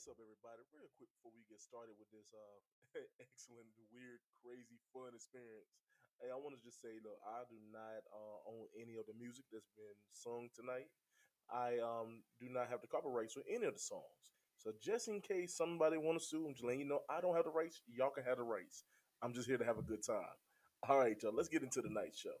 what's up, everybody? Real quick before we get started with this uh, excellent, weird, crazy, fun experience. Hey, I want to just say, look, I do not uh, own any of the music that's been sung tonight. I um, do not have the copyrights for any of the songs. So just in case somebody want to sue, I'm just letting you know I don't have the rights. Y'all can have the rights. I'm just here to have a good time. All right, y'all. Let's get into the night show.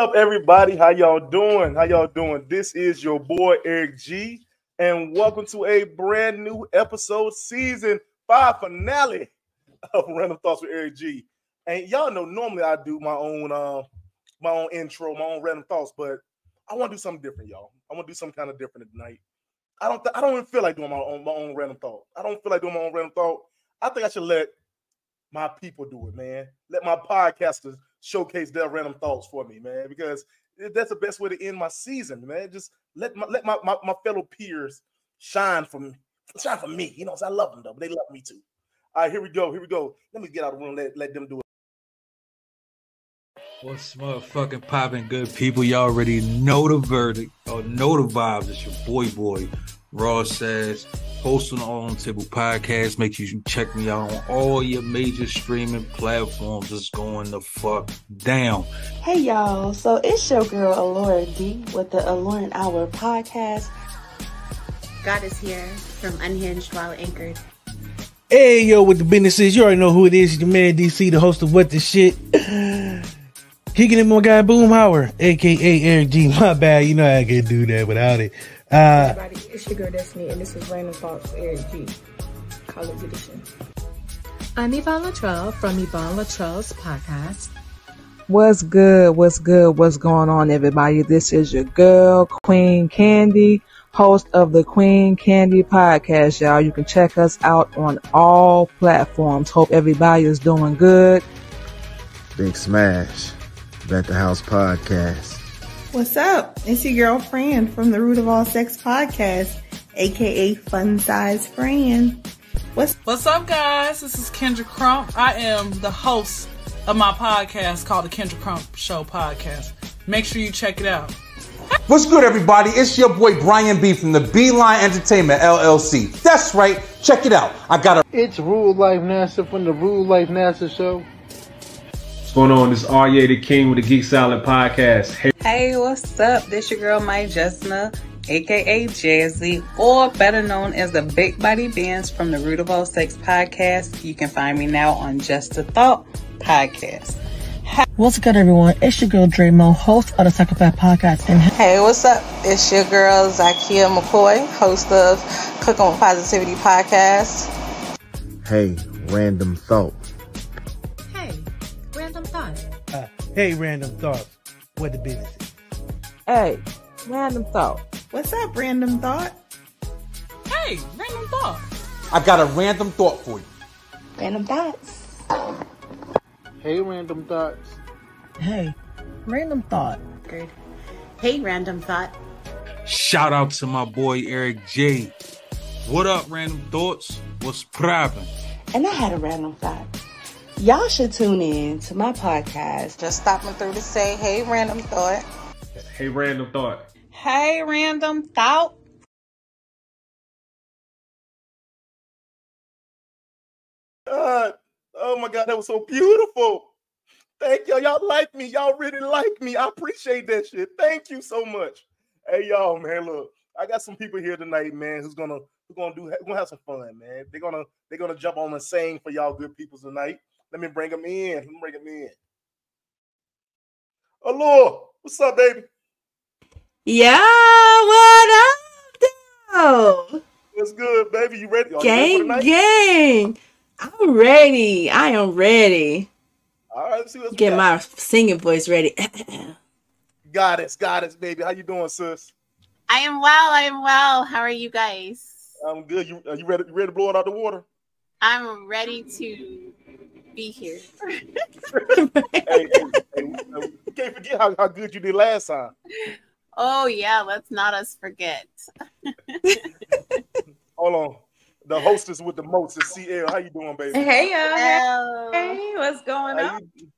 up, everybody? How y'all doing? How y'all doing? This is your boy Eric G, and welcome to a brand new episode, season five finale of Random Thoughts with Eric G. And y'all know normally I do my own uh my own intro, my own random thoughts, but I want to do something different, y'all. I want to do something kind of different tonight. I don't th- I don't even feel like doing my own my own random thought. I don't feel like doing my own random thought. I think I should let my people do it, man. Let my podcasters showcase their random thoughts for me, man, because that's the best way to end my season, man. Just let my let my, my, my fellow peers shine for me, shine for me. You know, I love them though, but they love me too. All right, here we go. Here we go. Let me get out of the room. Let, let them do it. What's motherfucking popping, good people? Y'all already know the verdict or know the vibes. It's your boy, boy, Raw says, host on the On Table podcast. Make sure you check me out on all your major streaming platforms. It's going the fuck down. Hey y'all, so it's your girl Alora D with the Alluring Hour podcast. God is here from Unhinged while anchored. Hey yo, with the businesses, you already know who it is. Your man DC, the host of What the Shit. Kicking it, my guy Boomhauer, aka Eric G. My bad, you know I can do that without it. Uh, everybody. It's your girl Destiny, and this is Random Thoughts with Eric G. College Edition. I'm Yvonne Latrell from Yvonne Latrell's podcast. What's good? What's good? What's going on, everybody? This is your girl, Queen Candy, host of the Queen Candy podcast, y'all. You can check us out on all platforms. Hope everybody is doing good. Big Smash, Bet the House podcast. What's up? It's your girlfriend from the Root of All Sex podcast, aka Fun Size Friend. What's What's up, guys? This is Kendra Crump. I am the host of my podcast called the Kendra Crump Show Podcast. Make sure you check it out. What's good, everybody? It's your boy Brian B from the Beeline Entertainment LLC. That's right. Check it out. I got a. It's Rule Life NASA from the Rule Life NASA Show. What's going on? This is Arye the King with the Geek Salad Podcast. Hey, hey what's up? This your girl, Mike Jessna, aka Jazzy, or better known as the Big Body Bands from the Root of All Sex Podcast. You can find me now on Just a Thought Podcast. What's good, everyone? It's your girl Draymo, host of the Psychopath Podcast. And hey, what's up? It's your girl Zakia McCoy, host of Cooking with Positivity Podcast. Hey, random thought. Hey, random thoughts. What the business is. Hey, random thought. What's up, random thought? Hey, random thought. I've got a random thought for you. Random thoughts. Hey, random thoughts. Hey, random thought. Good. Hey, random thought. Shout out to my boy Eric J. What up, random thoughts? What's poppin'? And I had a random thought. Y'all should tune in to my podcast. Just stopping through to say, hey, random thought. hey, random thought. Hey, random thought. God. Oh my God, that was so beautiful. Thank y'all. Y'all like me. Y'all really like me. I appreciate that shit. Thank you so much. Hey y'all, man. Look, I got some people here tonight, man, who's gonna who's gonna do we're gonna have some fun, man. They're gonna they're gonna jump on and sing for y'all good people tonight. Let me bring them in. Let me bring them in. Allure, what's up, baby? Yeah, what up? Yo, What's good, baby? You ready? Are you ready gang, gang. I'm ready. I am ready. All right, let's see what's Get my singing voice ready. goddess, goddess, baby. How you doing, sis? I am well. I am well. How are you guys? I'm good. You are you ready? You ready to blow it out the water? I'm ready to be here. hey, hey, hey, you can't forget how, how good you did last time. oh yeah, let's not us forget. Hold on. The hostess with the most is CL. How you doing, baby? Hey y'all. Hey, what's going How on? you-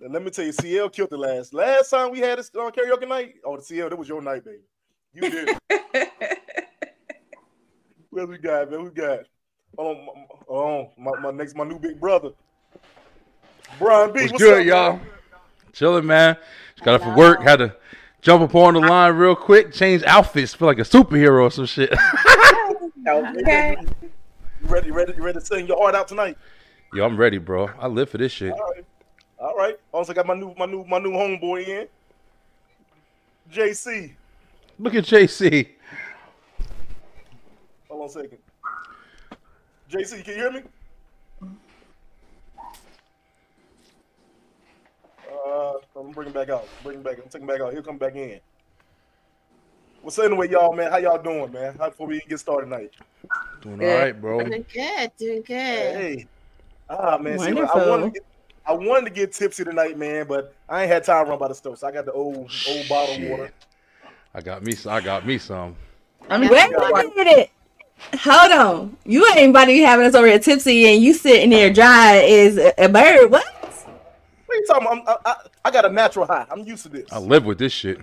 let me tell you, CL killed the last. Last time we had this on karaoke night, oh, the CL, that was your night, baby. You did. Who else we got, man? We got. Hold on, my- hold on. My, my next, my new big brother, Brian B. What's, What's, good, up, y'all? man? Chilling, man. Just got up for work. Had to jump up on the line real quick. Change outfits. Feel like a superhero or some shit. Okay. You ready? You ready? You ready to sing your heart out tonight? Yo, I'm ready, bro. I live for this shit. All right. All right. Also got my new, my new, my new homeboy in. JC. Look at JC. Hold on a second. JC, can you hear me? Uh, I'm bringing back out. Bring him back. I'm taking back out. He'll come back in. What's up, anyway, y'all, man? How y'all doing, man? How before we get started tonight? Doing all right, bro. Doing good. Doing good. Hey. Ah, man. See, I wanted, to get, I wanted to get tipsy tonight, man, but I ain't had time to run by the store, so I got the old old bottle of water. I got me. some- I got me some. I mean, Wait a minute. Hold on. You ain't about to be having us over here tipsy and you sitting there dry as a, a bird. What? What are you talking about? I'm, I, I, I got a natural high. I'm used to this. I live with this shit.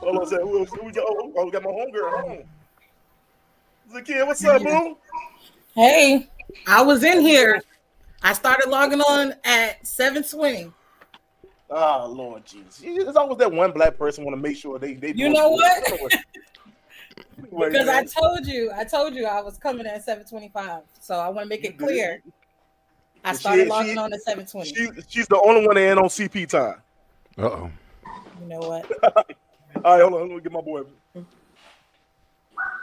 Hold on a second. Who else? Who we got? Oh, oh, we got my homegirl. Hold on. Zakia, what's up, boo? Hey, I was in here. I started logging on at 720. Ah, Lord Jesus. There's always that one black person want to make sure they they. You know what? Wait, Because I told you, I told you I was coming at 725. So I want to make it clear. I She- started she- logging on at 720. She, she's the only one that ain't on CP time. Uh oh. You know what? All right, hold on. Let me get my boy.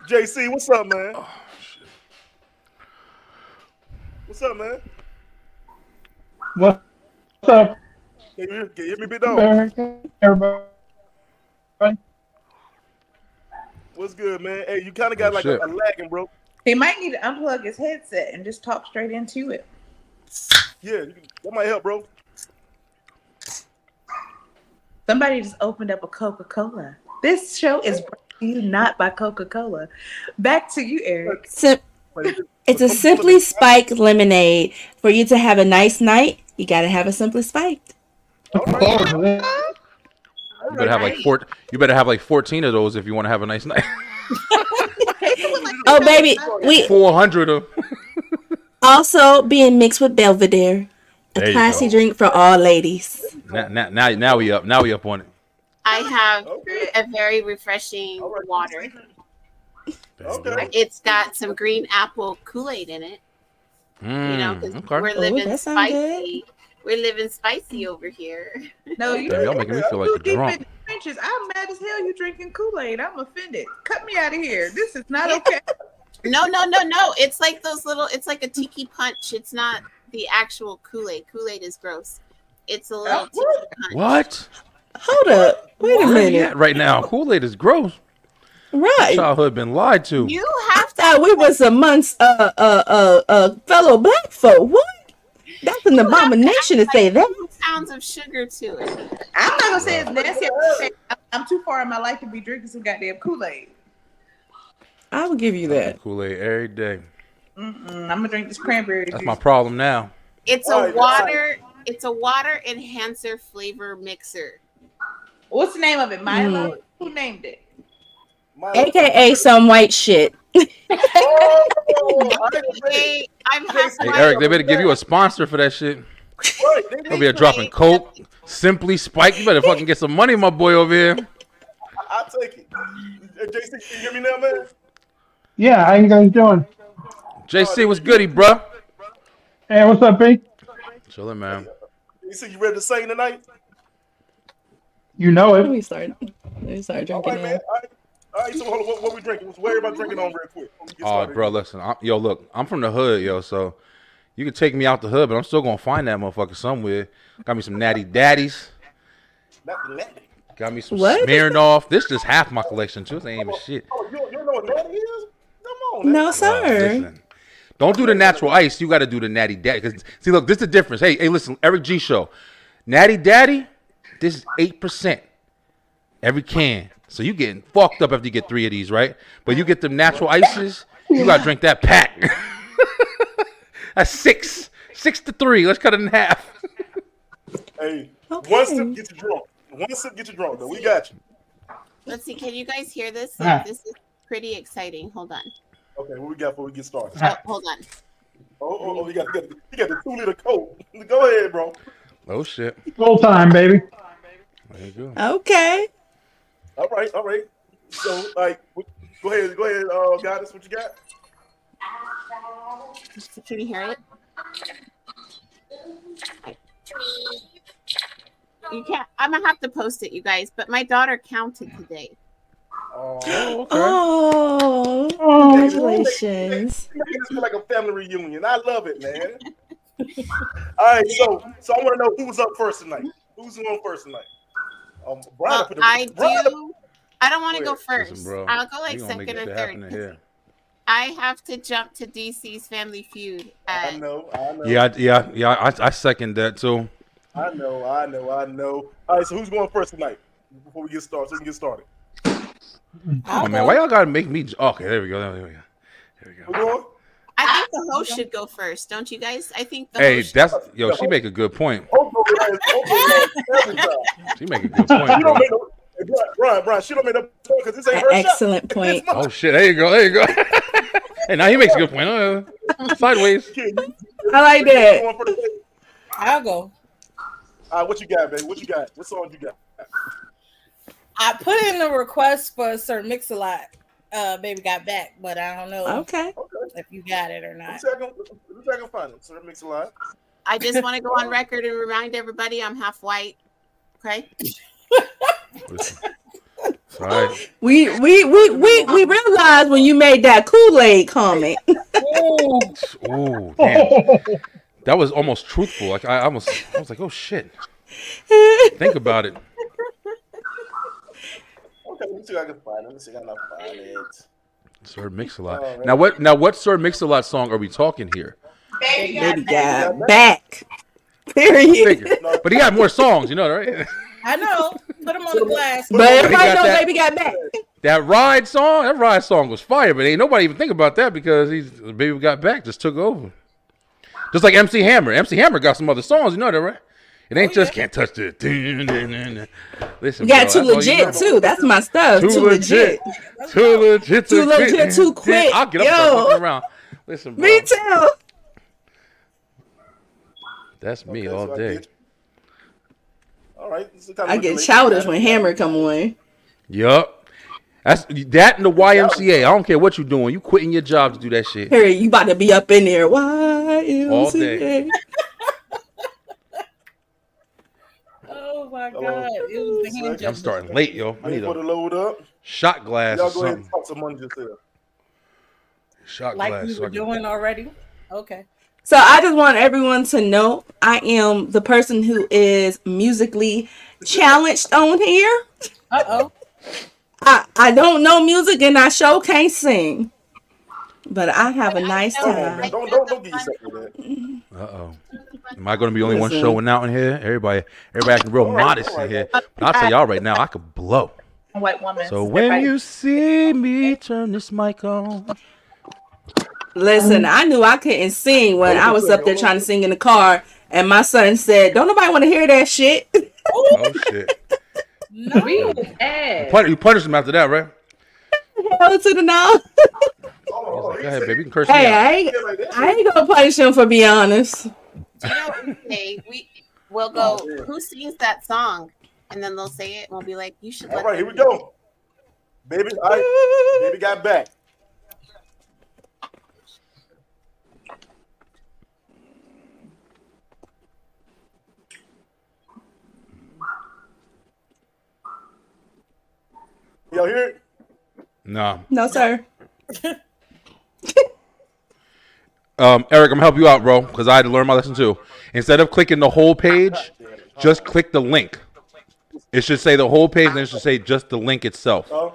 JC, what's up, man? What's up, man? What's up, Can you, hear- can you hear me, big dog? America? Everybody? What's good, man? Hey, you kind of got Oh, like a, shit. a lagging, bro. He might need to unplug his headset and just talk straight into it. Yeah, you can- that might help, bro. Somebody just opened up a Coca Cola. This show is brought to you not by Coca Cola. Back to you, Eric. Sim- it's a simply spiked lemonade. For you to have a nice night, you gotta have a simply spiked. You better have like four. You better have like fourteen of those if you want to have a nice night. Oh baby, we Four hundred of. Also being mixed with Belvedere, There a classy go. drink for all ladies. Now, now, now, now we up. Now we up on it. I have a very refreshing water. Okay. It's got some green apple Kool Aid in it. You know, 'cause Mm, okay. we're living that sound spicy. We're living spicy over here. No, you Damn, y'all making me feel like a drunk. trenches. I'm mad as hell. You drinking Kool Aid? I'm offended. Cut me out of here. This is not okay. No, no, no, no. It's like those little. It's like a tiki punch. It's not the actual Kool Aid. Kool Aid is gross. It's a little tiki punch. What? Hold up. Wait a Where we minute. at right now? Kool Aid is gross. Right. Childhood been lied to. You have thought we was amongst uh uh uh uh fellow black folk. What? That's an abomination to say that. Pounds of sugar to it. I'm not gonna say it's nasty. I'm gonna say I'm too far in my life to be drinking some goddamn Kool Aid. I will give you that. Kool Aid every day. Mm-mm, I'm gonna drink this cranberry That's juice. my problem now. It's a water. It's a water enhancer flavor mixer. What's the name of it? Milo. Mm. Who named it? AKA some white shit. Hey, I'm Hey. Eric, they better give you a sponsor for that shit. They'll be a dropping coke, simply spike. You better fucking get some money, my boy over here. I'll take it. JC, can you hear me now, man? Yeah, how you guys doing? JC, what's goody, bruh? Hey, what's up, B? Chilling, man. You said you ready to sing tonight? You know Let it. me start. Let me start drinking right, man. All right. All right, so hold on. What, what we drinking? What's where everybody drinking on real quick? before Oh, started? bro, listen, I'm, yo, look, I'm from the hood, yo, so you can take me out the hood, but I'm still gonna find that motherfucker somewhere. Got me some natty daddies. Not natty. Got me some What? Smirnoff. This is just half my collection too. This ain't even oh, shit. Oh, you, you know what natty is? Come on. No, Bro, sir. listen. Don't do the natural ice. You got to do the natty daddy. Cause see, look, this is the difference. Hey, hey, listen, Eric G show, natty daddy. This is eight percent every can. So you getting fucked up after you get three of these, right? But you get them natural ices. You got to drink that pack. That's six, six to three. Let's cut it in half. Hey, one sip get you drunk. One sip get you drunk. Though we got you. Let's see. Can you guys hear this? Ah. This is pretty exciting. Hold on. Okay, what we got before we get started? Oh, hold on. Oh, oh, oh, you got, you got, you got the two liter coke. Go ahead, bro. Oh shit. Full time, baby. There you go. Okay. All right, all right. So, like, go ahead, go ahead, uh, Goddess. What you got? Can you hear it? You can't. I'm gonna have to post it, you guys. But my daughter counted today. Oh, Oh, congratulations. Making this feel like a family reunion. I love it, man. All right, so so I want to know who's up first tonight. Who's on first tonight? Um, Brian, Well, put the- I Brian- do. I don't want to go Listen, first. bro, I'll go like we gonna make second or third. I have to jump to DC's Family Feud. I know, I know. Yeah, I- yeah, yeah. I, I second that too. I know, I know, I know. All right, so who's going first tonight? Before we get started, so we can get started. Oh man, why y'all gotta make me? Okay, there we go. There we go. There we go. I think the host should go first, don't you guys? I think the Hey, host that's go yo. She make a good point. Hope goes last- Hope goes last every time. She make a good point, bro. make no- Brian, Brian, Brian, she don't make no point because this ain't her shot. Excellent point. Oh shit! There you go. There you go. hey, now he makes a good point. Uh, sideways. I like that. I'll go. All right, what you got, baby? What you got? What song you got? I put in a request for Sir Mix-a-Lot. Uh, baby got back, but I don't know. Okay. If you got it or not. Let's see if I can- let's see if I can find it. Sir Mix-a-Lot. I just want to go on record and remind everybody I'm half white. Okay. Sorry. We we we we we realized when you made that Kool Aid comment. Ooh, damn. That was almost truthful. Like I almost, I was like, oh shit. Think about it. Okay, let me see if I can find it. Let me see if I can find it. Sir Mix-a-Lot. Oh, now what? Now what? Sir Mix-a-Lot song are we talking here? Baby got back. Period. But he got more songs, you know, right? I know. Put them on the glass. But everybody knows that- baby got back. That ride song, that ride song was fire, but ain't nobody even think about that because he's baby got back, just took over. Just like MC Hammer. MC Hammer got some other songs, you know that, right? It ain't oh, just can't touch the. Listen, You got bro, too that's all you legit too. That's my stuff. Too, Too, legit. legit. Too legit. Too to legit to quit. I'll get up and Yo. start around. Listen, bro. Me too. That's me Okay, all so day. All right. this is kinda I get looking childish when Hammer come on. Yup. That's that and the YMCA. I don't care what you're doing. You quitting your job to do that shit. Harry, you about to be up in there. Why? All day. Oh my god. It was the hand I'm starting late, yo. I need for the a load up. shot glass Y'all go ahead and talk some money just there. Shot Like glass. we so were I doing already. Okay. So I just want everyone to know I am the person who is musically challenged on here. Uh oh. I, I don't know music and I sure can't sing. But I have a nice Come on, man. time. Don't don't don't get yourself with that. Uh oh. Am I going to be the only one showing out in here? Everybody, everybody acting real All right, modest all right. in here. But I'll tell y'all right now, I could blow. White woman. So when you see me turn this mic on, Listen, I knew I couldn't sing when I was up there trying to sing in the car, and my son said, "Don't nobody want to hear that shit." oh shit! Real ass. Pun- you punish him after that, right? Hell to the no. Go ahead, baby. Curse Hey, out. I ain't, I ain't gonna punish him for being honest. You know what we say? We we'll go. Oh, who sings that song? And then they'll say it, and we'll be like, "You should." All right, here we go. Baby, all right. Baby got back. Y'all hear it? No. No, sir. Um, Eric, I'm gonna help you out, bro, because I had to learn my lesson too. Instead of clicking the whole page, just click the link. It should say the whole page, and it should say just the link itself. Oh.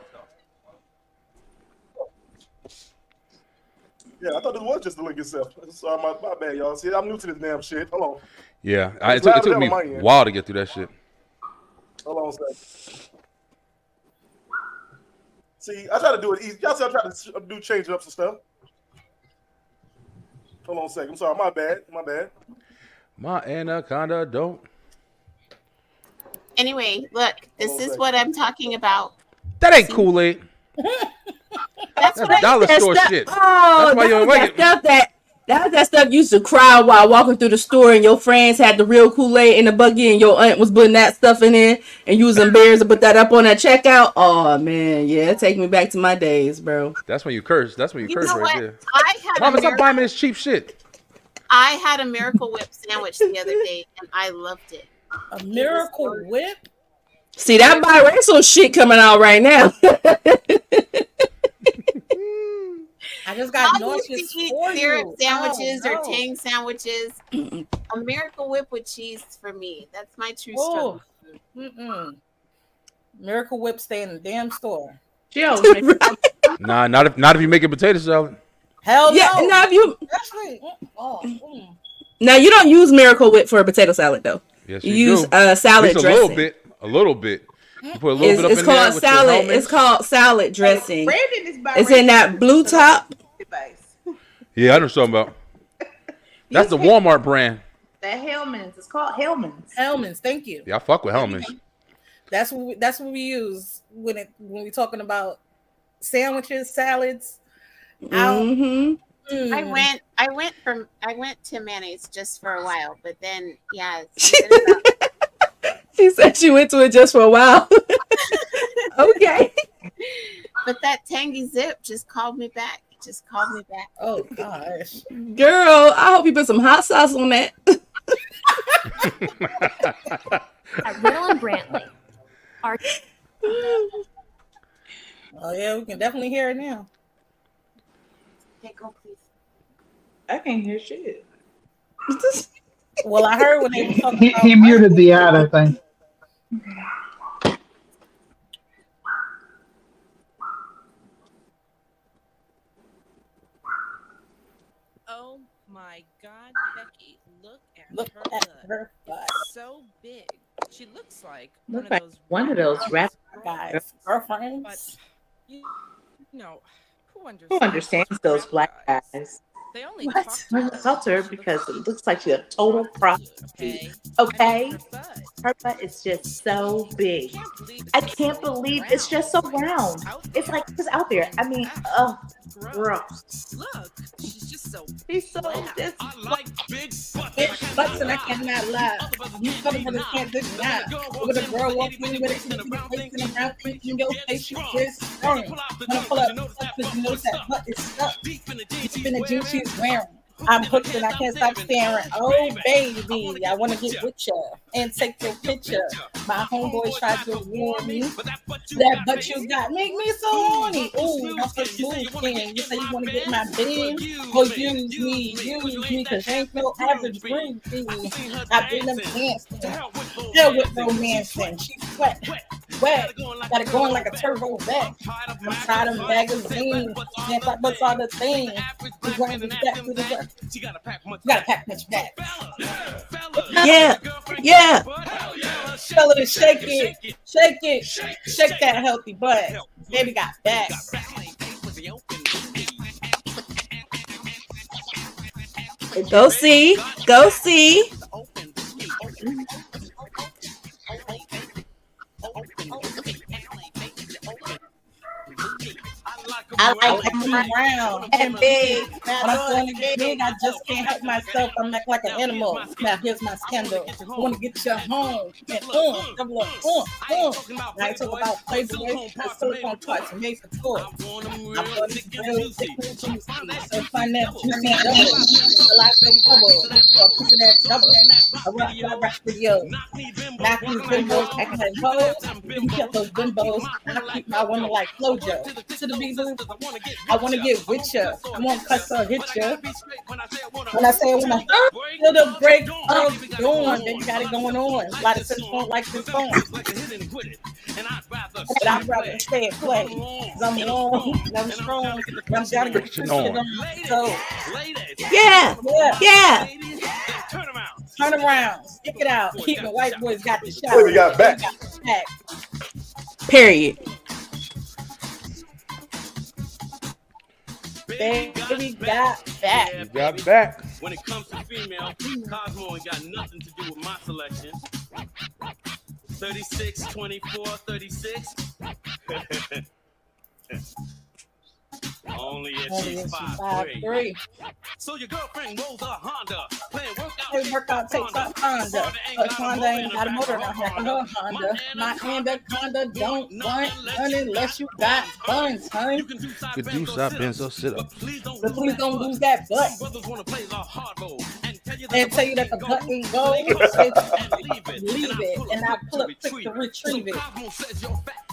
Yeah, I thought it was just the link itself. Sorry, my, my bad, y'all. See, I'm new to this damn shit. Hold on. Yeah, I, it It's took, it took me a while to get through that shit. Hold on a second. See, I try to do it easy. Y'all see, I try to do change up some stuff. Hold on a second. I'm sorry. My bad. My bad. My anaconda don't. Anyway, look, this is what I'm talking about. That ain't Kool Aid. That's That's dollar That store stuff- shit. Oh, That's why you don't was like that that that was that stuff you used to cry while walking through the store and your friends had the real Kool-Aid in the buggy and your aunt was putting that stuff in it and you was embarrassed to put that up on that checkout. Oh man, yeah, take me back to my days, bro. That's when you curse. That's when you, You curse know right what? there. I had Mama, stop buying this cheap shit. I had a Miracle Whip sandwich the other day, and I loved it. A Miracle Whip. See that biracial shit coming out right now. I just got I used nauseous to eat for syrup you. sandwiches Oh, or tang sandwiches. a Miracle Whip with cheese for me. That's my true Oh. struggle. Mm-mm. Miracle Whip stay in the damn store. Jill, Nah, not if not if you make a potato salad. Hell yeah, no. now if you Especially, oh, mm. now you don't use Miracle Whip for a potato salad though. Yes, you, you use do. uh, salad Just a dressing. little bit. A little bit. You put a little It's, bit up it's in there called with your salad. It's called salad dressing. Brandon is It's in that blue top. Yeah, I know what you're talking about. That's the Walmart brand. That Hellmann's. It's called Hellmann's. Hellmann's. Thank you. Yeah, I fuck with Hellmann's. That's what we, that's what we use when it when we talking about sandwiches, salads. Mm-hmm. I went I went from I went to mayonnaise just for a while, but then yeah, something about- She said she went to it just for a while. okay. but that tangy zip just called me back. Just called me back. Oh gosh. Girl, I hope you put some hot sauce on that. At Riddle and Brantley. Are Oh yeah, we can definitely hear it now. Okay, go please. I can't hear shit. Well, I heard when they were talking He, he muted the ad, I think. Oh my God, Becky! Look at Look her at butt. her butt. It's so big. She looks like Look one like of those one of those rap guys, girlfriends. You know, who Who understands? understands those black guys? They only What? talk gonna talk her because it looks like she's a total prostitute. Okay? Her butt is just so big. I can't believe it's just so round. It's like it's out there. I mean, oh, gross. Look, she's just so. He's so just Bitch, butts and I cannot lie. You motherfuckers can't deny. With a girl walking in with a face in the brown face in your face, you just staring. When I pull up, because you notice that butt is stuck. Deep in the jeans she's wearing. I'm hooked and I can't stop staring. Oh baby, I wanna get with ya and take your picture. My homeboy tried to warn me. That butt you got make me so horny. Ooh, that's the smooth skin. You say you wanna get my bed? Well, use me, use me, cause ain't no average green thing. I've been them dancing. Still with romancing. She wet, wet. Got it going like a turbo vet. I'm tired of magazines. Dance like butts all the thing. We going to step to the work. You gotta pack much back. Yeah. Yeah. Tell her to shake it, shake it, shake that healthy butt. Baby got back. Go see. Go see. I like them round and big When I'm going to get big, I just can't help myself. I'm like like an animal. Now here's my scandal. I want to get you home and uh, double up, uh. Now I talk about Playboy, I silicone twice, made for tour. I'm going to me juicy. So find that juicy and double. A lot of trouble. A piece of that double. I rock my rap video. Knock these bimbos, acting like hoes. You kept those bimbos. I keep my woman like Flojo. To the boo. I want to get with ya. I want to cuss or hit ya. When I say when I feel the break of dawn, then you got it going on. A lot of sisters don't like this song. But I'd rather stay and play. Cause I'm long, and I'm strong, and I'm down to get shit on. So, Yeah. yeah. Yeah. Turn around, stick it out. Keep the white boys got the shot. Baby got back. back. Period. Baby got back. You got back. When it comes to female, Cosmo ain't got nothing to do with my selection. 36, 24, 36. Only if Only she's if she's five, five, three. three. So your girlfriend rolls a Honda, playing workout. Hey, workout takes up Honda. But Honda ain't got a motor on her. Her Honda. My anaconda don't run, run unless you got buns, honey. Good deuce up, Benzo. Sit up. But please don't lose that butt. Brothers want to play the hard roll And tell you that the butt ain't go, leave it, and I pull up quick to retrieve it.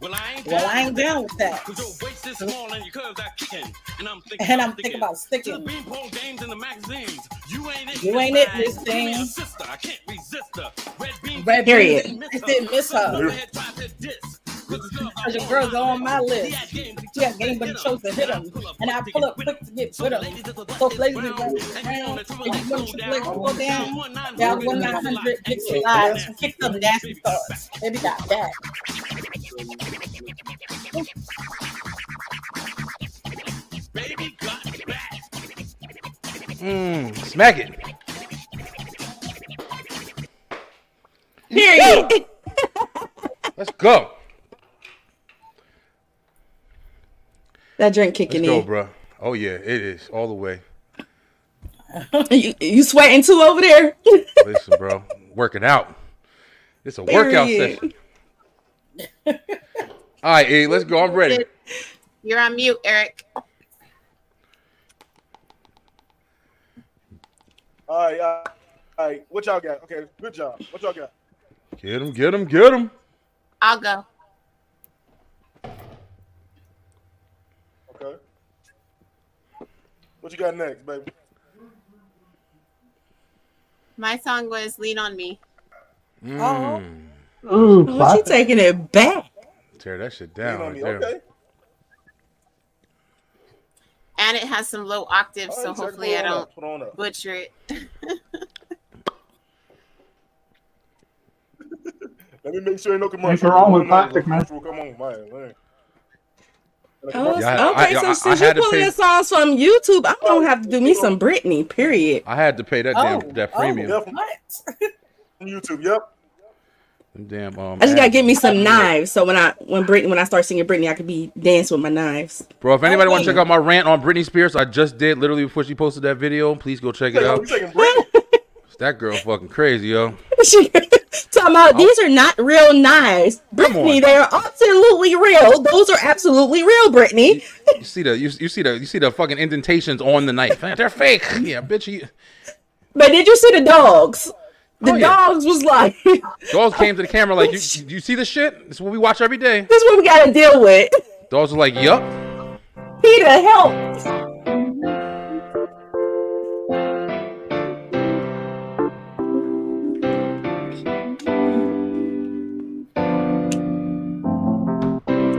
Well, I ain't Well, I ain't down with that. Cause your waist is small and your curves are kicking. And I'm thinking, And I'm thinking about sticking. To the beanpole games in the magazines. You ain't it. You ain't it, Miss Thing. Sister, I can't resist her. Red beans. Red Period. I didn't miss her. Cause your girls are on my list. She got game, but chose to hit them. And I pull up quick to get with them. So ladies and go down. And you want to play go down. Down one nine hundred, kick slides, kick them nasty stars. Baby got that. Mm, smack it. Period. Let's go. That drink kicking Let's go, in. bro. Oh yeah, it is all the way. you, you sweating too over there? Listen, bro, working out. It's a workout Period. session. All right, E, let's go. I'm ready. You're on mute, Eric. All right, all right, all right. What y'all got? Okay, good job. What y'all got? Get him, get him, get him. I'll go. Okay. What you got next, baby? My song was "Lean on Me." Mm. Ooh, What you taking it back? Tear that shit down right there. Okay. and it has some low octaves, All so hopefully I don't up, put on up. butcher it. Let me make sure ain't no commercial. Ain't wrong with plastic, man. Come on, man. man. Oh, Yeah, I- okay, I- so I- I since had you're pulling pay- the songs from YouTube, I'm gonna oh, have to do me some Britney. Period. I had to pay that damn Oh, that oh, premium. what? YouTube, yep. Them Damn. Um, I just gotta get me some knives, so when I when Britney when I start singing Britney, I could be dancing with my knives. Bro, if anybody want to check out my rant on Britney Spears, I just did literally before she posted that video. Please go check it out. That girl fucking crazy, yo. She talking about these are not real knives, Britney. They are absolutely real. Those are absolutely real, Britney. You see the you, you see the you see the fucking indentations on the knife. They're fake. Yeah, bitch. You, But did you see the dogs? The Oh, yeah. dogs was like, dogs came to the camera like, you, you see this shit? This is what we watch every day. "This is what we gotta deal with." Dogs were like, yup. Peter, help!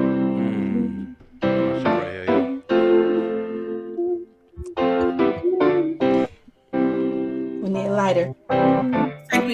Hmm. We need a lighter.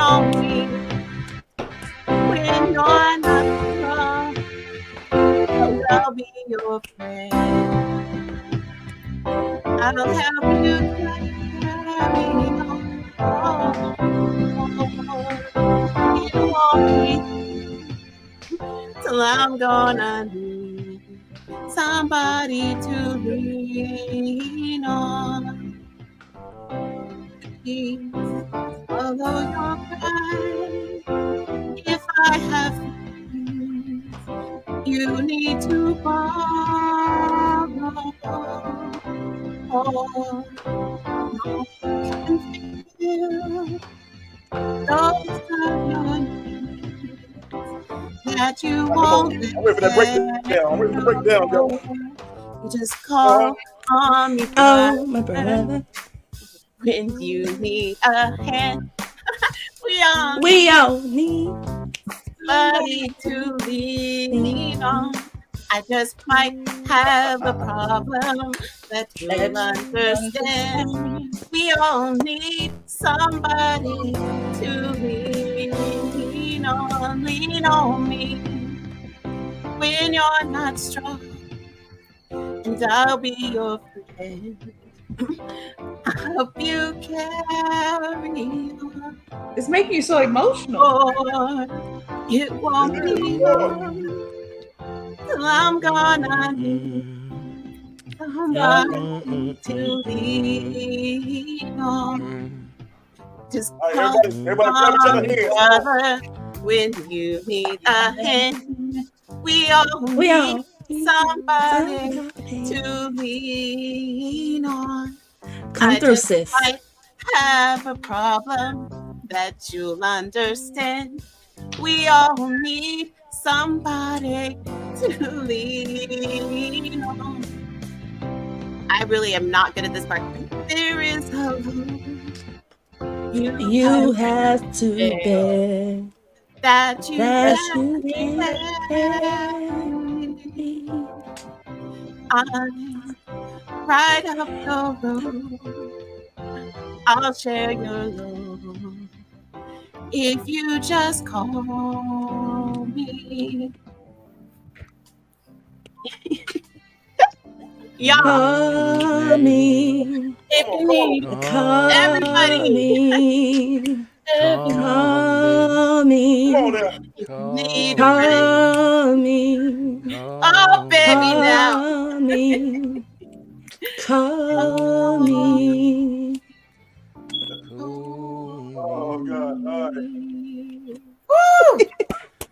knowing when you're not strong, I'll be your friend. I'll help you carry on. Oh, oh, oh. Till I'm gonna need somebody to lean on. Please follow your pride. If I have feelings, you need to borrow. Oh, no can feel those that you won't I'm ready for that breakdown. I'm ready for the breakdown, yo. just call on me. Oh, my brother. When you need a hand, we all We all need somebody to lean on. I just might have a problem that you'll understand. We all need somebody to lean on, lean on me when you're not strong, and I'll be your friend. I hope you carry on. It's making you so emotional. Or it won't be long till I'm gonna need somebody to lean on. Just All right, call everybody- everybody on me, brother, when you need a hand. We all We all need somebody to lean on. Come I through, sis. might have a problem that you'll understand. We all need somebody to lean on. I really am not good at this part. There is a you, You have to bear that you that have you I'm right up the road. I'll share your love if you just call me. Y'all, Call me. if you need Call everybody, me. Call me. Come on now. need a friend. Call me. Oh, baby, now. Call me. Call me. Oh God! All right. Woo!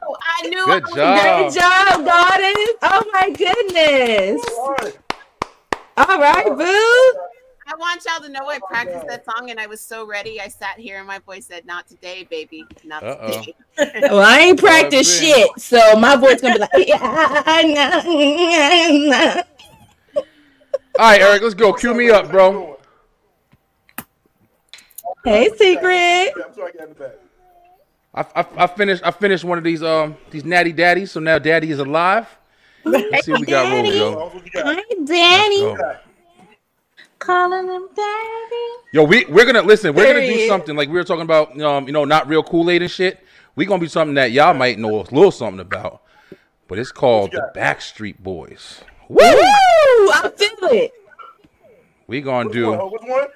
Oh, I knew Good I job. Great job, Goddess. Oh my goodness. All right. All right, boo. I want y'all to know I practiced that song and I was so ready. I sat here and my voice said, "Not today, baby. Not Uh-oh. today." Well, I ain't practiced Oh, shit, so my voice gonna be like, yeah, nah, nah. All right, Eric, let's go. Cue me up, bro. Hey, secret. Yeah, I'm sorry, I got the back. I, I, I finished I finished one of these um these natty daddies, so now daddy is alive. Let's see what we got rolling, Daddy. yo. What you got? Hi, Let's Danny. go. Calling him daddy. Yo, we we're gonna listen. We're gonna do something like we were talking about. Um, you know, not real Kool Aid and shit. We gonna be something that y'all might know a little something about, but it's called the Backstreet Boys. Woo! I feel it. We gonna What, do. which one?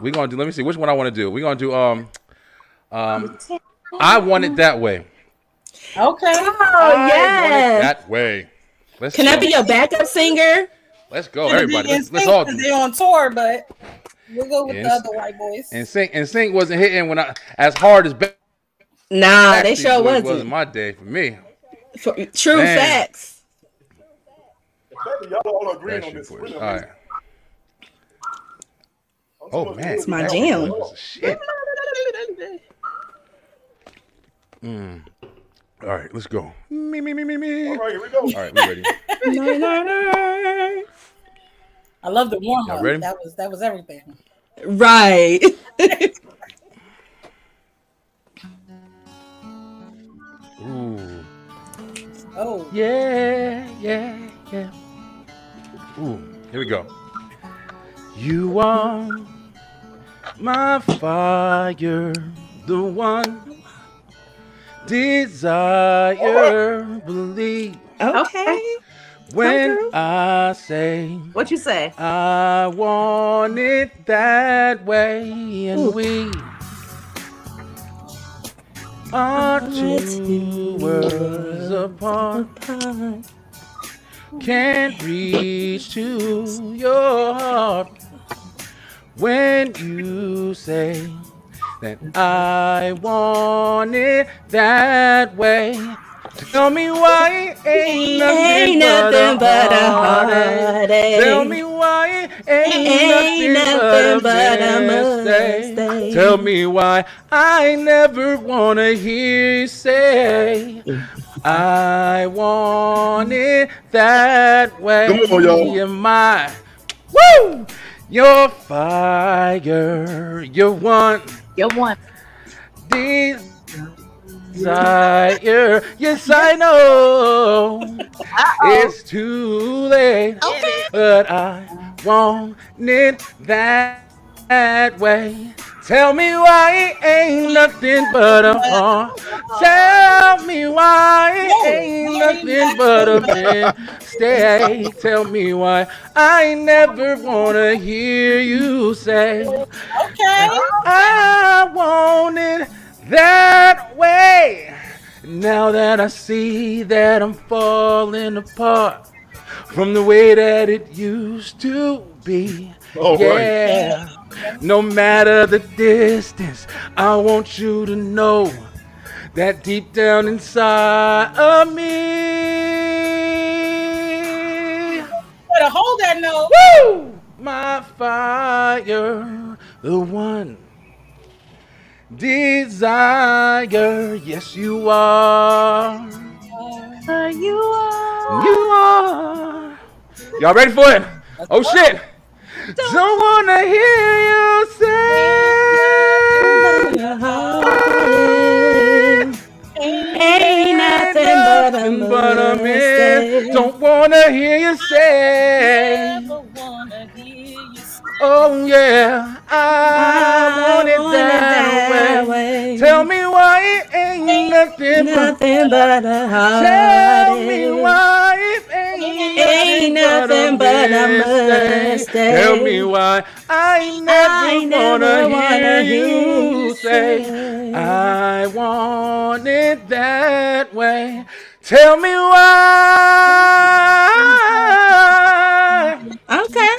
We gonna do. Let me see which one I want to do. We gonna do. Um, um, I want it that way. Okay. Oh I want it yes. that way. Let's Can go. I be your backup singer? Let's go, everybody. Let's, let's all do. They're on tour, but we'll go with Yes. the other white boys. NSYNC and sync wasn't hitting when I as hard as Back- Nah, they Backstreet sure Boys was in wasn't. my day for me. For, true Man. facts. Y'all all agreeing on this. All right. Oh man, It's my jam. Boys Shit. Mm. All right, let's go. Me me me me me. All right, here we go. All right, we ready. No, no, no. I love the warm up. That was that was everything. Right. Ooh. Oh, Yeah, yeah, yeah. Ooh, here we go. You are my fire, the one desire, believe Okay. When I say What you say? I want it that way, and we are two worlds apart. Can't reach to your heart when you say that I want it that way. Tell me why it ain't nothing, Ain't but, nothing a but a heartache. heartache. Tell me why it ain't, Ain't nothing, nothing but but a a mistake. mistake. Tell me why I never wanna hear you say I want it that way. Come on, y'all. Am I? Woo! You're fire. You're one. You're one. Desire. Yes, I know. It's too late. But I want it that, that way. Tell me why it ain't nothing but a heart. Tell me why it ain't nothing but a mistake. Tell me why I never wanna hear you say. Okay. I want it that way. Now that I see that I'm falling apart from the way that it used to be. Oh, All right. No matter the distance, I want you to know that deep down inside of me. Better hold that note. Woo! My fire, the one desire. Yes, you are. Uh, you are. You are. Y'all ready for it? Oh shit! Don't wanna hear you say. Ain't nothing but a But mistake. don't wanna hear you say. Wanna hear you say. Oh yeah, I, want it that, way. Tell me why it ain't nothing, Nothing but a heartache. Tell me why it ain't, Ain't nothing but a mistake. Tell me why I never I wanna, wanna hear you you say say. I want it that way. Tell me why. Okay.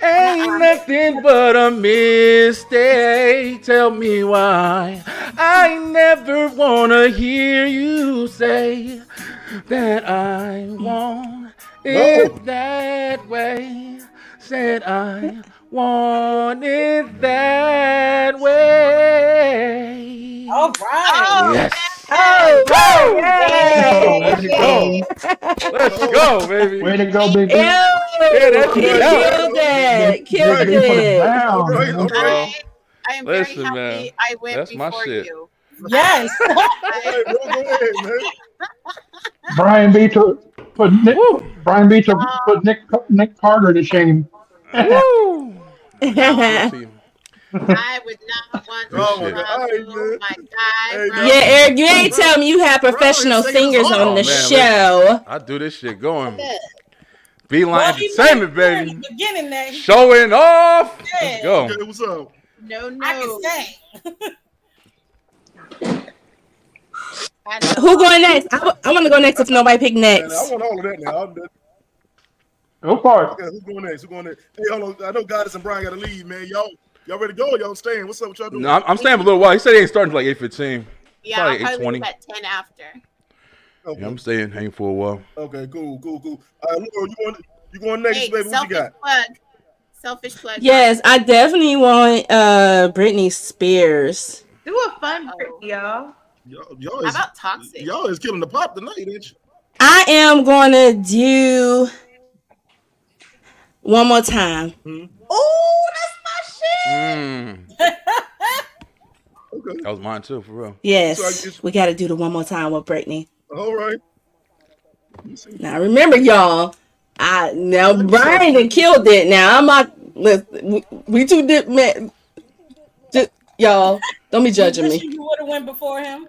Ain't nothing but a mistake. Tell me why. I never wanna hear you say that I want it that way. Said I want it that way. All right. Oh, yes. Oh, Woo! Let's go. Let's go, baby. Way to go, big Ew, Yeah, that's he good. killed it. Killed Big B put it it. All right, all right. I am very happy man. I went That's my before shit. you. Yes. All right, bro, go ahead, man. Brian B took put Nick. Brian B took uh, put Nick Nick Carter to shame. Woo! I would not want to Oh my. God, all right, man. my guy. Hey, bro. Yeah, Eric, you ain't tell me you have professional Bro, singers on the man, show. I do this shit going. Beeline Well, he Entertainment, made it clear in baby. the Beginning Showing off. Let's Yeah. go. Okay, what's up? No, no. I can sing. I know. Who going next? I, w- I want to go next if nobody pick Man, I next. want all of that now. I'm done. Go for it. Okay, who's going next? Who's going next? Hey, hold on. I know Goddess and Brian got to leave, man. Y'all, y'all ready to go? Or y'all staying? What's up with y'all doing? No, I'm, I'm staying for a little while. He said he ain't starting till like eight fifteen. Yeah, Probably I'll 8:20. at 10 after. Okay, Yeah, I'm staying, hanging for a while. okay cool, cool, cool. All right, Laura, you going? You going next, Hey, baby? What you selfish got? plug. Selfish plug. Yes, I definitely want uh Britney Spears. Do a fun Britney, y'all. Y'all, y'all How is about toxic? y'all is killing the pop tonight, ain't you? I am going to do one more time. Oh, that's my shit. Mm. Okay, That was mine too, for real. So I Yes, guess- we got to do the one more time with Britney. all right. Now remember, y'all. I now Brian done killed it. Now I'm not. Listen, we, we two did man. Just, y'all don't be judging me. You would have went before him.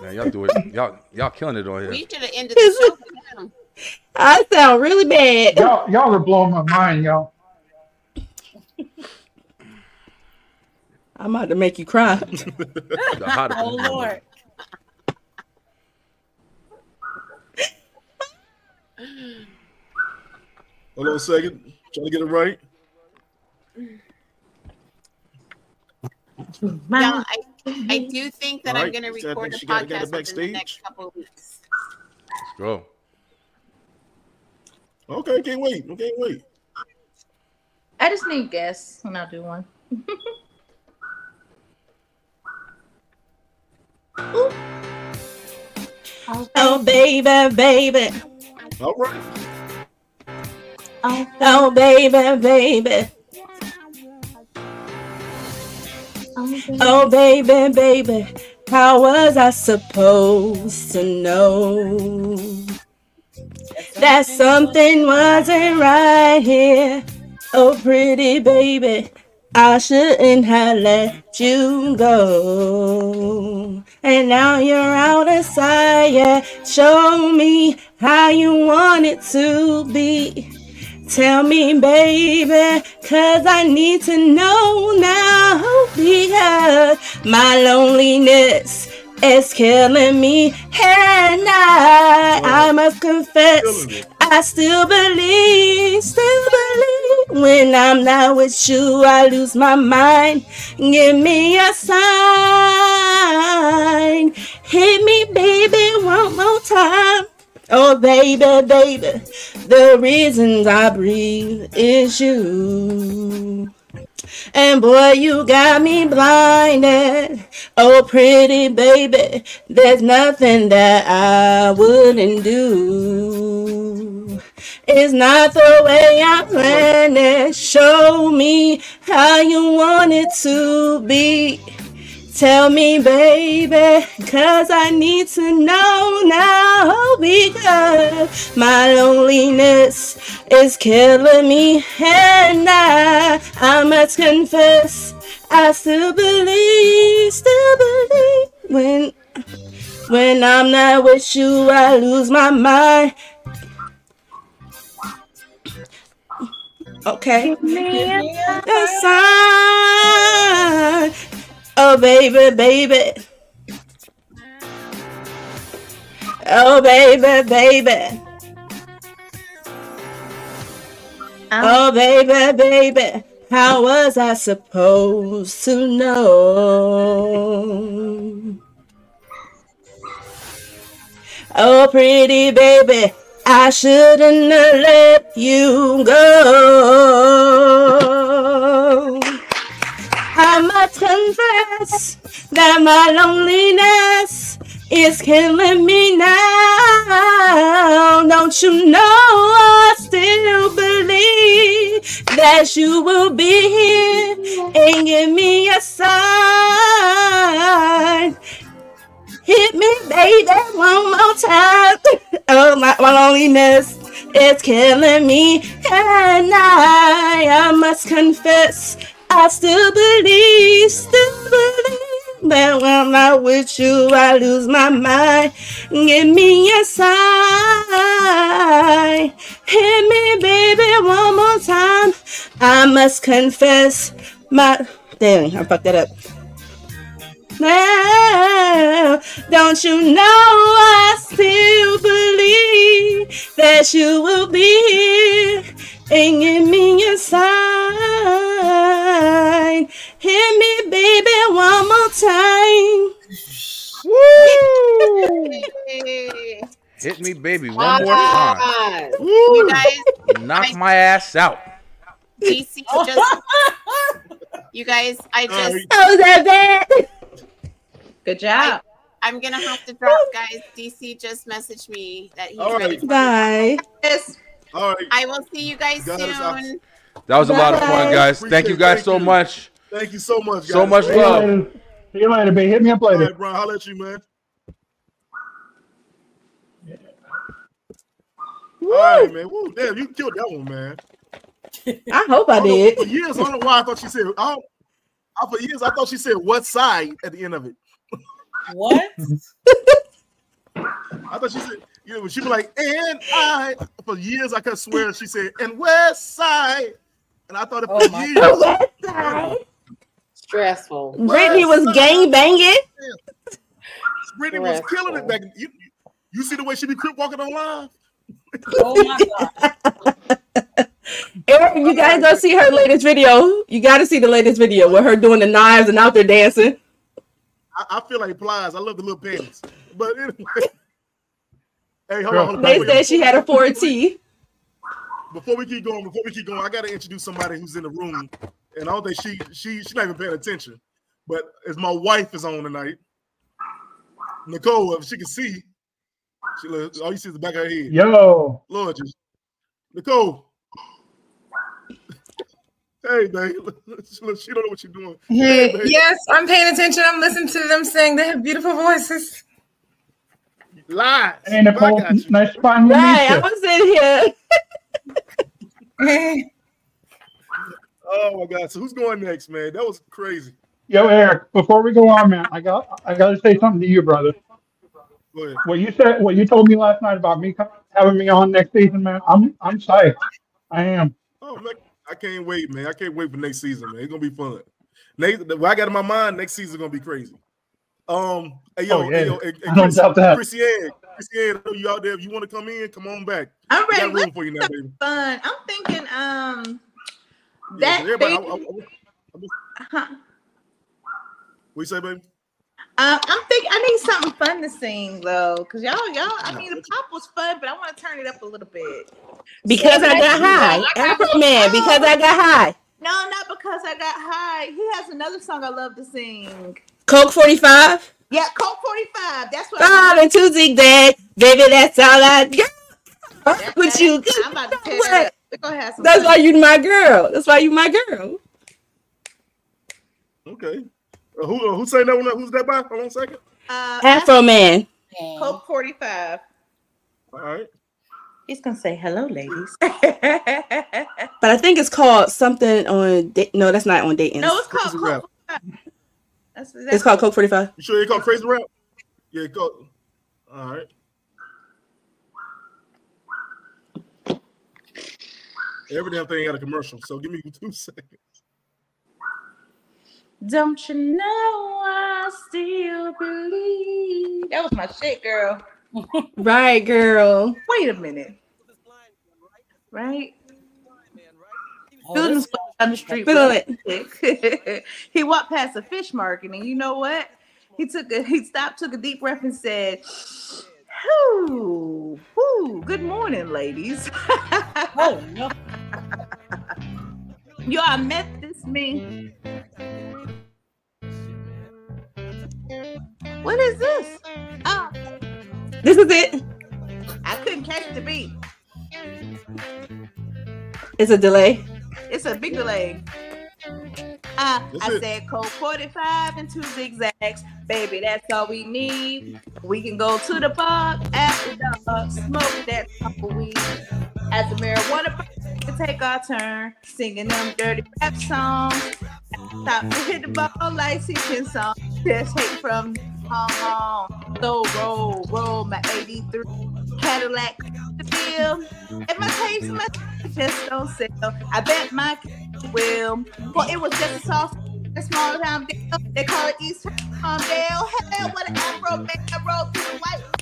Man, y'all do it. Y'all, y'all killing it on here. We should have ended the show. I sound really bad. Y'all, y'all are blowing my mind, y'all. I'm about to make you cry. oh Lord. Hold on a second. Trying to get it right. Yeah, I, I mm-hmm. do think that All I'm right, going to so I record think a she gotta get it podcast within the backstage. next couple of weeks. Let's go. Okay, can't wait. I can't wait. I just need guests when I do one. Oh baby, baby. All right. Oh baby, baby. Oh baby, baby. How was I supposed to know that something wasn't right here? Oh pretty baby. I shouldn't have let you go. And now you're out of sight. Yeah. Show me how you want it to be. Tell me, baby, cause I need to know now. Because my loneliness is killing me. And I, I must confess, I still believe, still believe. When I'm not with you, I lose my mind. Give me a sign. Hit me, baby, one more time. Oh, baby, baby, the reasons I breathe is you. And boy, you got me blinded. Oh, pretty baby, there's nothing that I wouldn't do. It's not the way I planned it. Show me how you want it to be. Tell me, baby, cause I need to know now because my loneliness is killing me. And I, I must confess, I still believe, still believe when, when I'm not with you, I lose my mind. Okay. The sign. Oh, baby, baby. Oh, baby, baby. Um, oh, baby, baby. How was I supposed to know? Oh, pretty baby, I shouldn't have let you go. I must confess that my loneliness is killing me now. Don't you know I still believe that you will be here and give me a sign. Hit me, baby, one more time. Oh, my, my loneliness is killing me. And I, I must confess, I still believe, still believe that when I'm not with you, I lose my mind. Give me a sign. Hit me, baby, one more time. I must confess, my. Dang, I fucked that up. Now, don't you know I still believe that you will be here and give me a sign. Hit me, baby, one more time. Hit me, baby, one more time. You guys, Knock my ass out. DC just. You guys, I just. Oh, was that bad? Good job. I, am gonna have to drop, guys. DC just messaged me that he's All ready. right. For Bye. Yes. All right. I will see you guys Guys, I- soon. That was a lot of fun, Bye. guys. Thank you guys Thank so you. much. Thank you so much, guys. So much See you love. later. See you later, B. Hit me up All later. right, Brian, holler at you, man. All right, man. Woo, damn, you killed that one, man. I hope I don't know- did. For years, I don't know why I thought she said. I don't, I, for years, I thought she said what side at the end of it. What? I thought she said You know, she'd be like, and I for years I could swear she said, and West Side. And I thought it Oh for my years. God. West Side. Stressful. Britney was gang banging. Britney was killing it back. in- You, you see the way she be crip walking on live? Oh my god. Eric, you gotta go see her latest video. You gotta see the latest video with her doing the knives and out there dancing. I, I feel like plies. I love the little pants. But anyway. Hey, hold Girl. on. Hold on. They Wait, said she had a 4T. Before we keep going, before we keep going, I gotta introduce somebody who's in the room, and I don't think she she she's not even paying attention. But as my wife is on tonight, Nicole, if she can see, she look, all you see is the back of her head. Yo, Lord, Nicole. Hey, babe. Look, she don't know what you're doing. Hey, babe. yes, I'm paying attention. I'm listening to them sing. They have beautiful voices. Lies. hey Nicole, nice to finally Right, I meet was in here. Oh my God. So who's going next, man? That was crazy. Yo, Eric, before we go on, man, I got I got to say something to you, brother. Go ahead. What you said, what you told me last night about me co- having me on next season, man. I'm I'm psyched. I am. Oh man, I can't wait, man. I can't wait for next season, man. It's gonna be fun. Next, what I got in my mind, next season's gonna be crazy. Um, hey yo, Oh, yeah. hey, yo, hey, hey, I Chris, doubt that. Chrissy Ann, Chrissy Ann, I know you out there. If you want to come in, come on back. I'm ready. room for you now, baby. Fun. I'm thinking, um, that. Yeah, that 'cause everybody, I, baby- I, I, I, huh. what you say, baby? Um, I'm thinking I need something fun to sing though, cause y'all, y'all. I mean, the pop was fun, but I want to turn it up a little bit. Because I got high. Afroman, because I got high. No, not because I got high. He has another song I love to sing. Colt 45. Yeah, Colt 45. That's what Five and two zigzag. Baby, that's all I got. With you. I'm about to tear that up. We're gonna have some That's fun. why you my girl. That's why you my girl. Okay. Uh, who uh, who saying that one? Who's that by? Hold on a second. Uh, Afro man. Colt 45. All right. He's gonna say hello, ladies. But I think it's called something on. Da- no, that's not on dating. No, it's called Crazy rap. Colt 45. That's, that's It's called Colt 45. You sure you called crazy rap? Yeah, go. All right. Every damn thing got a commercial, so give me two seconds. Don't you know I still believe? That was my shit, girl. Right, girl. Wait a minute. Right? Oh, Feeling this- his down the street. Feel it. he walked past a fish market, and you know what? He took a he stopped, took a deep breath, and said, "Whoo, whoo, good morning, ladies." Oh no. Yo, I met this me. What is this? Oh, This is it. I couldn't catch the beat. It's a delay. It's a big delay. Uh, I it. said Colt 45 and two zigzags. Baby, that's all we need. We can go to the park after dark, smoke that weed. As the marijuana burns, we can take our turn singing them dirty rap songs. Stop to hit the ball like teaching song. Just hate from Kong. So roll, roll my 83 Cadillac the bill. If my tapes and my just don't sell, I bet my will. Well, it was just a soft, a small town deal. They call it East Palmdale. Hell, what an afro man I rode the white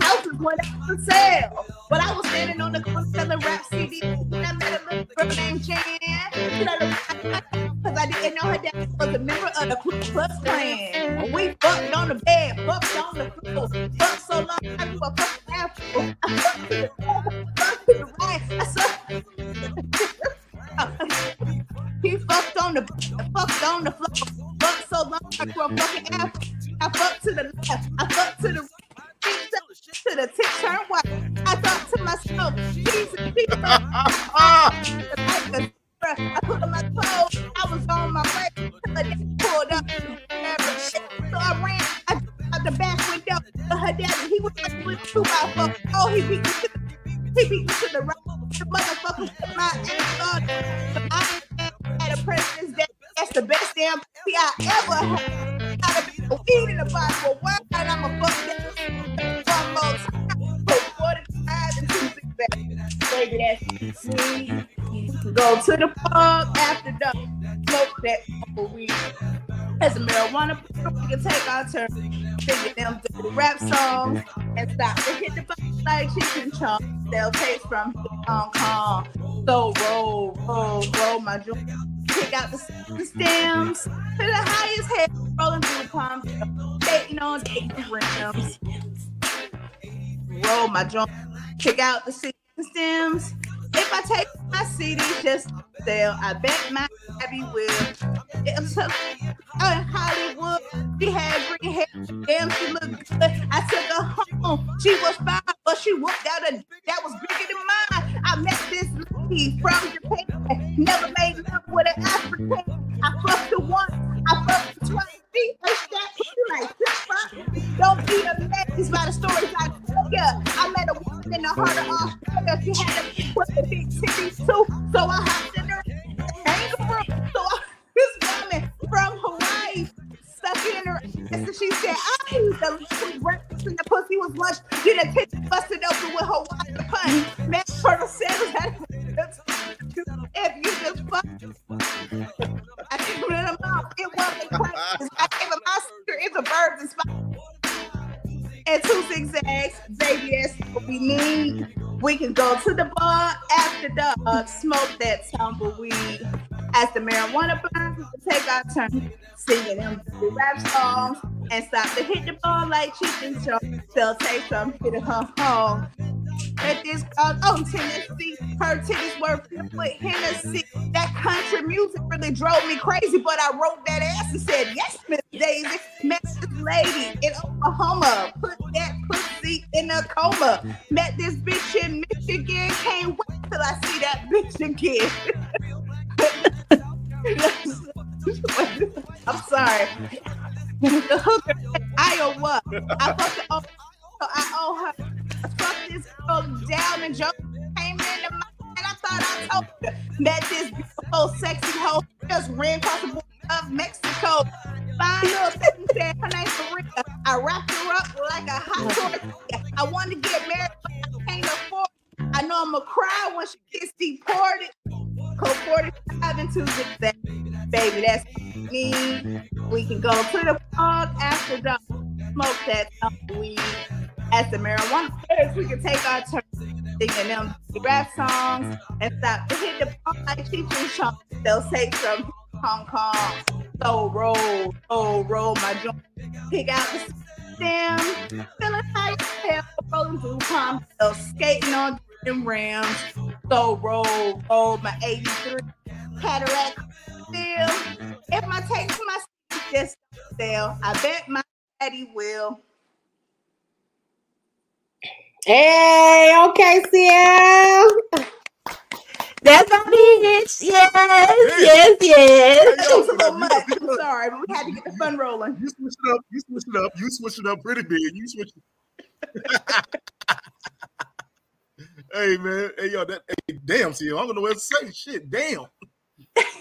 houses went up for sale. But I was standing on the corner selling rap CDs and I met a little girl named Jan. Because I didn't know her dad was a member of the Ku Klux Klan. We fucked on the bed, fucked on the floor, fucked so long I grew a fucking afro. I to the left, fucked to the right. He fucked on the fucked on the floor, fucked so long I grew a fucking afro. I fucked to the left, I fucked to the right. To the tip turn white. I thought to myself, Jesus, Jesus. I put on my clothes. I was on my way. till the day pulled up. So I ran I out the back window. But her daddy, he was like with two by four. Oh, he beat me to the he beat me to the right. The motherfucker put my ass on. I had a president's day. That's the best damn pussy I ever had. Gotta be a weed in the bottle. Word, and I'm a fuck that one more time. sweet. Go to the pub after dark, smoke that for weed. As a marijuana, we can take our turn, singing them dirty rap songs, and stop to hit the button like chicken chunks. They'll taste from Hong Kong. So roll, roll, roll my joint. Pick out the stems to the highest head, rolling through the palm, dating on dating rims. Roll my joint, pick out the seeds stems. If I take my CDs just sell, I bet my Abby will. Was so- in Hollywood, she had green hair. Damn, she looked good. I took her home. She was fine, but she whooped out a that was bigger than mine. I met this lady from Japan. Never made love with an African. I fucked her once. I fucked her twice. She pushed that like. Don't be amazed by the stories I tell ya. I met a woman in the heart of Australia. She had a pussy, big titties too. So I hopped in her. So I, this woman from Hawaii stuck it in her and she said, I the lips was breakfast and the pussy was lunch. Then the titty busted open with Hawaiian punch. Man, Colonel Sanders had if you just fuck I gave him out. It wasn't practice. I gave him my sister. It's a bird and spot. And two zigzags, baby, that's what we need. We can go to the bar after dark, uh, smoke that tumbleweed. As the marijuana burns, we can take our turn singing them rap songs and stop to hit the ball like chicken show. They'll take some hit her home. At this uh, oh Tennessee, her titties were filled with Hennessy. That country music really drove me crazy, but I wrote that ass and said, Yes, Miss Daisy, met this lady in Oklahoma, put that pussy in a coma. Met this bitch in Michigan, can't wait till I see that bitch again. I'm sorry. The hooker Iowa. I her up, so I owe her. I fucked this girl down and Joe came in the mouth and I thought I told her. Met this beautiful, sexy hoe, just ran across the border of Mexico. Fine little thing said her name's Maria. I wrapped her up like a hot tortilla. I wanted to get married, but I can't afford. I know I'ma cry when she gets deported. Colt 45 and 2 zigzag. Baby, that's me. We can go to the park after dark. Smoke that weed. As the marijuana we can take our turn singing them rap songs and stop to hit the park like and Chong. They'll take from Hong Kong. So roll, roll, roll my joint. Pick out the stem. Feeling high as hell. Rolling through palm. They'll skating on them rims. So roll, roll my 83 Cadillac still. If my takes my seat just sell, I bet my daddy will. Hey, okay, CL. That's my bitch. Yes, yes, yes. That was a much. I'm sorry, but we had to get the fun rolling. You switch it up. You switch it up. You switch it up pretty big. You switch. hey man, hey yo, that hey, damn, see, I don't know what to say. Shit, damn.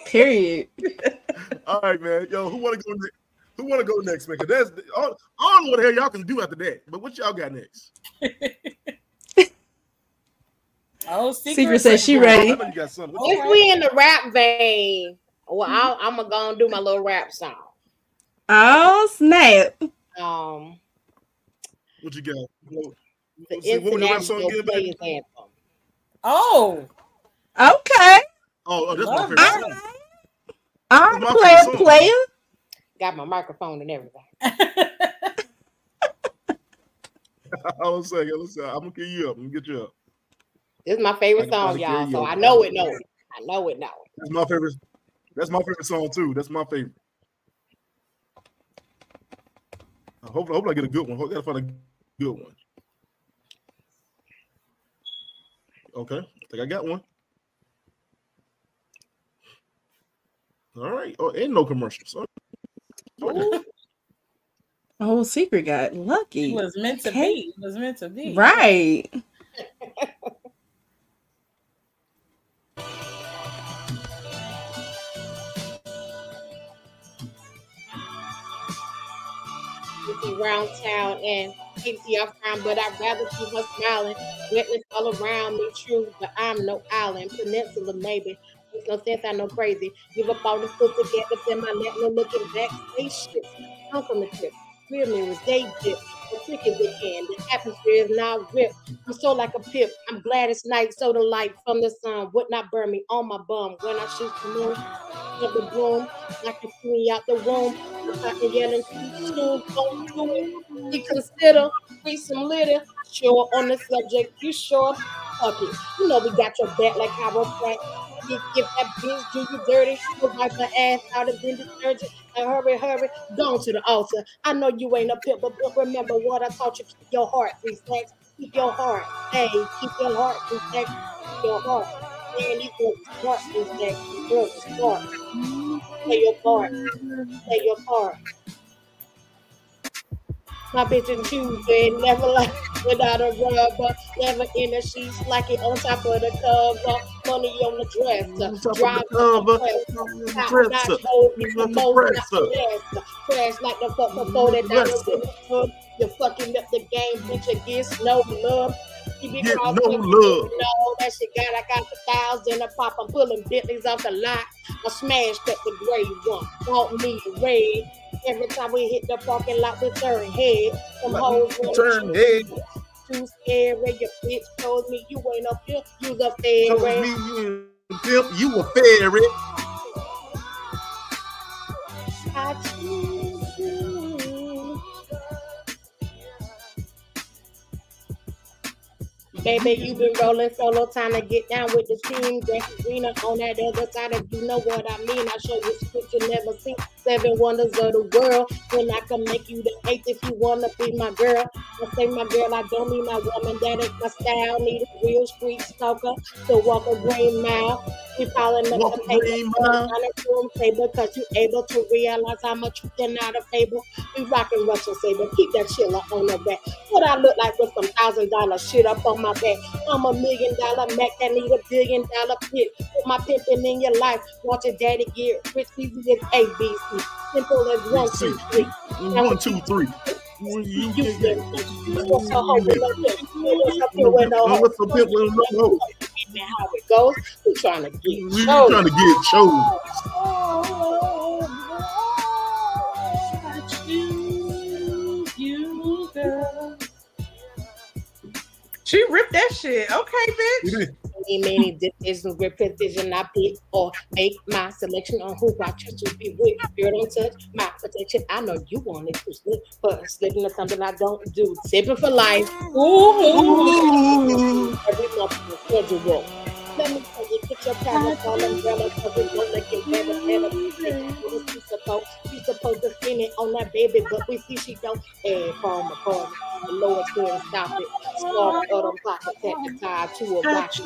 Period. All right, man. Yo, who want to go next? Who want to go next, man? 'Cause that's I don't, I don't know what the hell y'all can do after that. But what y'all got next? Oh, Secret says she ready. I know you got something. What If we in the rap vein, well, I'll, I'm gonna go and do my little rap song. Oh snap! Um, What you got? What, the see, what was your rap song international again, baby? players anthem. Oh, Okay. Oh, oh, that's my favorite it. song. I'm my player, player. Got my microphone and everything. I was saying, listen, I'm gonna get you up. I'm gonna get you up. This is my favorite I song, y'all. So over. I know it, know it. I know it, know it. That's my favorite. That's my favorite song too. That's my favorite. I hope, I hope I get a good one. Hope I got to find a good one. Okay, I think I got one. All right. Oh, and no commercials. Oh, Oh, secret got lucky. it was meant to Okay. be. It was meant to be. Right. around town and keeps you frown, but I'd rather keep her smiling. Witness all around me, true, but I'm no island. Peninsula, maybe. Makes no sense, I know crazy. Give up all the stuff together, send my net, no looking back. Spaceship, come from the trip. Real mirrors, they dip. The trick is the atmosphere is now ripped. I'm so like a pip. I'm glad it's night, so the light from the sun would not burn me on my bum when I shoot the moon. Of the broom, like I can see out the room. I can and soon. Don't do it. You consider free some litter. Sure on the subject, you sure? Fuck it. You know we got your back like chiropractic. If, if that bitch do you dirty, she'll wipe her ass out of the detergent. Hurry, hurry, go to the altar. I know you ain't a pimp, but remember what I taught you. Keep your heart respect. Keep your heart. Hey, keep your heart respect. Keep your heart. Man, these girls smart. These girls are smart. Play your part. Play your part. My bitch in Tuesday, never like without a rubber, never in the sheets, like it on top of the cover, money on the dresser, drive on the dresser, top notch hold me the not less, crash like the fuck before that dollars. In the hood. You're fucking up the game, bitch, against no love. You be Get no love. know that shit got, I got the thousand, a pop, I'm pulling Bentleys off the lot. I smashed up the gray one, want me the red. Every time we hit the parking lot, we turn head. Some hoes Turn head. Too scary, your bitch told me you ain't up here, You a fairy. Told me you ain't pimp, you a fairy. I choose Baby, you been rolling solo, time to get down with the team. Grass greener on that other side, if you know what I mean. I show you shit you never seen. Seven wonders of the world. When I can make you the eighth if you wanna be my girl. I say my girl, I don't mean my woman. That is my style. Need a real street stalker to walk a green mile. We falling up the a paper, green on mile. the room table, cause you able to realize how much you can out of fable. We rockin' Russian saber, keep that chiller on the back. What I look like with some thousand dollar shit up on my back. I'm a million dollar Mac that need a billion dollar pit. Put my pimpin' in your life. Watch your daddy get rich. Easy as ABC. Simple as one, two, three. One, two, three. You get What's a hoe with no pimp? What's up here with no hoe? What's a pimp with no hoe? And how it goes? We trying to get We chose. trying to get chose. She ripped that shit. Okay, bitch. Many, many decisions precision. I pick or make my selection on who I choose to be with. Girl, don't touch my protection. I know you want it to slip, but slipping is something I don't do. Sipping for life. Ooh. Every month schedule. Let me tell you, get your parasol umbrella, cause it's gonna get better, better. What is she supposed? Supposed to spin it on that baby, but we see she don't. And from a corner, the lower couldn't stop it. Scarf of them pockets at the tie to a rocket.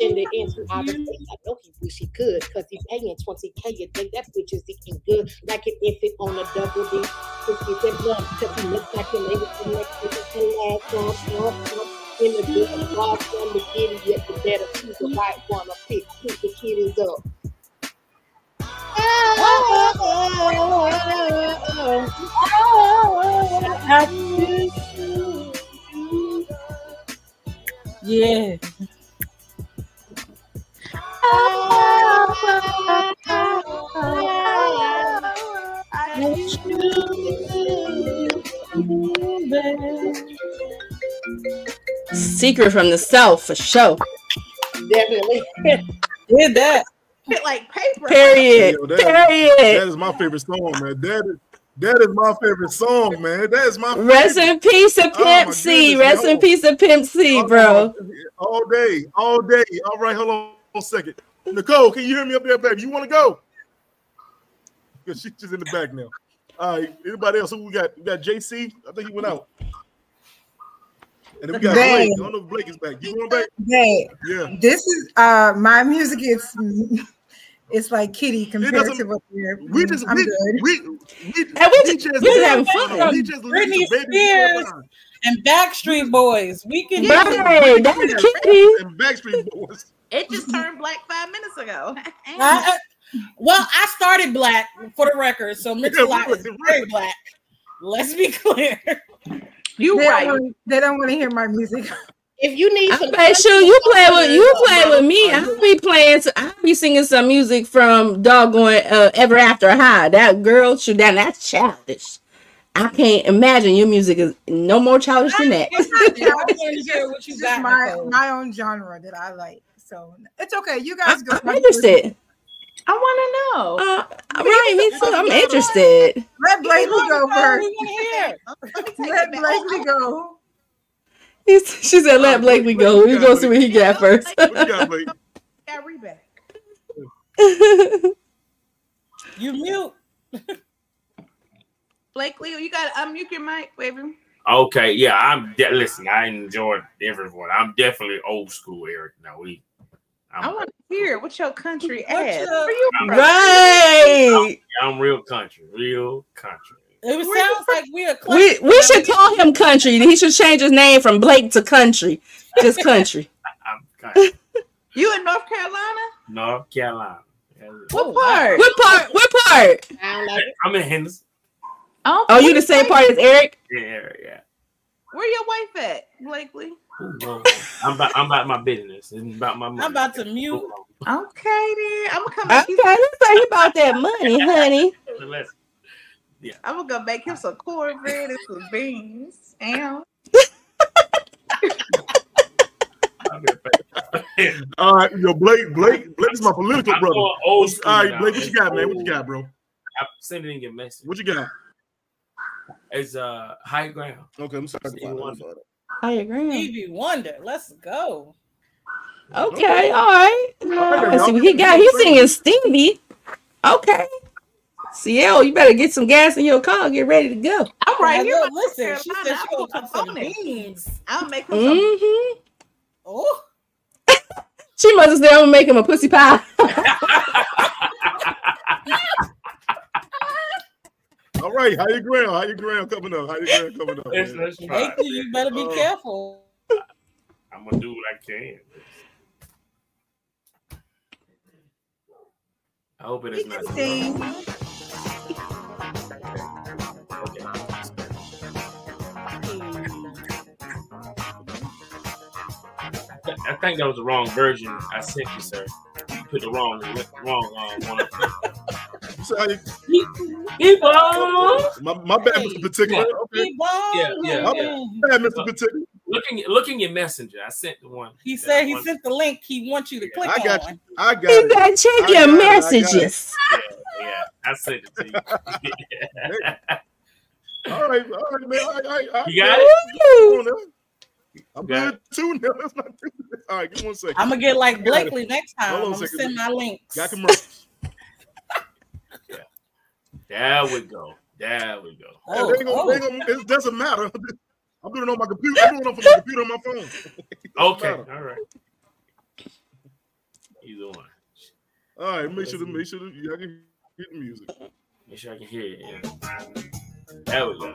Send it into outer space. I know he wish he could, cause he paying 20k a day. That bitch is eating good, like an infant on a double D. Get that blood, cause he looks like an able to make it the last one. In the the boss from the idiot, the better choose the right one. I pick, pick the kiddies up. Yeah. Secret from the South for sure. Definitely. Did that. Bit like paper. Period. Yo, that, Period. that is my favorite song, man. That is that is my favorite song, man. That is my Rest in peace of Oh, Pimp my C. goodness, Rest yo. in oh. peace of Pimp C, oh, bro. all day, all day. All right, hold on one second. Nicole, can you hear me up there, baby? You want to go? Because she's just in the back now. All right, anybody else? Who we got? We got JC. I think he went out. And then we got Blake. I don't know if Blake is back. You going back? Hey, Yeah. this is uh my music is it's like kitty compared to what we're We just I'm we, good. we, we, And we we just- just we just having fun. We just listen Britney Spears and Backstreet Boys. We can Right, that's kitty. and Backstreet Boys. It just turned black five minutes ago. I- well, I started black for the record, so Mix Yeah, a lot is very black. Let's be clear. You they right. Don't wanna, they don't want to hear my music. If you need I play sure you play with you play with me. I'll be playing. I'll be singing some music from doggone uh, Ever After High. That girl should that that's childish. I can't imagine your music is no more childish than that. It's I childish, wanna it's hear just- what you it's got, just my my own genre that I like. So it's okay. You guys go. I'm interested. I want to know. Uh, right, me too. I'm interested. Let Blakely go first. want to hear. Let Blakely go. He's, she said, "Let Blakely go. We go see what he got first. What you got, Blake? Got reback. You mute. Blakely, you got to unmute your mic, baby. Okay, yeah, I'm de- listen. I enjoyed everyone. I'm definitely old school, Eric. Now we, I want to hear what your country What's ass. your- Where you I'm, right. I'm real country, real country. It sounds like we're a We we should call him Country. He should change his name from Blake to Country. Just Country. I'm country. You in North Carolina? North Carolina. Oh, what part? What part? What part? I'm in Henderson. Oh, Oh, you the same part as Eric? Yeah, yeah. Where your wife at, Blakely? Ooh, Lord. I'm about, I'm about my business. It's about my money. I'm about to mute. Okay, then. I'm gonna come Okay, back. you- let's say about that money, honey. Let's- I'm gonna go make him some cornbread and some beans. Ow. All right, yo, Blake, Blake, Blake is my political I'm brother. going old What's- school All right, now. Blake, what you got, man? What you got, bro? I sent it in your message. What you got? It's uh high ground. Okay, I'm sorry. Stevie Wonder. I agree. Stevie Wonder. Let's go. Okay, all right. right, Let's see what he got. He's singing Stevie. Okay. CL, you better get some gas in your car. Get ready to go. I'm right Now, here. look, listen, she said she gonna Carolina. cook some I'm on it. beans. I'll make him some. Mm-hmm. Oh, She must have said, I'm gonna make him a pussy pie. All right, how you ground? How you ground coming up? How you ground coming up? Let's, let's try. Blakely, you better be Uh, careful. I'm gonna do what I can. I hope it is not. Sing. I think that was the wrong version I sent you, sir. You put the wrong, wrong uh, one. You say how you- Keep on. My, my bad, Mr. Particular. Okay. Yeah, yeah, My yeah. bad, Mr. Particular. Look in, look in your messenger. I sent the one. He said he wanted- sent the link he wants you to click I got on. you. I got He it. said, check I your got it, I got it. messages. Yeah, yeah. I sent it to you. All right, all right, man. All right, all right, all right. You got Come on now. I'm Got good too now. Let's not do. All right, give me one second. I'm gonna get like I. Blakely next time. I'm gonna send my links. Got commercials. There we go. There we go. Hey, Oh, they gonna, oh. they gonna, it doesn't matter. I'm doing it on my computer. I'm doing it on my computer on my phone. Okay, matter. all right. Either one. All right, make sure to make sure that y'all can hear the music. Make sure I can hear it. Yeah. There we go.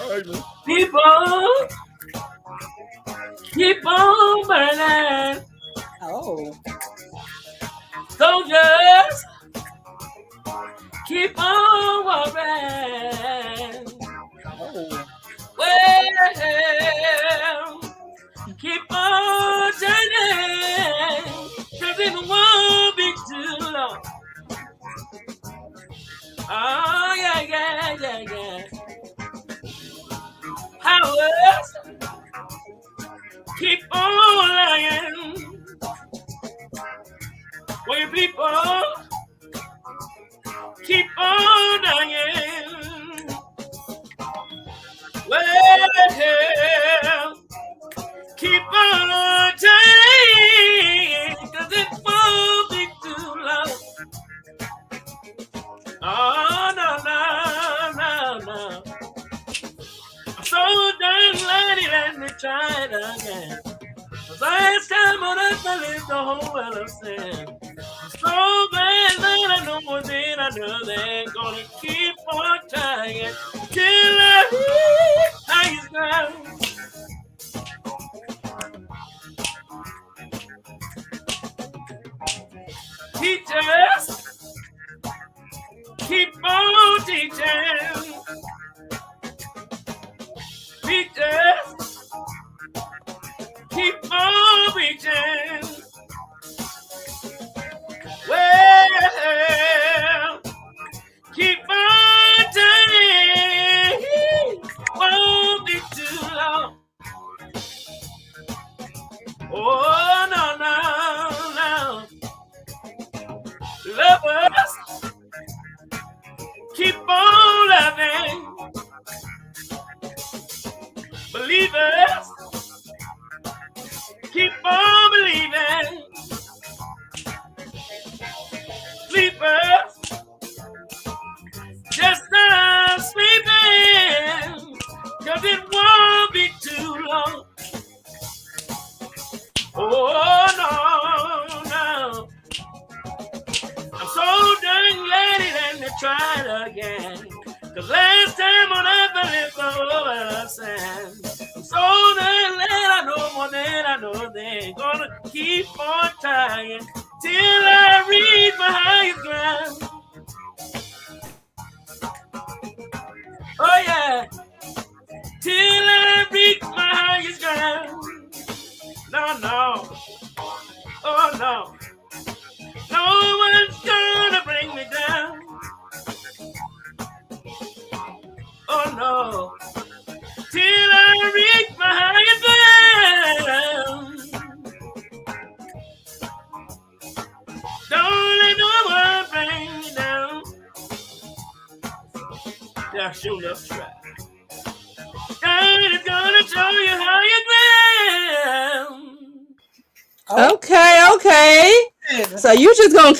All right, man. Keep on, keep on burning, Oh, soldiers. Keep on oh. Well, keep on turning, 'cause it won't be too long. Oh, yeah, yeah, yeah, yeah. Powers, keep on lying. Well, people, keep on dying. Well, keep on turning, 'cause it won't be too long. Oh, no, no, no, no. I'm so done lying, let me try it again. 'Cause last time on earth I lived the whole world of sin. I know I gonna keep on trying till I hit highest ground.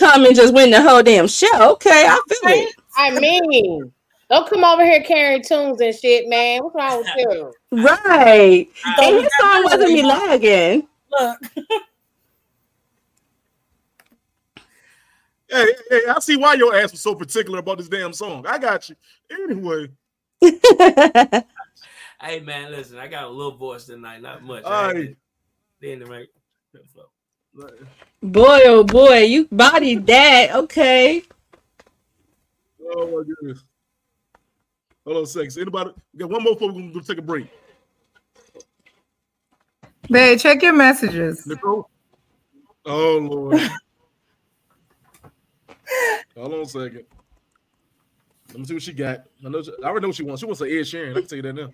Just come and just win the whole damn show? Okay, I feel it. I mean, don't come over here carrying tunes and shit, man. What's wrong with you? Right. And his song wasn't me lagging. Look. Hey, hey, I see why your ass was so particular about this damn song. I got you. Anyway, Hey man, listen, I got a little voice tonight, not much. All I right. Then right. Boy, oh boy, you bodied that. Okay. oh my goodness. Hold on a second. Anybody? We got one more before we're gonna take a break. Babe, check your messages. Nicole. Oh Lord. Hold on a second. Let me see what she got. I know. She, I already know what she wants. She wants an Ed Sheeran. I can tell you that now.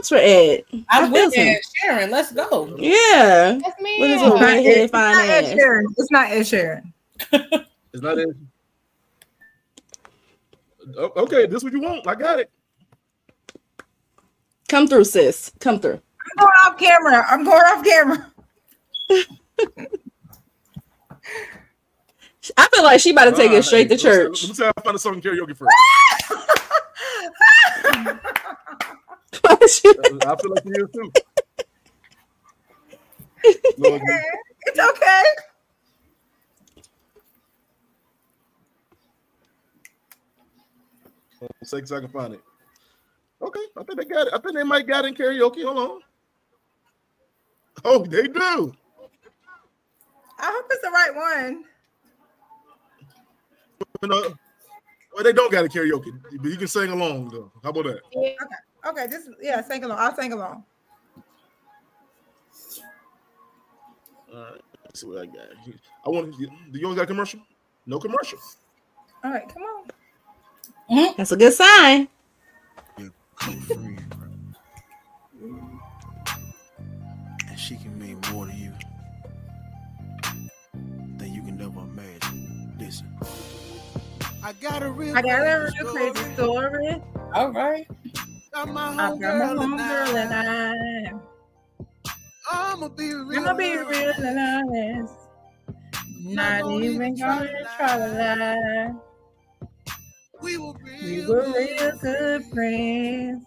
Rocks for Ed. I I'm feel with some- Ed Sheeran. Let's go. Yeah. That's me. What is It's it? not Red head it's fine not Ed ass. It's not Ed Sheeran. It's not Ed. Okay, this is what you want. I got it. Come through, sis. Come through. I'm going off camera. I'm going off camera. I feel like she about to take All it straight to right, let me- church. Let me see how I find a song karaoke first. I feel like you too. Lord, It's okay. Hold on a second I can find it. Okay, I think they got it. I think they might got it in karaoke. Hold on. Oh, they do. I hope it's the right one. You know, well, they don't got a karaoke, but you can sing along though. How about that? Yeah. Okay. Okay. This yeah, sing along. I'll sing along. All right, let's see what I got. I want. Do you always got a commercial? No commercial. All right, come on. Mm-hmm. That's a good sign. and she can mean more to you than you can ever imagine. Listen. I got a real I got a real crazy story. All right. Got my I got my homegirl and I. I'ma be real. I'ma be real and honest. Not even gonna try to lie. We were We were real good friends.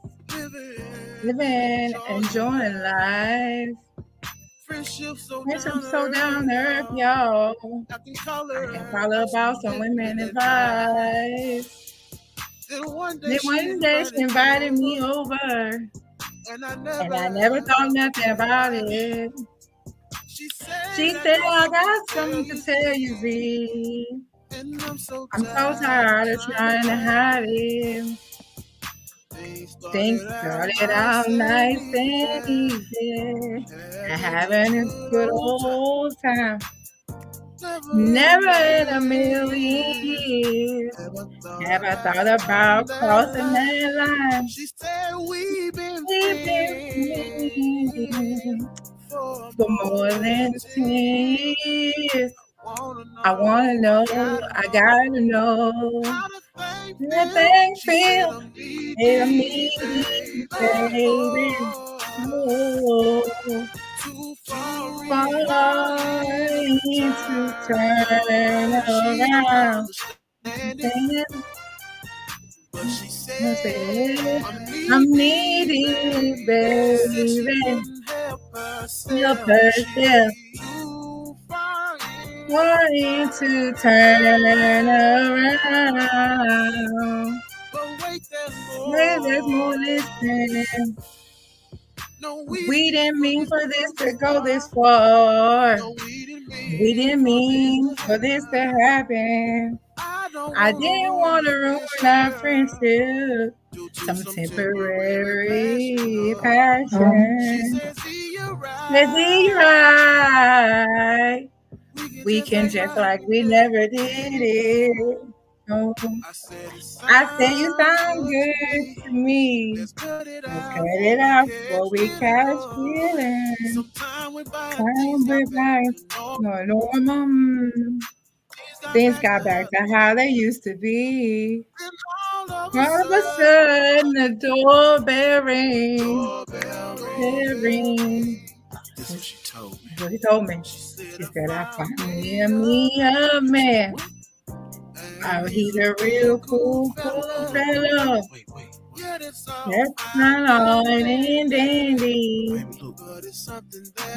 Living, enjoying life. Friendship so Friendship so down earth, y'all. I can call her. I can call her about some women advice. Then one day, Then one day she invited me over. and I never, And I never thought nothing about it. She said, She said, I got something to tell you, Z. and I'm so I'm so tired of trying to hide it. Things started out nice and easy. I Having a good old time. Never in a million years have I thought about crossing that line. She said we've been friends for more than 10 years. I wanna know, I gotta know. How things feel in me, baby. Oh, too far to turn around. I'm needy, baby. Help herself. Wanting to turn around. Where there's more listening. We didn't mean for this to go this far. We didn't mean for this to happen. I didn't want to ruin our friendship. Some temporary passion. Let's be right. We can just like we never did it. No. I said you sound good to me. Let's cut it out before we catch feelings. Time went by, no normal. Things got back to how they used to be. All of a sudden, the doorbell rings. Bell rings. This is what she told me. What he told me. She said, I found me a man. Oh, he's a real cool, cool fellow. That's not all and dandy.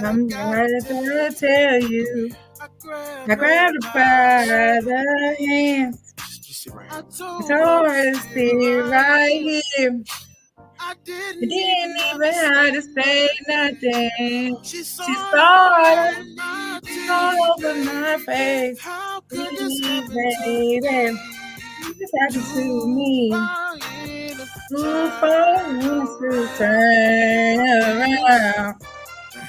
I'm gonna tell you. I grabbed her by the hand. I told her to sit right here. I didn't even have to say nothing. She saw it all over my face. Please, baby, this mm-hmm. happened to me. Too far to turn around.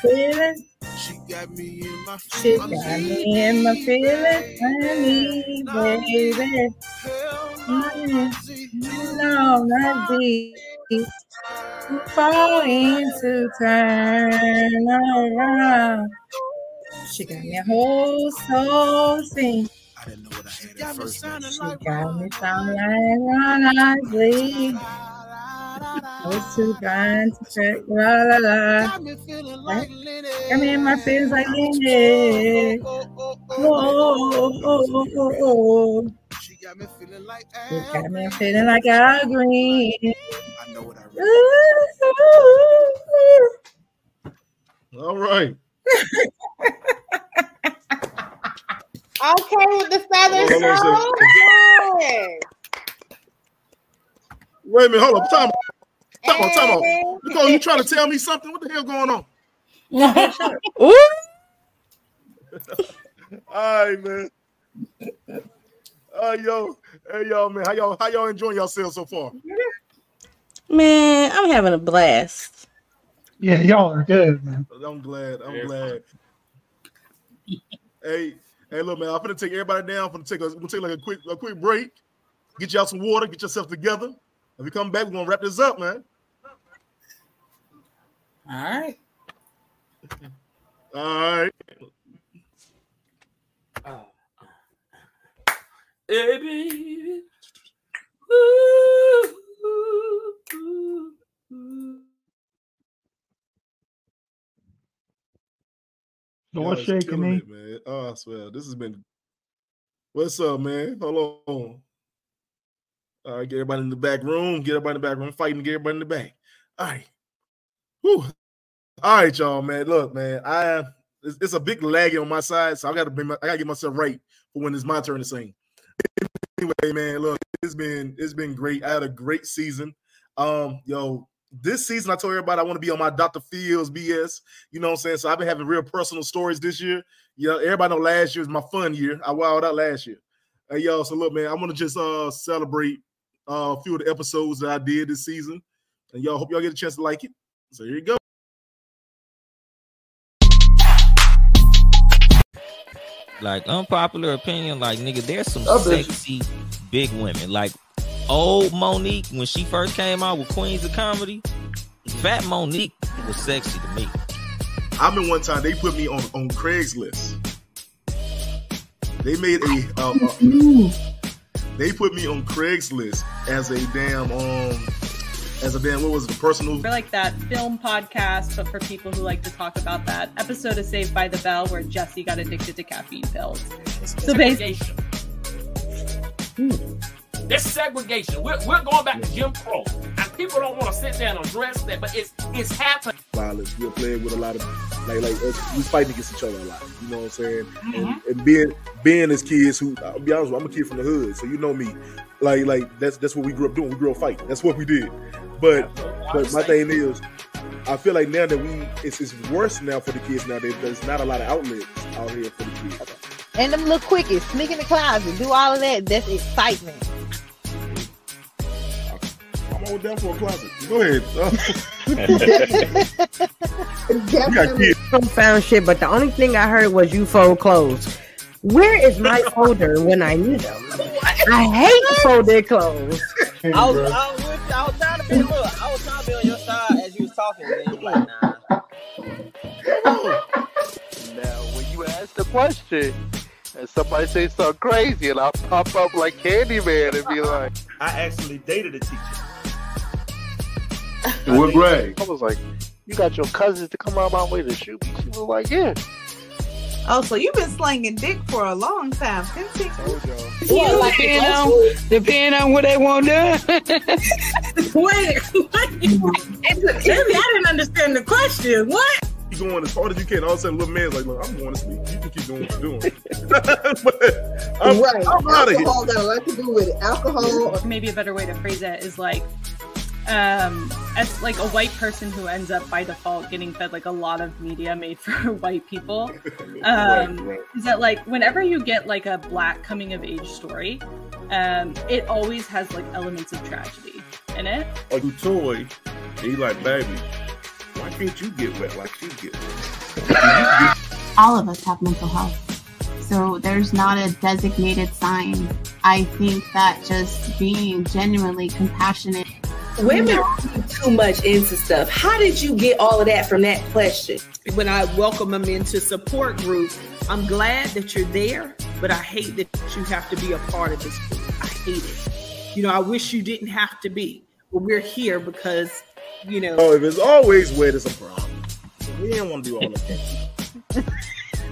Feeling. She got me in my She got me in my feelings, honey, baby. Mm-hmm. No, not deep. Falling to turn around. She got me a whole soul sing. She got me sounding She like got me sounding like Ron Isley. Those two guns, check, la la la. Got me feeling like Lenny. Got me in my feelings like Lindy. Oh, oh, oh, oh, oh. She got me feeling like You got me feeling like Al Green. All right. Okay with the Southern Hold on a Soul. second. Yes. Wait a minute, hold up. Time out. Time out, time out. Nicole, you trying to tell me something? What the hell going on? All right, man. Uh, yo, hey, y'all, man. How y'all, how y'all enjoying yourselves so far? Man, I'm having a blast. Yeah, y'all are good, man. I'm glad. I'm glad. hey, hey, look, man. I'm gonna take everybody down. I'm gonna take a, we'll take like a quick, a quick break. Get y'all some water. Get yourself together. If we come back, we're gonna wrap this up, man. All right. All right. Hey, baby. Ooh, ooh, ooh. Y'all shaking me? it, man. Oh, I swear, this has been. What's up, man? Hold on. All right, get everybody in the back room. Get everybody in the back room. Fighting get everybody in the back. All right. Whew. All right, y'all, man. Look, man, I it's, it's a big laggy on my side, so I gotta bring my, I gotta get myself right for when it's my turn to sing. Anyway, man, look, it's been it's been great. I had a great season. Um, yo, this season I told everybody I want to be on my Dr. Phil's BS. You know what I'm saying? So I've been having real personal stories this year. Yeah, everybody know last year was my fun year. I wowed out last year. Hey, yo, so look, man, I want to just uh celebrate uh, a few of the episodes that I did this season. And y'all hope y'all get a chance to like it. So here you go. Like unpopular opinion, like nigga, there's some I bet you. sexy big women. Like old Mo'Nique when she first came out with Queens of Comedy, Fat Mo'Nique was sexy to me. I remember one time they put me on on Craigslist. They made a uh, uh, they put me on Craigslist as a damn um as a damn what was it, a personal We're like that film podcast, but for people who like to talk about that episode of Saved by the Bell where Jesse got addicted to caffeine pills. So basically, segregation. This segregation. We're, we're going back to Jim Crow, and people don't want to sit there and address that, but it's it's happening. violence. We're playing with a lot of like like us, we fighting against each other a lot. You know what I'm saying? And, Mm-hmm. and being being as kids who I'll be honest, with you, I'm a kid from the hood, so you know me. Like like that's that's what we grew up doing. We grew up fighting. That's what we did. But but my thing is, I feel like now that we it's, it's worse now for the kids now. There, there's not a lot of outlets out here for the kids. And them little quickies, sneak in the closet, do all of that. That's excitement. I'm all down for a closet. Go ahead. We got. Found shit, but the only thing I heard was you fold clothes. Where is my folder when I need them? I hate folded clothes. I was, I was, with, I was trying to be look, I was trying to be on your side as you was talking, man. You like, nah. Now, when you ask the question and somebody say something crazy, and I pop up like Candyman and be like, I actually dated a teacher. "What grade?" I was like, "You got your cousins to come out my way to shoot me." She was like, "Yeah." Oh, so you've been slinging dick for a long time. Them chicks- Well, like depending on, depending on what they want done. Wait, wait. Maybe I didn't understand the question. What? You going as hard as you can. All of a sudden, little man's like, look, I'm going to sleep. You can keep doing what you're doing. but I'm, right. I'm out of here. Alcohol got a lot to do with it. Alcohol. maybe a better way to phrase it is like um as like a white person who ends up by default getting fed like a lot of media made for white people um Right, right. is that like whenever you get like a black coming of age story um it always has like elements of tragedy in it Or you toy, he like, baby, why can't you get wet like she get wet? all of us have mental health. So there's not a designated sign. I think that just being genuinely compassionate. Women read too much into stuff. How did you get all of that from that question? when I welcome them into support group, I'm glad that you're there, but I hate that you have to be a part of this group. I hate it. You know, I wish you didn't have to be, but we're here because, you know. Oh, if it's always wet, it's a problem. We didn't want to do all of that.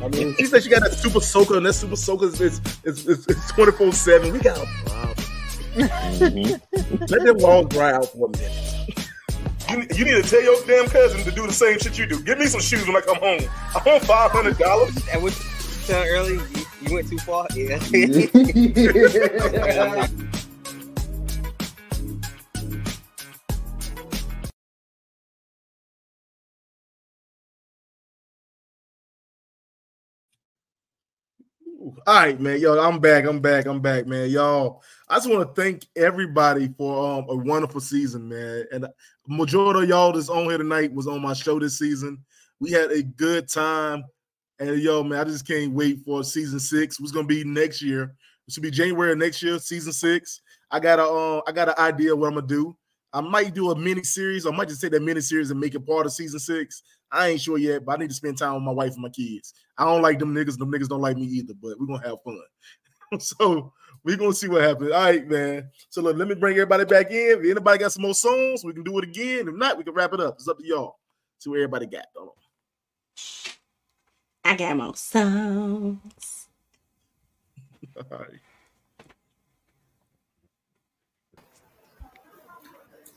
I mean, she said she got that super soaker, and that super soaker is it's it's it's twenty four seven. We got a problem. Mm-hmm. Let them walls dry out for a minute. You, you need to tell your damn cousin to do the same shit you do. Give me some shoes when I come home. I want five hundred dollars. And what you said earlier, you, you went too far. Yeah. All right, man. Yo, I'm back. I'm back. I'm back, man. Y'all, I just want to thank everybody for um, a wonderful season, man. And majority of y'all that's on here tonight was on my show this season. We had a good time. And yo, man, I just can't wait for season six. What's gonna be next year? It should be January next year, season six. I got a uh, I got an idea what I'm gonna do. I might do a mini series. I might just take that mini series and make it part of season six. I ain't sure yet, but I need to spend time with my wife and my kids. I don't like them niggas. Them niggas don't like me either, but we're gonna have fun. so we're gonna see what happens. All right, man. So look, let me bring everybody back in. If anybody got some more songs, we can do it again. If not, we can wrap it up. It's up to y'all. See what everybody got. Hold on. I got more songs. All right.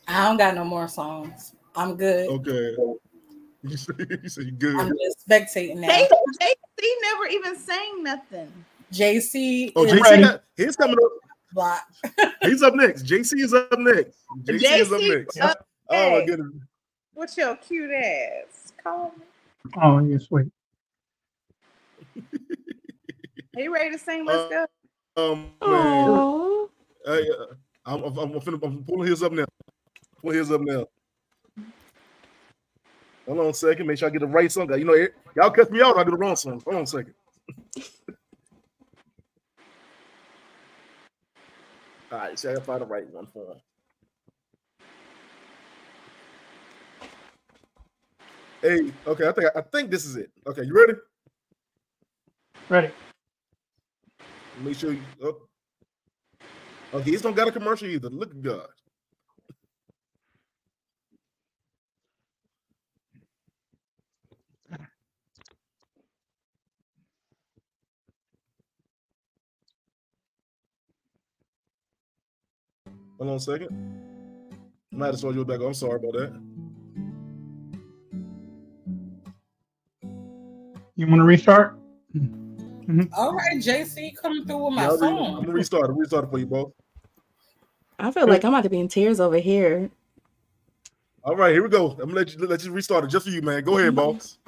I don't got no more songs. I'm good. Okay. You say you say you good. I'm just spectating now. J- JC never even sang nothing. JC. Oh, JC, got, he's coming up. Block. He's up next. JC is up next. JC, is up next. up Oh my next. goodness. What's your cute ass? Call me. Oh, you're sweet. Are you ready to sing? Let's go. Um, man. Hey, uh, I'm, I'm, I'm, finna, I'm pulling his up now. Pulling his up now. Hold on a second. Make sure I get the right song. You know, y'all cut me out. I get the wrong song. Hold on a second. All right, see, I gotta find the right one for him. Hey, okay, I think I think this is it. Okay, you ready? Ready. Make sure you. Oh, oh he's don't got a commercial either. Look at God. Hold on a second. I might have told you back. I'm sorry about that. You want to restart? Mm-hmm. Mm-hmm. All right, JC coming through with my Yeah, I'll re- I'm gonna restart. it. restart it for you, both. I feel like I'm about to be in tears over here. All right, here we go. I'm gonna let you let you restart it just for you, man. Go ahead, boss.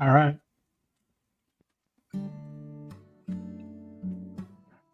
All right.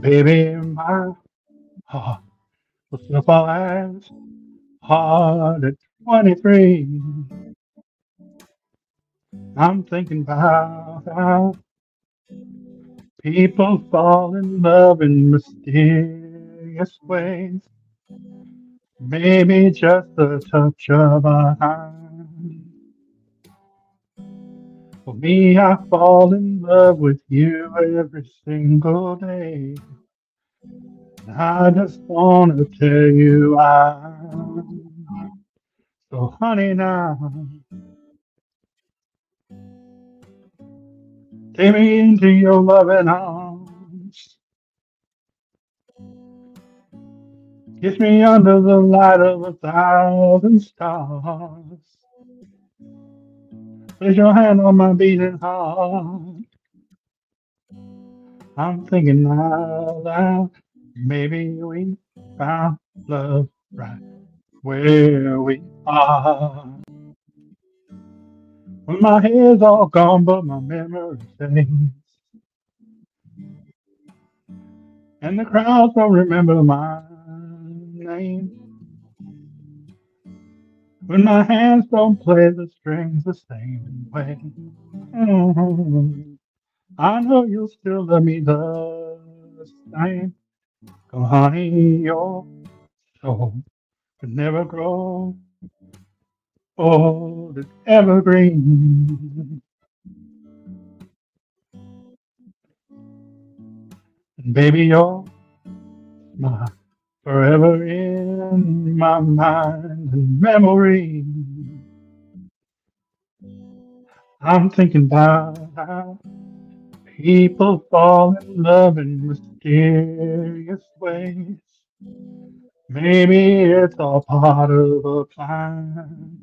Baby, my heart will slip as hard at 23. I'm thinking about how people fall in love in mysterious ways. Maybe just a touch of a hand. For me, I fall in love with you every single day. I just want to tell you I'm So, honey, now. Take me into your loving arms. Kiss me under the light of a thousand stars. Place your hand on my beating heart. I'm thinking out loud. Maybe we found love right where we are. When my hair's all gone, but my memory stays. And the crowds don't remember my name. When my hands don't play the strings the same way. Mhm. I know you'll still love me the same. Oh, honey, your soul could never grow old as evergreen. And baby, you're my forever in my mind and memory. I'm thinking about how people fall in love in mysterious ways. Maybe it's all part of a plan.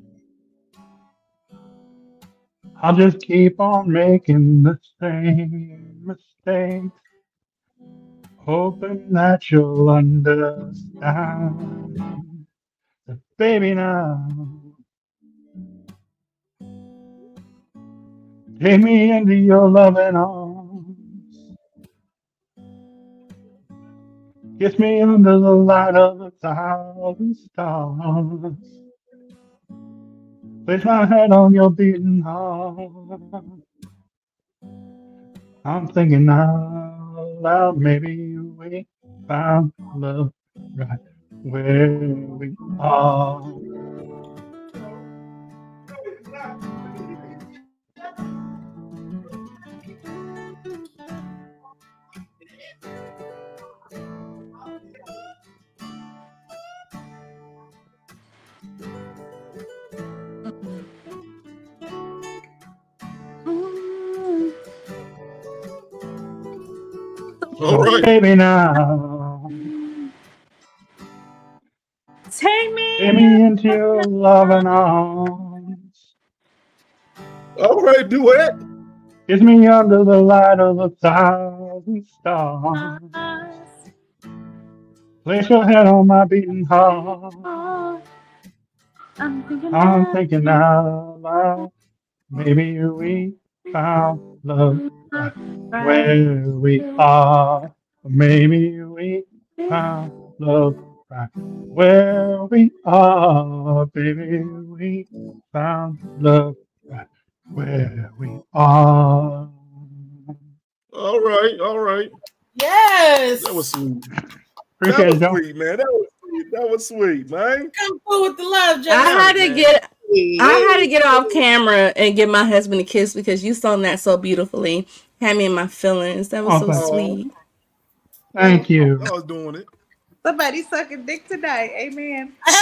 I'll just keep on making the same mistakes, hoping that you'll understand. But baby, now take me into your loving arms. Kiss me under the light of a thousand stars. Place my head on your beating heart. I'm thinking out loud, maybe we found love right where we are. All right. Baby, now Take me. take me into your loving arms. All right, duet. Kiss me under the light of a thousand stars. Place your head on my beating heart. I'm thinking I'm thinking uh, out loud. Maybe we found love where we are. Maybe we found love right where we are. Baby, we found love right where we are. All right, all right. Yes. That was sweet. Appreciate that was Joe. sweet, man. That was sweet. That was sweet, man. Come through with the love, Joe. I had to oh, get I had to get off camera and give my husband a kiss because you sung that so beautifully. Had me in my feelings. That was Oh, so thank- sweet. Thank you. I was doing it. Somebody sucking dick tonight. Amen. Show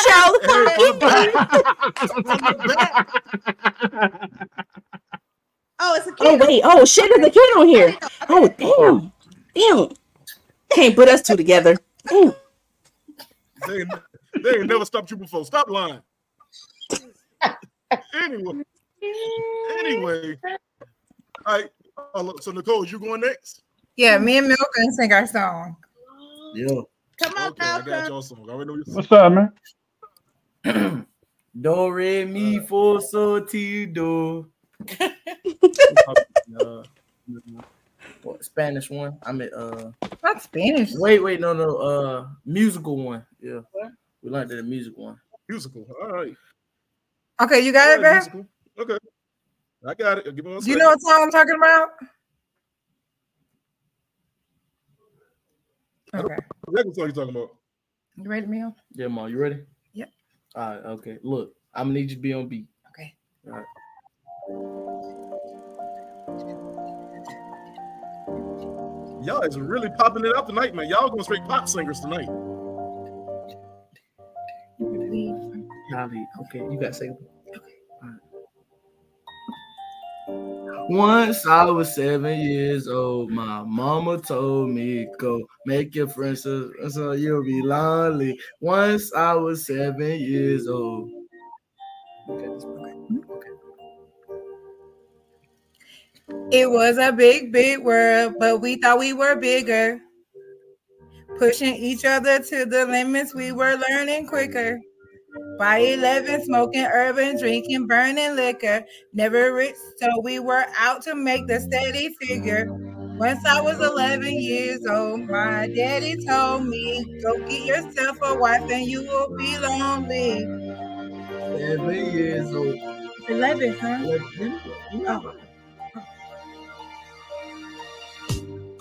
Oh, it's a oh, kid. Oh wait, oh shit, there's a kid on here. Oh damn. Oh. Damn. Can't put us two together. Damn. They they ain't never stopped you before. Stop lying. Anyway, anyway. All right. uh, so Nicole, you going next? Yeah, me and Milk gonna sing our song. Yeah. Come on, Okay, I got y'all song. I already know your What's up, man? Do re mi fo so ti do. uh, what, Spanish one. I mean, uh, Not Spanish. wait, wait, no, no, uh, musical one. Yeah, we learned that the music one. Musical. All right. Okay, you got it, All right, babe? musical. Okay. I got it. Give me one Do you know what song I'm talking about? Okay. What song you talking about? You ready, Mel? Yeah, mom, you ready? Yep. All right, okay. Look, I'm gonna need you to be on beat. Okay. All right. Y'all is really popping it up tonight, man. Y'all going straight pop singers tonight. Holly, okay, you got to say. Once I was seven years old, my mama told me, Go make your friends so, so you'll be lonely. Once I was seven years old. It was a big, big world, but we thought we were bigger. Pushing each other to the limits, we were learning quicker. By 11, smoking urban, drinking, burning liquor. Never rich, so we were out to make the steady figure. Once I was 11 years old, my daddy told me, Go get yourself a wife and you will be lonely. 11 years old. 11, huh? 11. Oh.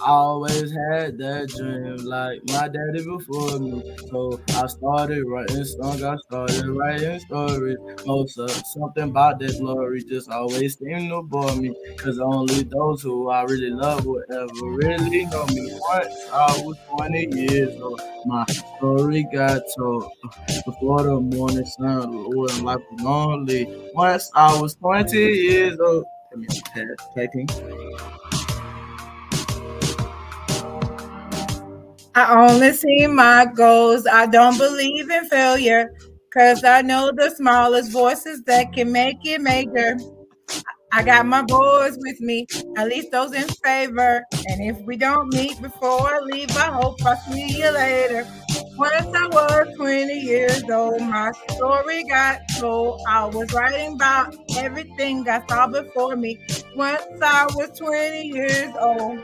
I always had that dream like my daddy before me. So I started writing songs, I started writing stories. Most of something about that glory just always seemed to bore me. Cause only those who I really love will ever really know me. Once I was 20 years old, my story got told. Before the morning sun, Lord, life was lonely. Once I was 20 years old. I mean, I only see my goals. I don't believe in failure. Cause I know the smallest voices that can make it major. I got my boys with me, at least those in favor. And if we don't meet before I leave, I hope I see you later. Once I was 20 years old, my story got told. I was writing about everything I saw before me. Once I was 20 years old.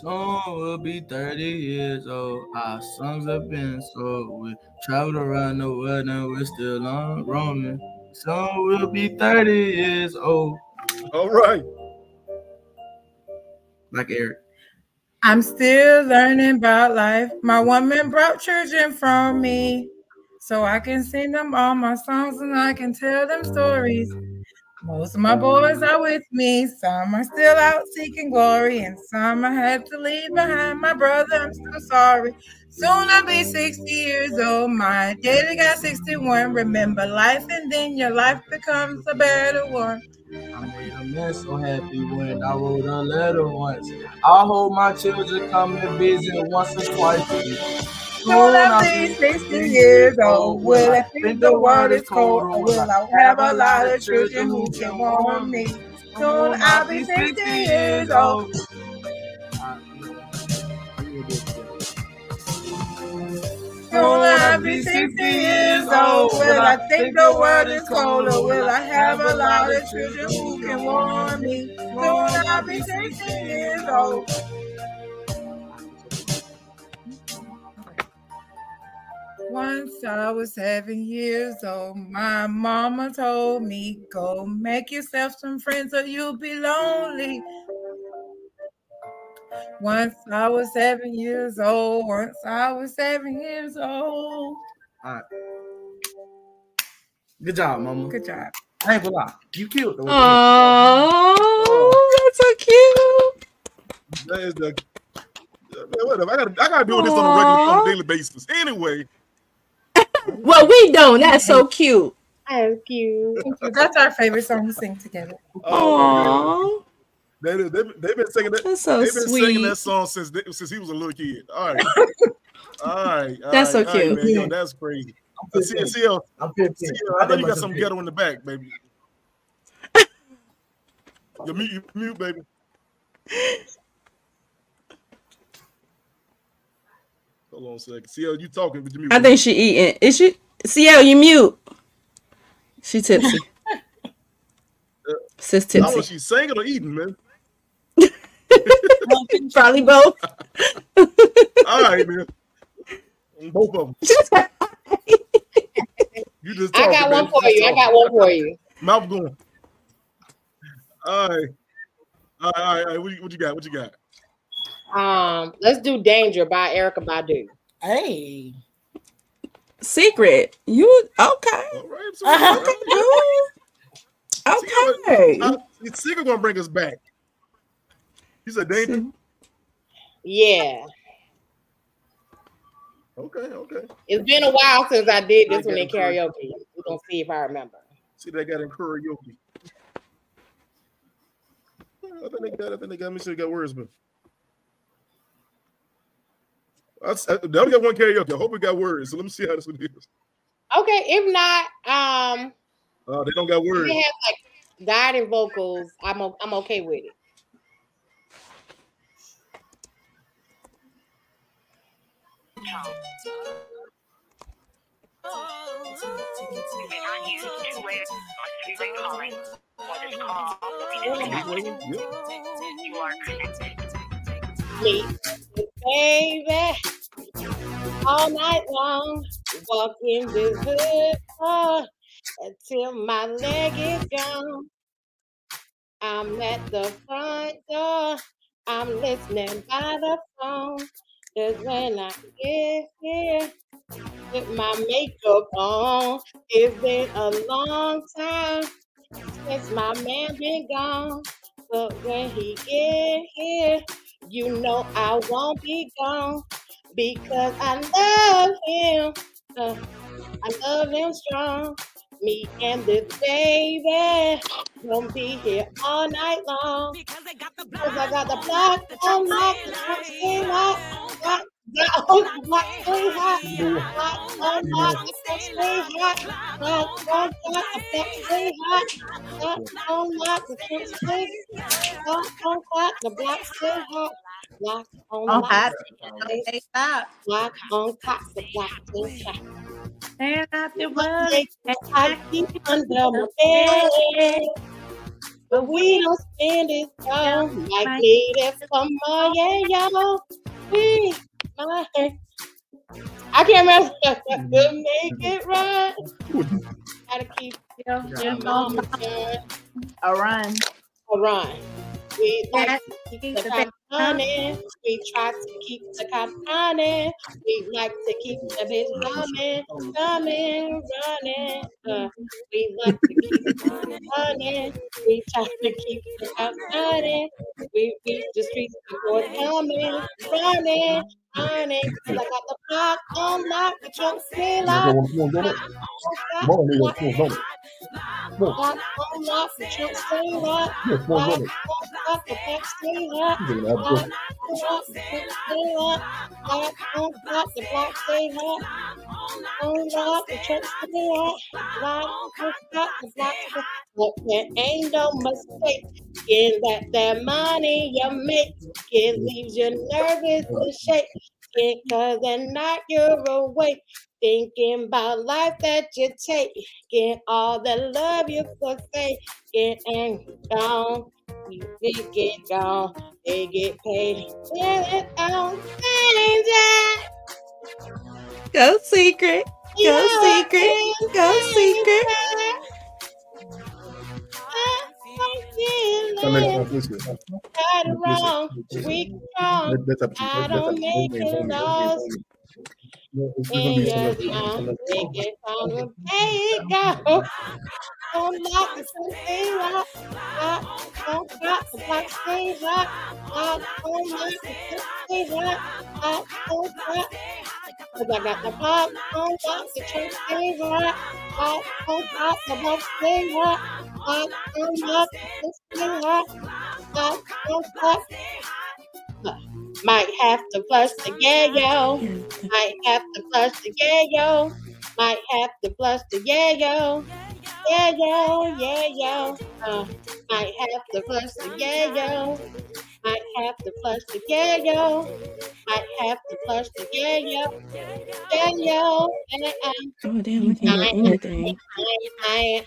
Soon we'll be 30 years old. Our songs have been sold. We traveled around the world and we're still on roaming. Soon we'll be 30 years old. All right. Like Eric. I'm still learning about life. My woman brought children from me. So I can sing them all my songs and I can tell them stories. Most of my boys are with me. Some are still out seeking glory, and some I had to leave behind. My brother, I'm so sorry. Soon I'll be 60 years old. My daddy got 61. Remember life, and then your life becomes a better one. I made a man so happy when I wrote a letter once. I hope my children come and visit once or twice a year. Soon I'll be 60 years old. Will I think the world is cold? Or will I have a lot of children who can warm me? Soon I'll be 60 years old. Soon I'll be 60 years old. Will I think the world is cold? Or will I have a lot of children who can warm me? Soon I'll be 60 years old. Once I was seven years old, my mama told me, Go make yourself some friends or you'll be lonely. Once I was seven years old, once I was seven years old. All right. Good job, mama. Good job. I ain't gonna lie. You killed the Oh, that's so cute. That is the. Man, whatever. I gotta, I gotta do this on a regular, on a daily basis. Anyway, Well, we don't. That's so cute. That's cute. That's our favorite song to sing together. Oh, they, they, they've been singing that. That's so they've been singing that song since they, since he was a little kid. All right, all right. all That's so right, all right, cute. man. Yo, that's crazy. See, see, uh, I'm 15. see, uh, I know you got some ghetto in the back, baby. You mute, you mute, baby. Hold on a second. CL, you talking, but you mute. I think she eating. Is she? CL, you mute. She tipsy. Sis I don't know if she's singing or eating, man. Probably both. All right, man. Both of them. you just I got talking, one for you. I got one for you. Mouth going. All right. All right, all right, all right. What, you, what you got? What you got? Um, let's do "Danger" by Erykah Badu. Hey. Secret. You okay? All right. So, Okay, Okay. Uh, it's Secret gonna bring us back. You said danger. Yeah, Okay, okay. it's been a while since I did this one in karaoke. We're gonna see if I remember. See, they got in karaoke. I think they got. I think they got. Let me see. They got words, but I, only got one karaoke. I hope it got words. So let me see how this one is. Okay, if not, um, Uh, they don't got words. they have like guiding vocals. I'm I'm okay with it. Baby, all night long, walking this hood until my leg is gone. I'm at the front door. I'm listening by the phone. Cause when I get here with my makeup on, it's been a long time since my man been gone. But when he get here, you know I won't be gone because I love him. Uh, I love him strong. Me and this baby gonna be here all night long. Cause I got the block on lock, the block stay lock, lock, lock, on the block hot, lock on block stay hot, lock on lock, the block stay hot, lock on lock, the block stay lock on lock, the stay hot. Lock on On lock, hot, the stay hot. Lock on cock, the block stay hot. And I feel One day I keep under my bed, but we don't spend it all like ladies. Come on, yeah, y'all. We might. I can't remember to mm-hmm. make it right. Gotta keep your, your mama done. a run. A run. We like to keep the cop running. We try to keep the cop running. We like to keep the bitch coming, coming, running. Uh, we like to keep the cop running. We try to keep the cop running. We beat the streets before coming, running, running. 'Cause I got the block on lock, the trunk still locked. Lock on lock, the trunk still locked. Lock on lock, the the the stay the on the stay there ain't no mistake in that that money you make. It leaves you nervous to shake. It cause at night you're awake. Thinking about life that you take. Get all the love you forsake. Get and gone. You they get gone. They get paid. It on danger. Go secret. Go secret. Go secret. feelings. Right or wrong, weak or. I don't make you lost. In your arms, make it from the day go. I'm not the same rock. I'm not the same rock. I'm not the same rock. I'm not Cause I got the pop, I'm not the same. favorite. I'm not the most favorite rock. Rock, don't knock the thing rock. Rock, don't rock. Might have to flush the yayo. Might have to flush the yayo. Might have to flush the yayo. Yayo, yayo. Uh, might have to flush the yayo. Might have to flush the yayo. Might have to flush the yayo. Yayo. Oh damn, I can't anything. I, I, I,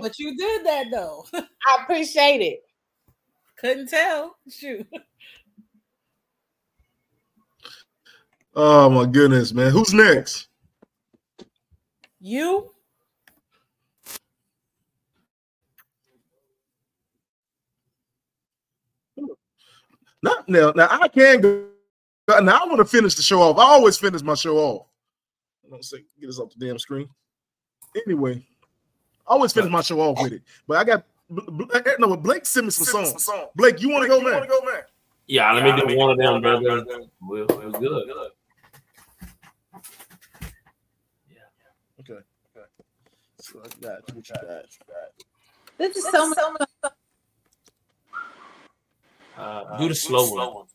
But you did that though. I appreciate it. Couldn't tell. Shoot. Oh my goodness, man. Who's next? You? Not now. Now I can go. Now I want to finish the show off. I always finish my show off. Don't say get us off the damn screen. Anyway, I always finish my show off with it. But I got Bl- Bl- eh, no Blake sent me some songs. Blake, you want to go, man? Yeah, let me do one of them, brother. We're, we're good. Okay. Okay. So I got what you got. This is so much. Uh, do the slow one.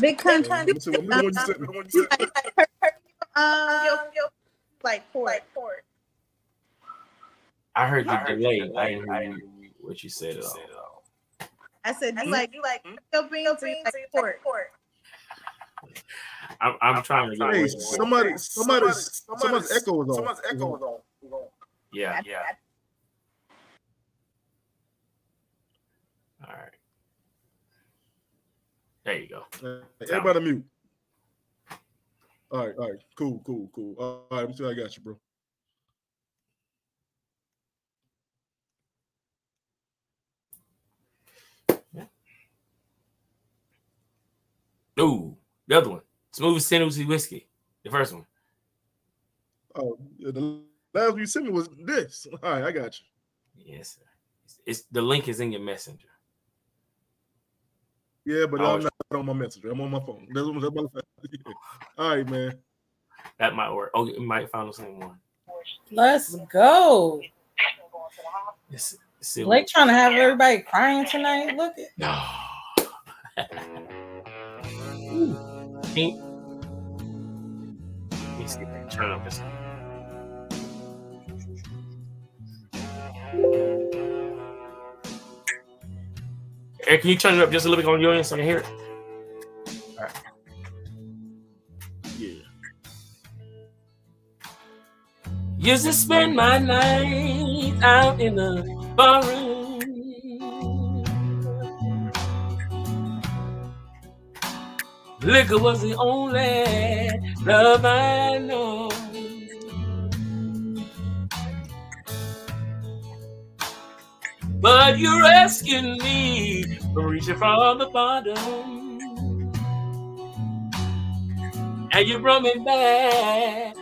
Big country. Let me see what- let me see what you sent me. Um, like port. port. I heard you delayed. I didn't hear you- what you said at all. I said you like hmm? you like your beans or like port. port. I'm, I'm trying to get Hey, away. somebody, somebody's, somebody's echo is on. Someone's echo is on. Yeah, yeah. All right. There you go. Everybody mute. All right, all right, cool, cool, cool. All right, let me see I got you, bro. Ooh, the other one. Smooth Tennessee whiskey. The first one. Oh, yeah, the last one you sent me was this. All right, I got you. Yes, sir. It's, it's the link is in your messenger. Yeah, but I'm not on my messenger. I'm on my phone. That's what, that's what yeah. All right, man. That might work. Oh, it might find the same one. Let's go. Let's see Blake trying to have everybody crying tonight. Look at No. Pink. Let me see if I turn up this. Eric, can you turn it up just a little bit on your end so I can hear it? All right. Yeah. Used to spend my night out in the barroom. Liquor was the only love I know. But you're asking me from reaching from the bottom. And you brought me back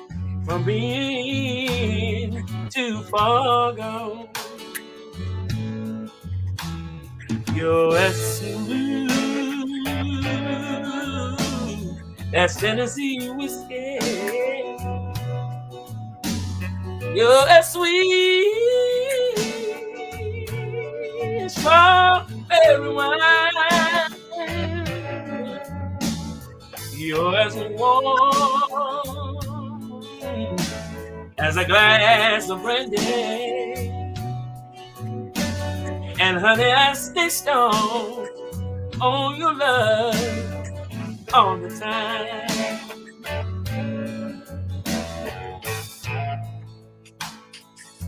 from being too far gone. You're as smooth as Tennessee whiskey. You're as sweet as strawberry wine. You're as warm as a glass of brandy. And honey, I stay strong on your love all the time.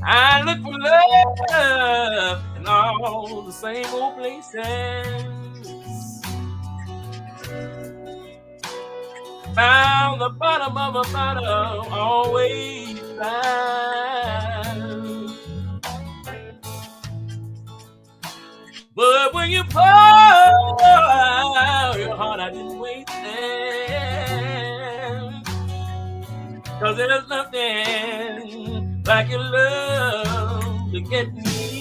I look for love all the same old places. Found the bottom of a bottle, always found. But when you pour out your heart, I didn't there. Cause there's nothing like your love to get me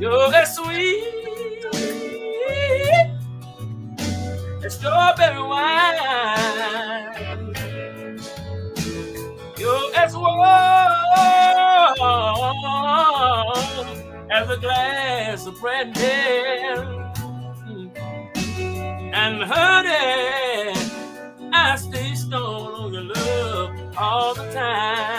You're as sweet as strawberry wine. You're as warm as a glass of brandy. And honey, I stay stoned on your love all the time.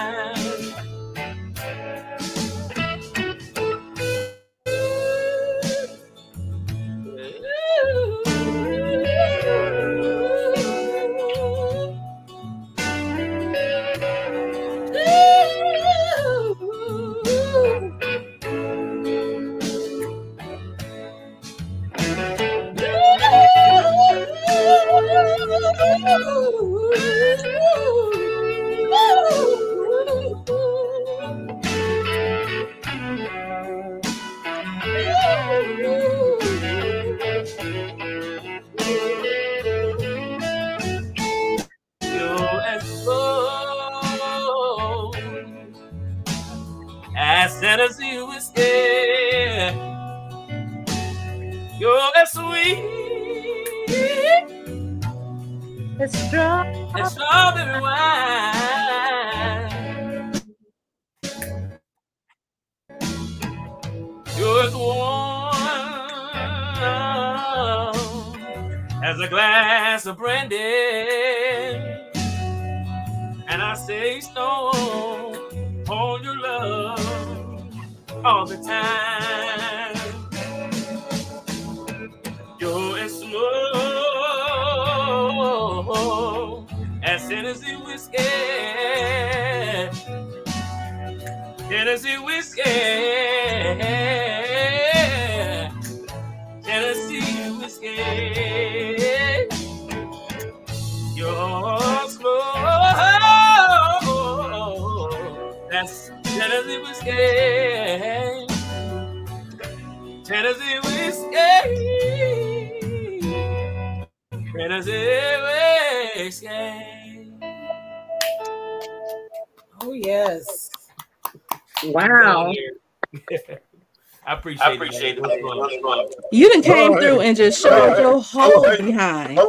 Came through and just showed your whole behind.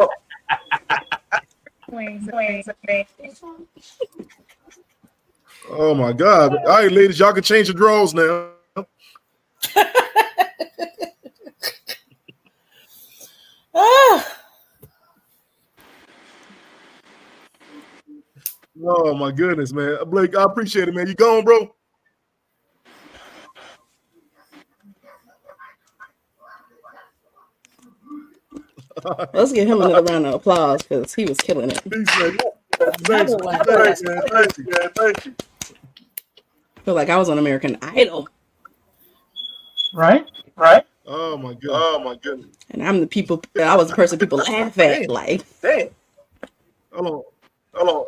Oh my God! All right, ladies, y'all can change your drawers now. Ah, Oh my goodness, man, Blake, I appreciate it, man. You gone, bro? Let's give him another round of applause because he was killing it. Thanks, man. Thanks, man. Thank you, man. Thank you. Feel like I was on American Idol, Right? Right? Oh my god. Oh my goodness. and I'm the people. I was the person people laugh at. Like, Damn. Hold on. Hold on.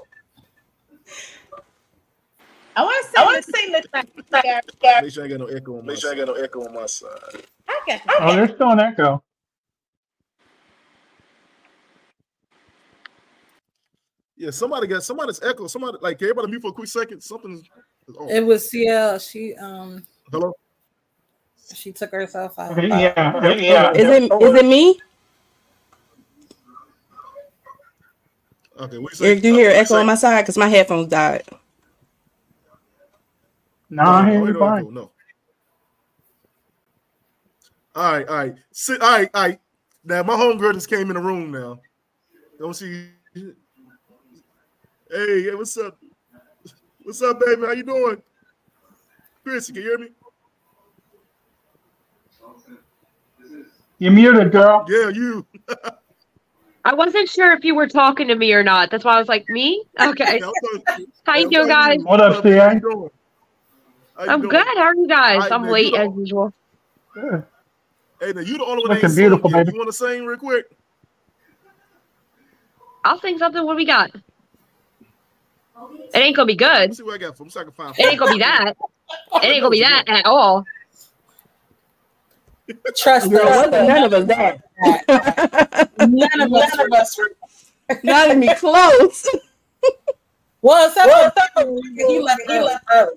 I want to say, I want to say, look like Make sure I got no echo on my Make sure I got no echo on my side. I got Oh, there's still an echo. Yeah, somebody got somebody's echo. Somebody like can everybody mute for a quick second. Something is on. it was CL. She um Hello. she took herself out. Okay, yeah, yeah. is it is it me? Okay, what you say? Eric, do you hear Uh, echo on my side? Because my headphones died. Nah, I hear Oh, you fine. no, no. All right, all right. Sit, all right, all right. Now my homegirl just came in the room now. Don't see. Hey, hey, what's up? What's up, baby? How you doing? Chris, can you can hear me? You muted, girl. Yeah, you. I wasn't sure if you were talking to me or not. That's why I was like, me? Okay. How you doing, guys? What up, CA? How you doing? How you I'm doing? good. How are you guys? All right, I'm man, late as know- usual. Hey, now you the only one that Looking beautiful, yet. baby. You want to sing real quick? I'll sing something. What do we got? It ain't gonna be good. Let's see what I got for him so I can find. It ain't gonna be that. It ain't gonna be that at all. Trust Girl, us. none of us that. None of us. None of us. Not even close. What's up? He left. He left early.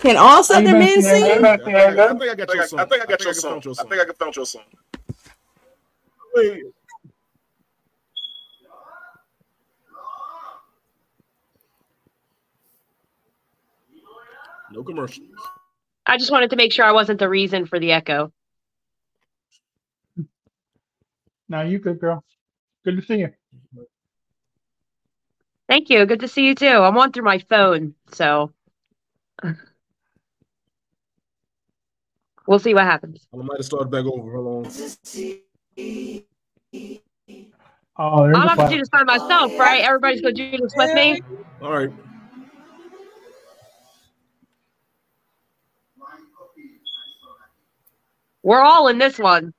Can all How you Southern men sing? I think I got your song. I think I got your found song. I think I found your song. Wait. No commercials. I just wanted to make sure I wasn't the reason for the echo. Now you good, girl. Good to see you. Thank you. Good to see you too. I'm on through my phone, so we'll see what happens. I might have started back over. Hold on. Oh, there's I'm a not gonna clap. do this by myself, right? Everybody's gonna do this with me. All right. We're all in this one.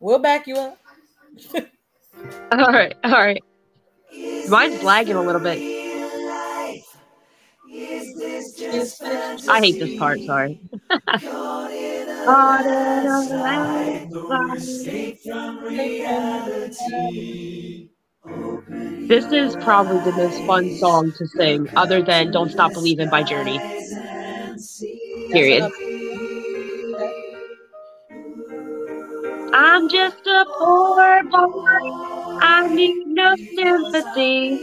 We'll back you up. All right, all right. Mine's lagging a little bit. I hate this part. Sorry. This is probably the most fun song to sing, other than "Don't Stop Believing" by Journey. Period. I'm just a poor boy. I need no sympathy.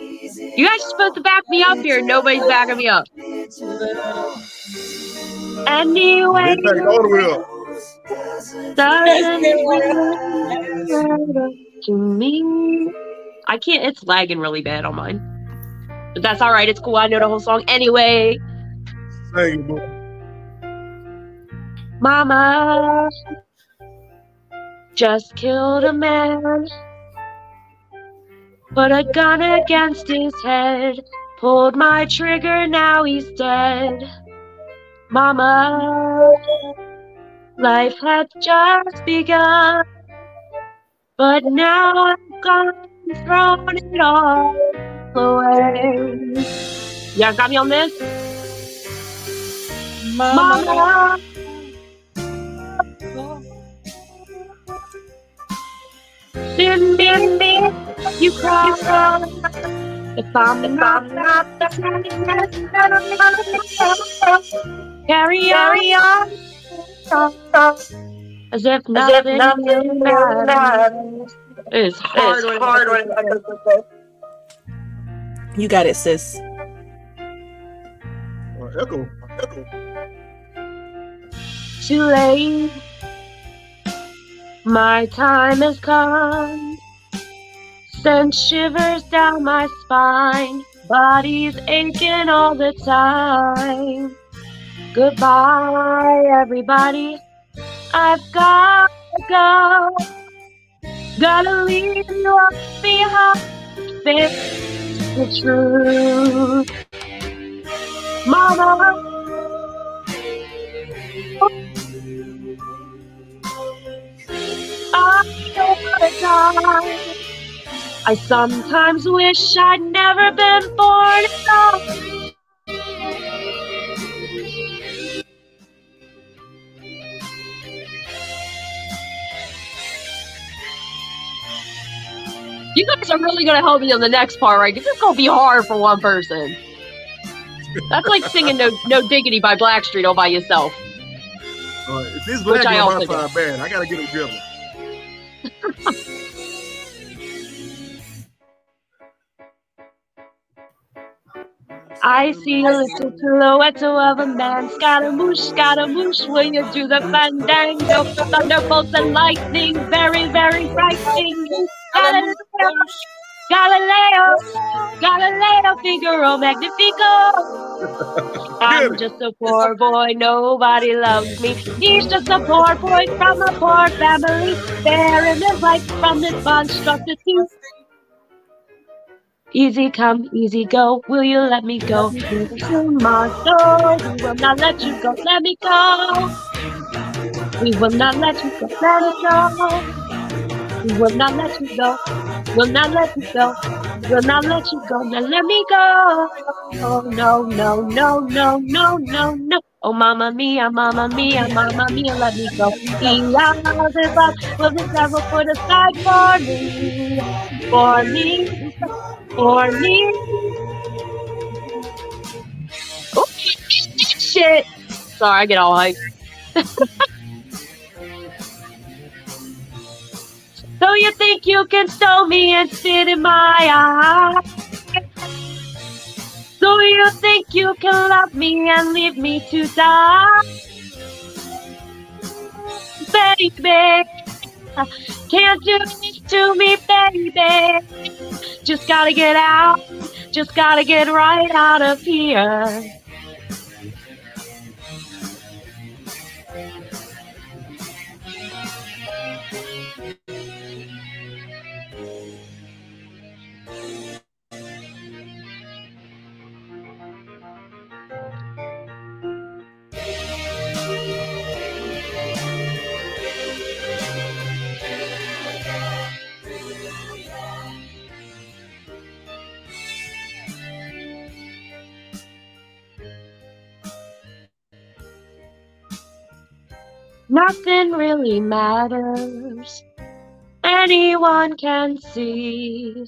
You guys are supposed to back me up here. Nobody's backing me up. Anyway, back all the way up. doesn't matter to me. I can't. It's lagging really bad on mine, but that's all right. It's cool. I know the whole song anyway. It, boy. Mama just killed a man. Put a gun against his head. Pulled my trigger, now he's dead. Mama, life had just begun. But now I've gone, and thrown it all away. Guys got me on this? Mama. Didn't me, you cry. If I'm not, not the carry on, as if nothing, really matters. It's hard when hard when You got it, sis. Uh, echo. Echo. too late. My time has come. Sent shivers down my spine. Body's aching all the time. Goodbye, everybody. I've got to go. Gotta leave you all behind. Face the truth. Mama. I don't wanna die. I sometimes wish I'd never been born at all. You guys are really gonna help me on the next part, right? Because it's gonna be hard for one person. That's like singing "No No Diggity" by Blackstreet all by yourself. Uh, if this black I girl also modified bad, I gotta get it together. I see a little silhouette of a man. Scaramouche, Scaramouche, when you do the fandango? Thunderbolts and lightning, very, very frightening. Galileo, Galileo, Galileo, Figaro, Magnifico. I'm just a poor boy, nobody loves me. He's just a poor boy from a poor family, bearing his life from this monstrosity. Easy come, easy go. Will you let me go? To my soul, we will not let you go. Let me go. We will not let you go. Let me go. We will not let you go. Will not let you go. Will not let you go. Now let me go. Oh no, no, no, no, no, no, no. Oh mamma mia, mamma mia, mamma mia, let me go. Beyond the box, will the devil put aside for me? For me, for me. Oh, shit. Sorry, I get all hyped. So you think you can stole me and spit in my eye? So you think you can love me and leave me to die? Baby, can't do this to me, baby. Just gotta get out, just gotta get right out of here. Nothing really matters. Anyone can see.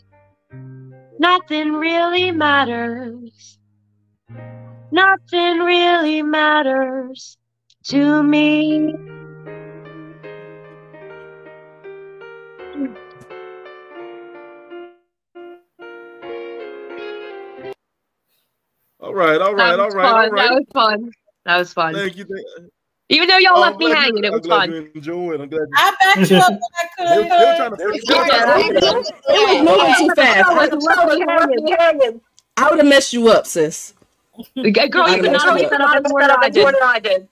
Nothing really matters. Nothing really matters to me. All right, all right, that all was right, all fun. That was fun. That was fun. Thank you. Thank- Even though y'all Oh, left me glad you- hanging, it I'm was glad fun. you enjoyed. I'm glad. You, I backed you up when I could. they, were- they were trying to. They were It was moving too fast. I would have messed you up, sis. Girl, you could not have set up more than I did.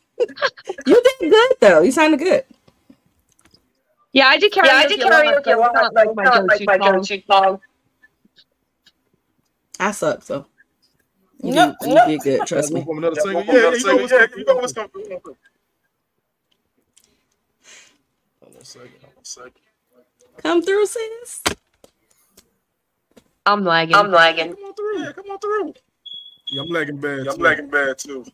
You did good though. You sounded good. Yeah, I did karaoke. Yeah, I did a lot, karaoke a lot, it's not like my it's go-to like my song. go-to song. I suck, so you, Nope, did, you nope. did good. Trust me. From another single. Yeah, you know what's coming. You know what's coming. Hold on a second. Hold on a second. Come through, sis. I'm lagging. I'm lagging. Come on through. Yeah, come on through. Yeah, I'm lagging bad. I'm lagging bad too.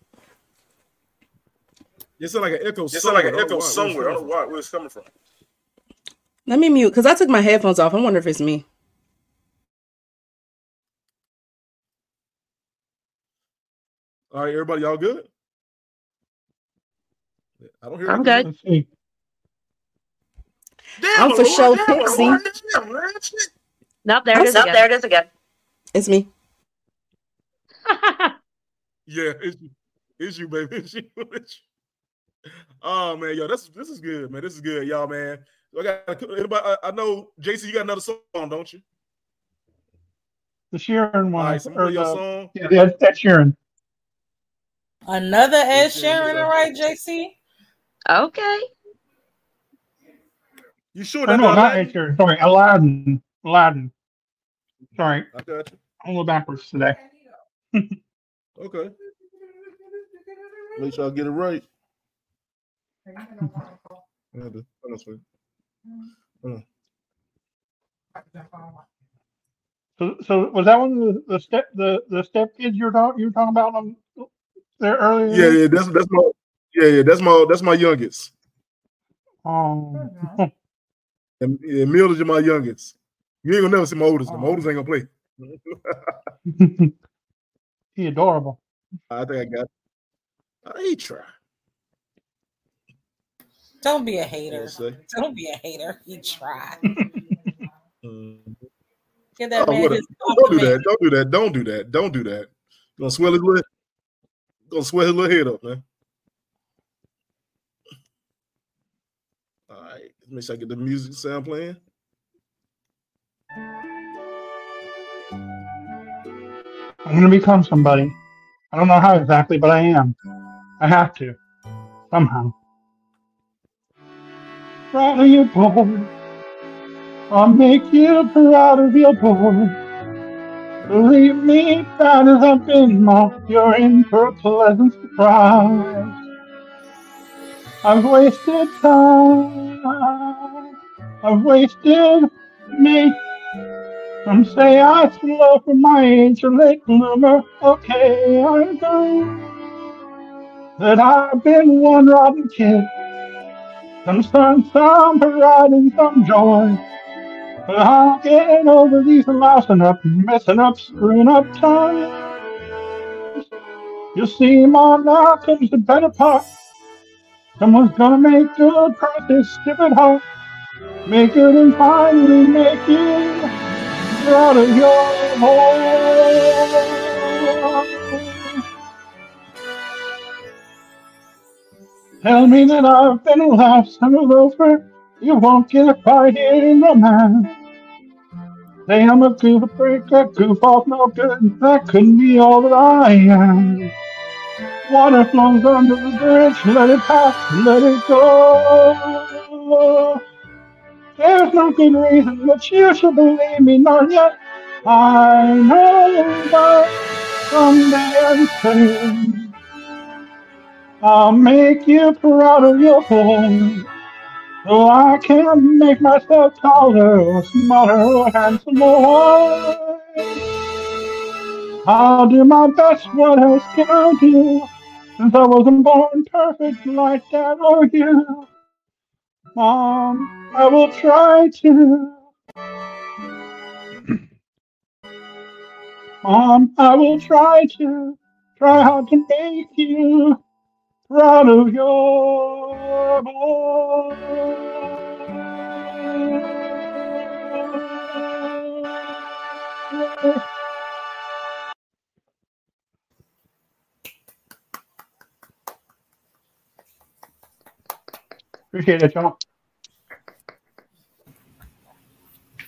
You sound like an echo. It sound like an somewhere. I don't echo somewhere. I don't know why, where it's coming from. Let me mute because I took my headphones off. I wonder if it's me. All right, everybody, y'all good? I don't hear. I'm nothing. good. Let's see. Damn, I'm for Lord, sure Pixie. Lord, damn, man, shit. Nope, there it is Nope, again. there it is again. It's me. Yeah, it's you, it's you, baby. It's you. It's you. Oh man, yo, this this is good, man. This is good, y'all, man. I got anybody. I, I know, JC, you got another song, don't you? The Sheeran one. All right, so I'm or gonna your the- song. Yeah, that's, that's Sheeran. Another Ed Sheeran, all right, JC? Okay. You sure Oh, that no, not Aladdin? Sorry, Aladdin. Aladdin. Sorry, I got you. I'm a little backwards today. Okay. Make sure I get it right. Yeah, the- hold on a second. Hold on. So, so was that one the, the step the the step kids you were talking you were talking about them there earlier? Yeah, yeah, that's that's my yeah, yeah, that's my that's my youngest. Um, And yeah, Mildred is my youngest. You ain't gonna never see my oldest. My oldest ain't gonna play. he adorable. I think I got. I he try. Don't be a hater. Don't be a hater. He tried. Mm. Give that Oh, man his don't do that. Don't do that. Don't do that. Don't do that. Gonna swell his little, gonna swell his little head up, man. All right, let's make sure I get the music sound playing. I'm to become somebody. I don't know how exactly, but I am. I have to. Somehow. Proud of you, boy. I'll make you proud of your boy. Believe me, proud as I've been, Mom, you're in for a pleasant surprise. I've wasted time. I've wasted me. Some say I slow for my age, a late bloomer. Okay, I know that I've been one rotten kid. Some sun, some pride, and some joy. But I'll get over these lousing up, messing up, screwing up time. You see, my now comes the better part. Someone's gonna make good cross this stupid heart. Make it and finally make it out of your home. Tell me that I've been a of over. You won't get a fight in romance. Say I'm a goof break, a goof off, no good. That couldn't be all that I am. Water flows under the bridge, let it pass, let it go. There's no good reason that you should believe me, not yet. I know that someday I'll make you proud of your boy. So I can make myself taller or smarter or handsomer. I'll do my best, what else can I do? Since I wasn't born perfect like that or you. Mom, I will try to. Mom, I will try to. Try hard to make you proud of your boy. Appreciate it, y'all.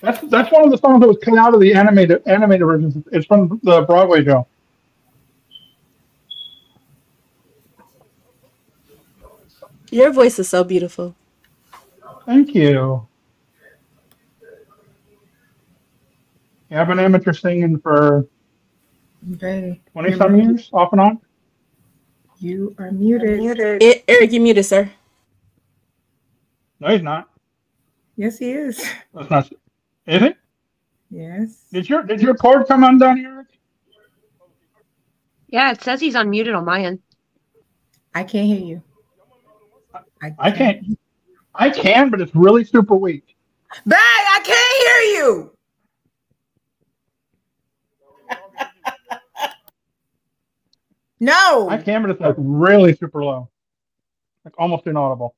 That's that's one of the songs that was cut out of the animated animated versions. It's from the Broadway show. Your voice is so beautiful. Thank you. Yeah, I've been amateur singing for Okay. twenty some years, off and on. You are muted. E- Eric, you muted, sir. No, he's not. Yes, he is. That's not. Is it? Yes. Did your did your cord come undone, Eric? Yeah, it says he's unmuted on my end. I can't hear you. I can't. I can, but it's really super weak. Bang! I can't hear you. no. I can, but it's like really super low, like almost inaudible.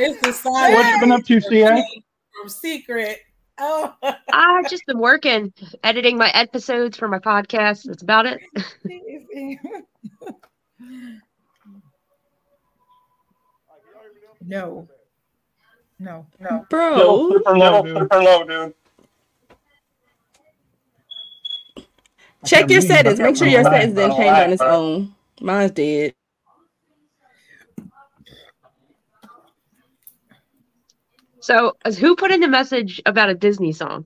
It's the sign. What you been up to, CA? From secret. Oh. I've ah, just been working, editing my episodes for my podcast. That's about it. no. No. No. Bro. Still super low, dude. super low, dude. Check your settings. Make sure your settings didn't change on its own. Mine's did. So, as who put in the message about a Disney song?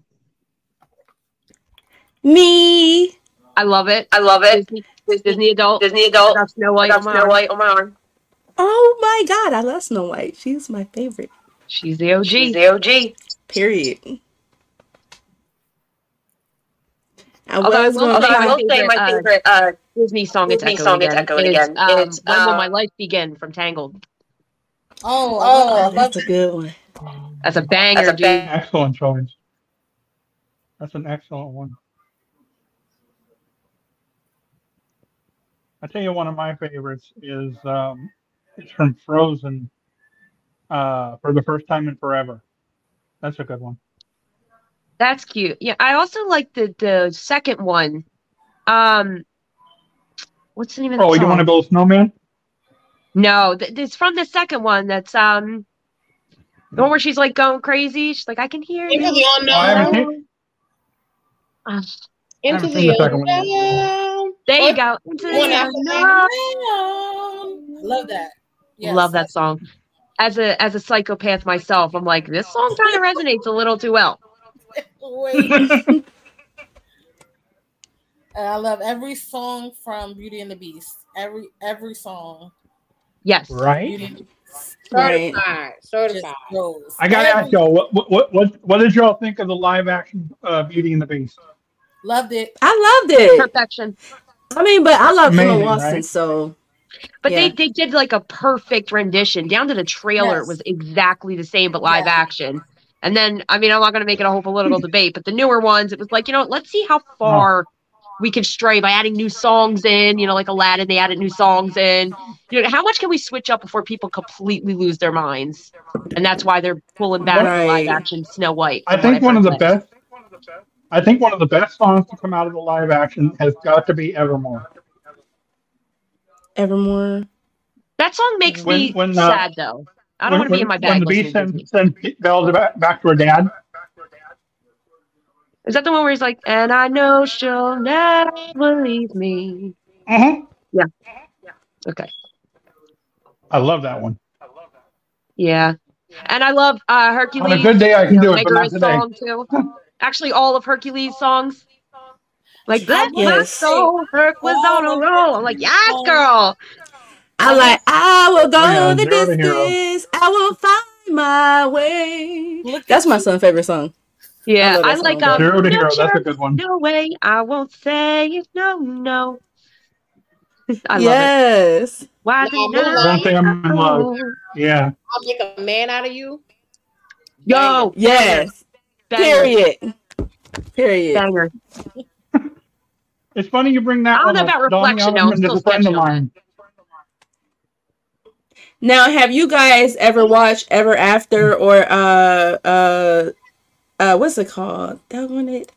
Me. I love it. I love it. Disney, Disney adult. Disney adult. Got Snow White. Got on my Snow. White on my arm. Oh my god, I love Snow White. She's my favorite. She's the OG. She's the OG. Period. I Although I was will, gonna say, I will say my favorite uh, Disney song. Disney it's song, echoing it's again. is, again. Um, It's, when will uh, my life begin from Tangled? Oh, Oh, that's a good one. That's a banger, That's a dude. Excellent choice. That's an excellent one. I tell you, one of my favorites is um, it's from Frozen. Uh, for the first time in forever. That's a good one. That's cute. Yeah, I also like the the second one. Um, what's the name of the Oh, you song? want to build a snowman? No, th- it's from the second one. That's um, the one where she's like going crazy. She's like, I can hear Into you. the Oh, I haven't unknown. seen- Ah, Into the the second one yet. unknown. there you go. Into One the after unknown. Love that. Yes. Love that song. As a as a psychopath myself, I'm like, this song kind of resonates a little too well. Wait. I love every song from Beauty and the Beast. Every every song. Yes. Right. Beauty and the Beast Certified. just Certified. I gotta Every- ask y'all, what what what what did y'all think of the live action uh, Beauty and the Beast? Loved it. I loved it. Perfection. I mean, but I love Emma Amazing, Watson, right? so But Yeah. they, they did like a perfect rendition down to the trailer. It was exactly the same, but live Yeah. action. And then, I mean, I'm not going to make it a whole political debate, but the newer ones, it was like, you know, let's see how far we can stray by adding new songs in. You know, like Aladdin, they added new songs in. You know, how much can we switch up before people completely lose their minds? And that's why they're pulling back the live action Snow White. I think one of the today. best. I think one of the best songs to come out of the live action has got to be Evermore. Evermore. That song makes When- me when, uh, sad, though. I don't want to be in my when bag. the listening beast to Disney. sends, sends Belle back, back to her dad. Is that the one where he's like, and I know she'll never leave me? Mhm. Yeah. Okay. I love that one. Yeah. And I love uh Hercules. On a good day, I can you do it, but not today. song too. Actually, all of Hercules songs. Like bless my Yes. soul, Herc was on a roll. I'm like, yes, girl. I like. I will go yeah, the Zero to distance. I will find my way. Look That's my son's favorite song. Yeah, love I, like song. um, Zero to no, Hero, that's a good one. No way, I won't say it. No, no. I love it. yes. Why No, the Mulan. Don't say I'm in love. Yeah. I'll make a man out of you. Yo, Yes. banger, Period. Period. banger. It's funny you bring that I don't one know up. about Donny Reflection, though. I'm still friend of mine. Now, have you guys ever watched Ever After or uh uh uh what's it called? That one it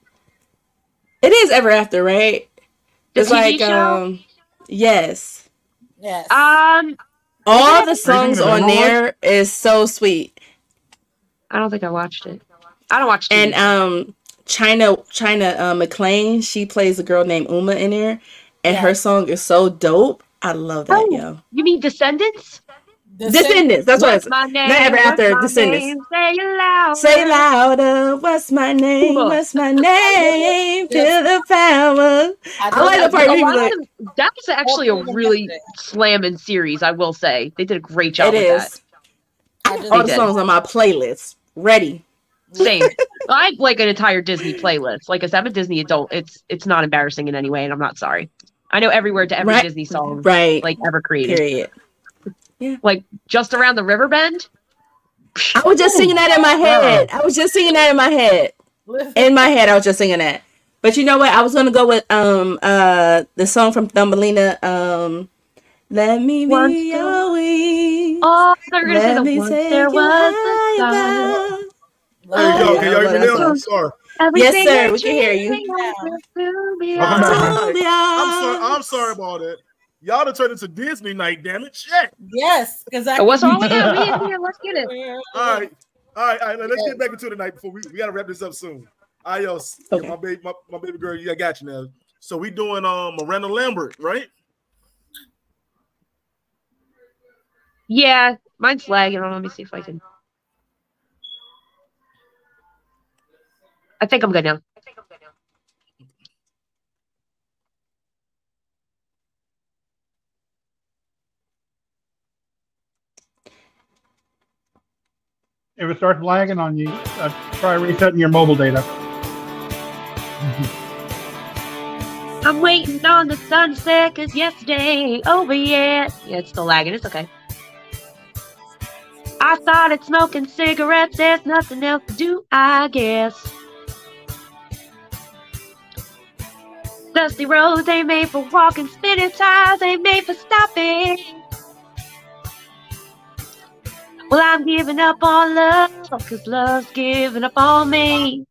it is Ever After, right? The it's TV like show? um yes. Yes. Um, All the songs on Memoirs? there is so sweet. I don't think I watched it. I don't watch. TV. And um China China uh, McClain, she plays a girl named Uma in there, and her song is so dope. I love that, Oh, yo. you mean Descendants? Descendants, that's what What's it's my name? Not Ever What's After, my Descendants. name? Say it loud. Say louder, what's my name? Uma. What's my name? Feel the power. I like the part you like, them- that was actually a really slamming series, I will say. They did a great job it with is. that. All They the did. songs on my playlist. Ready. Same. I have like an entire Disney playlist. Like I said, I'm a Disney adult. It's it's not embarrassing in any way, and I'm not sorry. I know every word to every Right. Disney song Right. like ever created. Period. Like just around the river bend. I was just singing that in my head. I was just singing that in my head. In my head, I was just singing that. But you know what? I was gonna go with um uh the song from Thumbelina. Um, let me be Once your wings. Oh, they're gonna say the me once there you was a higher. star. Hey, yo, can y'all hear me now? I'm sorry. Yes, sir. We can hear you. dreamed of I'm sorry. I'm sorry. I'm sorry about that. Y'all done turned into Disney night, damn it. Shit. Yes, because I. What's wrong with that? We in here. Let's get it. All right. All right, all right. Let's get back into the night before we, we gotta wrap this up soon. Ayos, Okay. my baby, my, my baby girl, yeah, I got you now. So we doing um Miranda Lambert, right? Yeah, mine's lagging. Let me see if I can. I think I'm good now. If it starts lagging on you, uh, try resetting your mobile data. I'm waiting on the sunset because yesterday over yet. Yeah, it's still lagging. It's okay. I started smoking cigarettes. There's nothing else to do, I guess. Dusty roads ain't made for walking, spinning tires ain't made for stopping. Well, I'm giving up on love, cause love's giving up on me.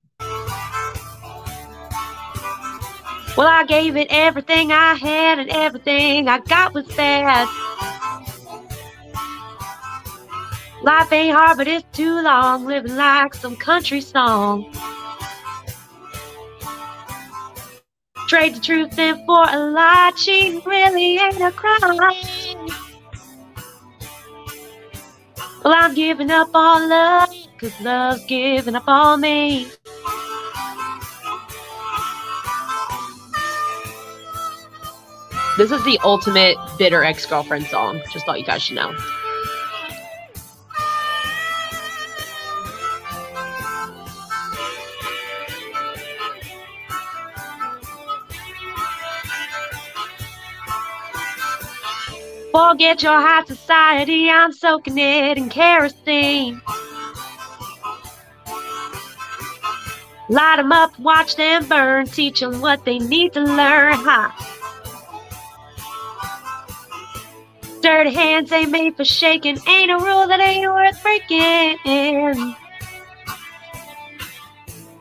Well, I gave it everything I had, and everything I got was bad. Life ain't hard, but it's too long, living like some country song. Trade the truth in for a lie, cheating really ain't a crime. Well, I'm giving up all love, cause love's giving up on me. This is the ultimate bitter ex girlfriend song. Just thought you guys should know. Forget your high society, I'm soaking it in kerosene. Light 'em up, watch them burn, teach 'em what they need to learn. Ha. Dirty hands ain't made for shaking, ain't a rule that ain't worth breaking.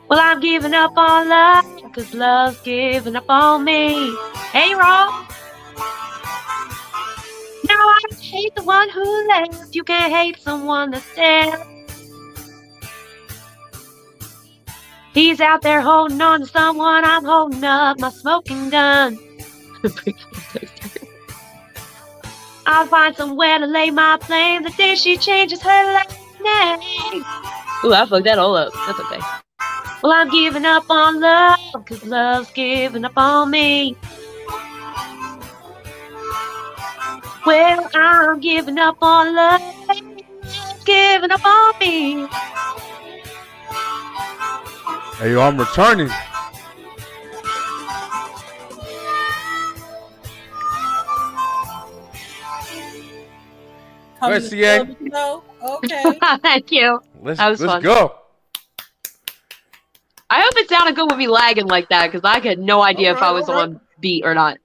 Well, I'm giving up on love, cause love's giving up on me. Hey, Rob. Now I hate the one who left. You can't hate someone that's dead. He's out there holding on to someone. I'm holding up my smoking gun. I'll find somewhere to lay my flame the day she changes her last name. Ooh, I fucked that all up. That's okay. Well, I'm giving up on love, cause love's giving up on me. Well, I'm giving up on love, giving up on me. Hey, yo, I'm returning. Coming Let's see, the show. Okay. Thank you. Let's That was let's fun. go. I hope it sounded good with me lagging like that because I had no idea if I was on beat or not.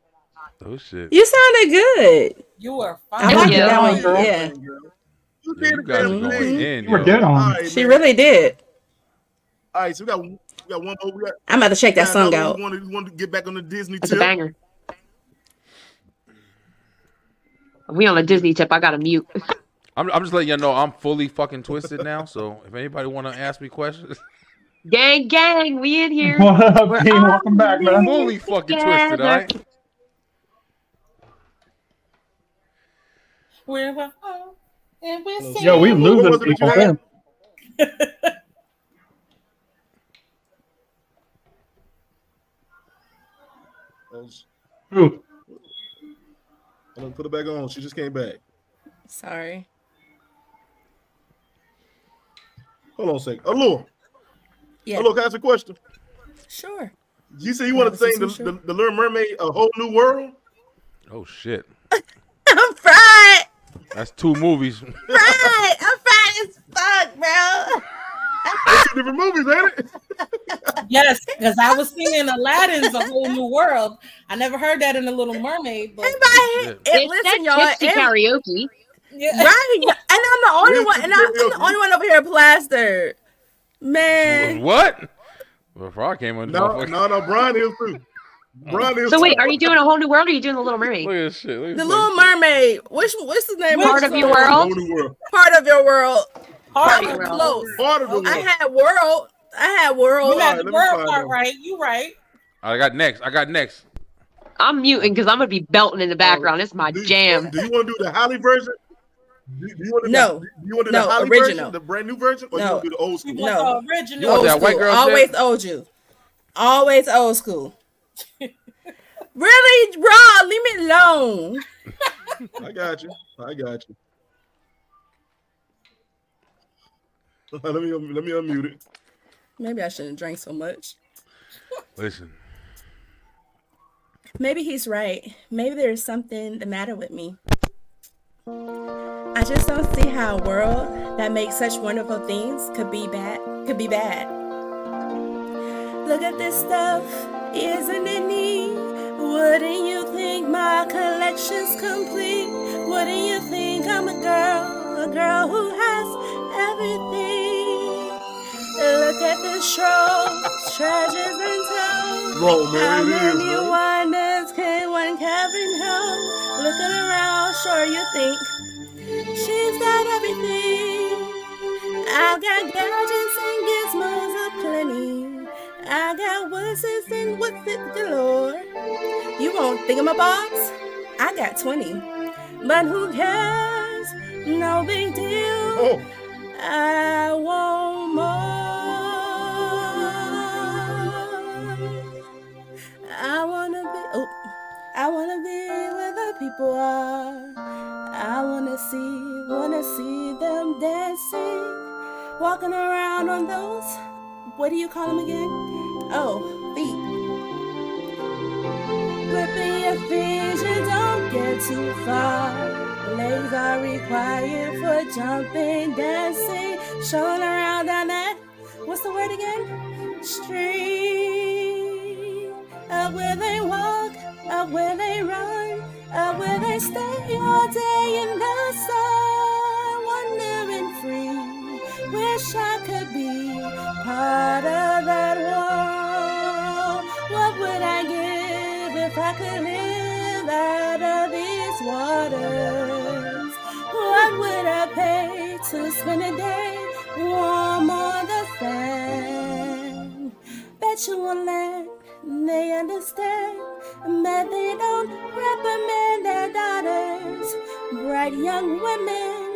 Oh shit. You sounded good. You were I fine. liked you. that one. Yeah. Yeah, you guys are going in. You were yo. dead on. All right, She man. really did. All right, so we got we got one more. We got, I'm about to check that song out. We want to, we want to get back on the Disney It's a banger. We on a Disney tip. I got to mute. I'm, I'm just letting y'all know I'm fully fucking twisted now. So if anybody want to ask me questions, gang, gang, we in here. What up, We're King? Welcome back, man. fully fucking twisted. All right. We're the home, and we're Yo, we singing. losing it people. that you man. Sh- I'm gonna put it back on. She just came back. Sorry. Hold on a second. Allure. Yeah. Allure, can I ask a question? Sure. You say you want to sing the, the, the Little Mermaid, A Whole New World? Oh shit. I'm fried. That's two movies. right, I'm fried as fuck, bro. That's two different movies, ain't it? Yes, because I was singing Aladdin's A Whole New World. I never heard that in The Little Mermaid, but Yeah. And It's listen, that y'all. tipsy karaoke. yeah. Right. And I'm the only Where's one. And I'm, I'm the only one over here plastered. Man. What? Before I came on, No, no, no. Brian is too. Brian So wait, are you doing a whole new world or are you doing the Little Mermaid? Look at this shit. Look at The Little Mermaid. Which what's the name? Part of your world? World? Part of your world. Part I of was the close. Part of the world. I had world. I had world. You got Alright, the let me word find part right. You right. I got next. I got next. I'm muting because I'm gonna be belting in the background. It's my Do, jam. do you want to do the Halle version? Do, do you want to No. Do you want to do No, the Holly original. version, the brand new version, or No. you want to do the old school? No. original. You want Old that white school. girl Always shit? old you. Always old school. really, Rob? Leave me alone. I got you. I got you. let me let me unmute it. Maybe I shouldn't drink so much. Listen. Maybe he's right. Maybe there's something the matter with me. I just don't see how a world that makes such wonderful things could be bad. Could be bad. Look at this stuff, isn't it neat? Wouldn't you think my collection's complete? Wouldn't you think I'm a girl, a girl who has everything? Look at the strokes, treasures and toes. Wrong, man. How is, many man. wonders can one cabin hold? Looking around, sure you think she's got everything. I've got gadgets and gizmos aplenty. I got wussies and what's it galore. You won't think I'm a box? I got 20. But who cares? No big deal. Oh. I want more. I wanna be oh I wanna be where the people are. I wanna see, wanna see them dancing, walking around on those. What do you call them again? Oh, feet. Flipping your you don't get too far. Legs are required for jumping, dancing, showing around down that. What's the word again? Street. Up where they walk, up where they run, up where they stay all day in the sun, wandering free. Wish I could be part of that world. What would I give if I could live out of these waters? What would I pay to spend a day warm on the sand? Bet you on land they understand that they don't reprimand their daughters. Bright young women,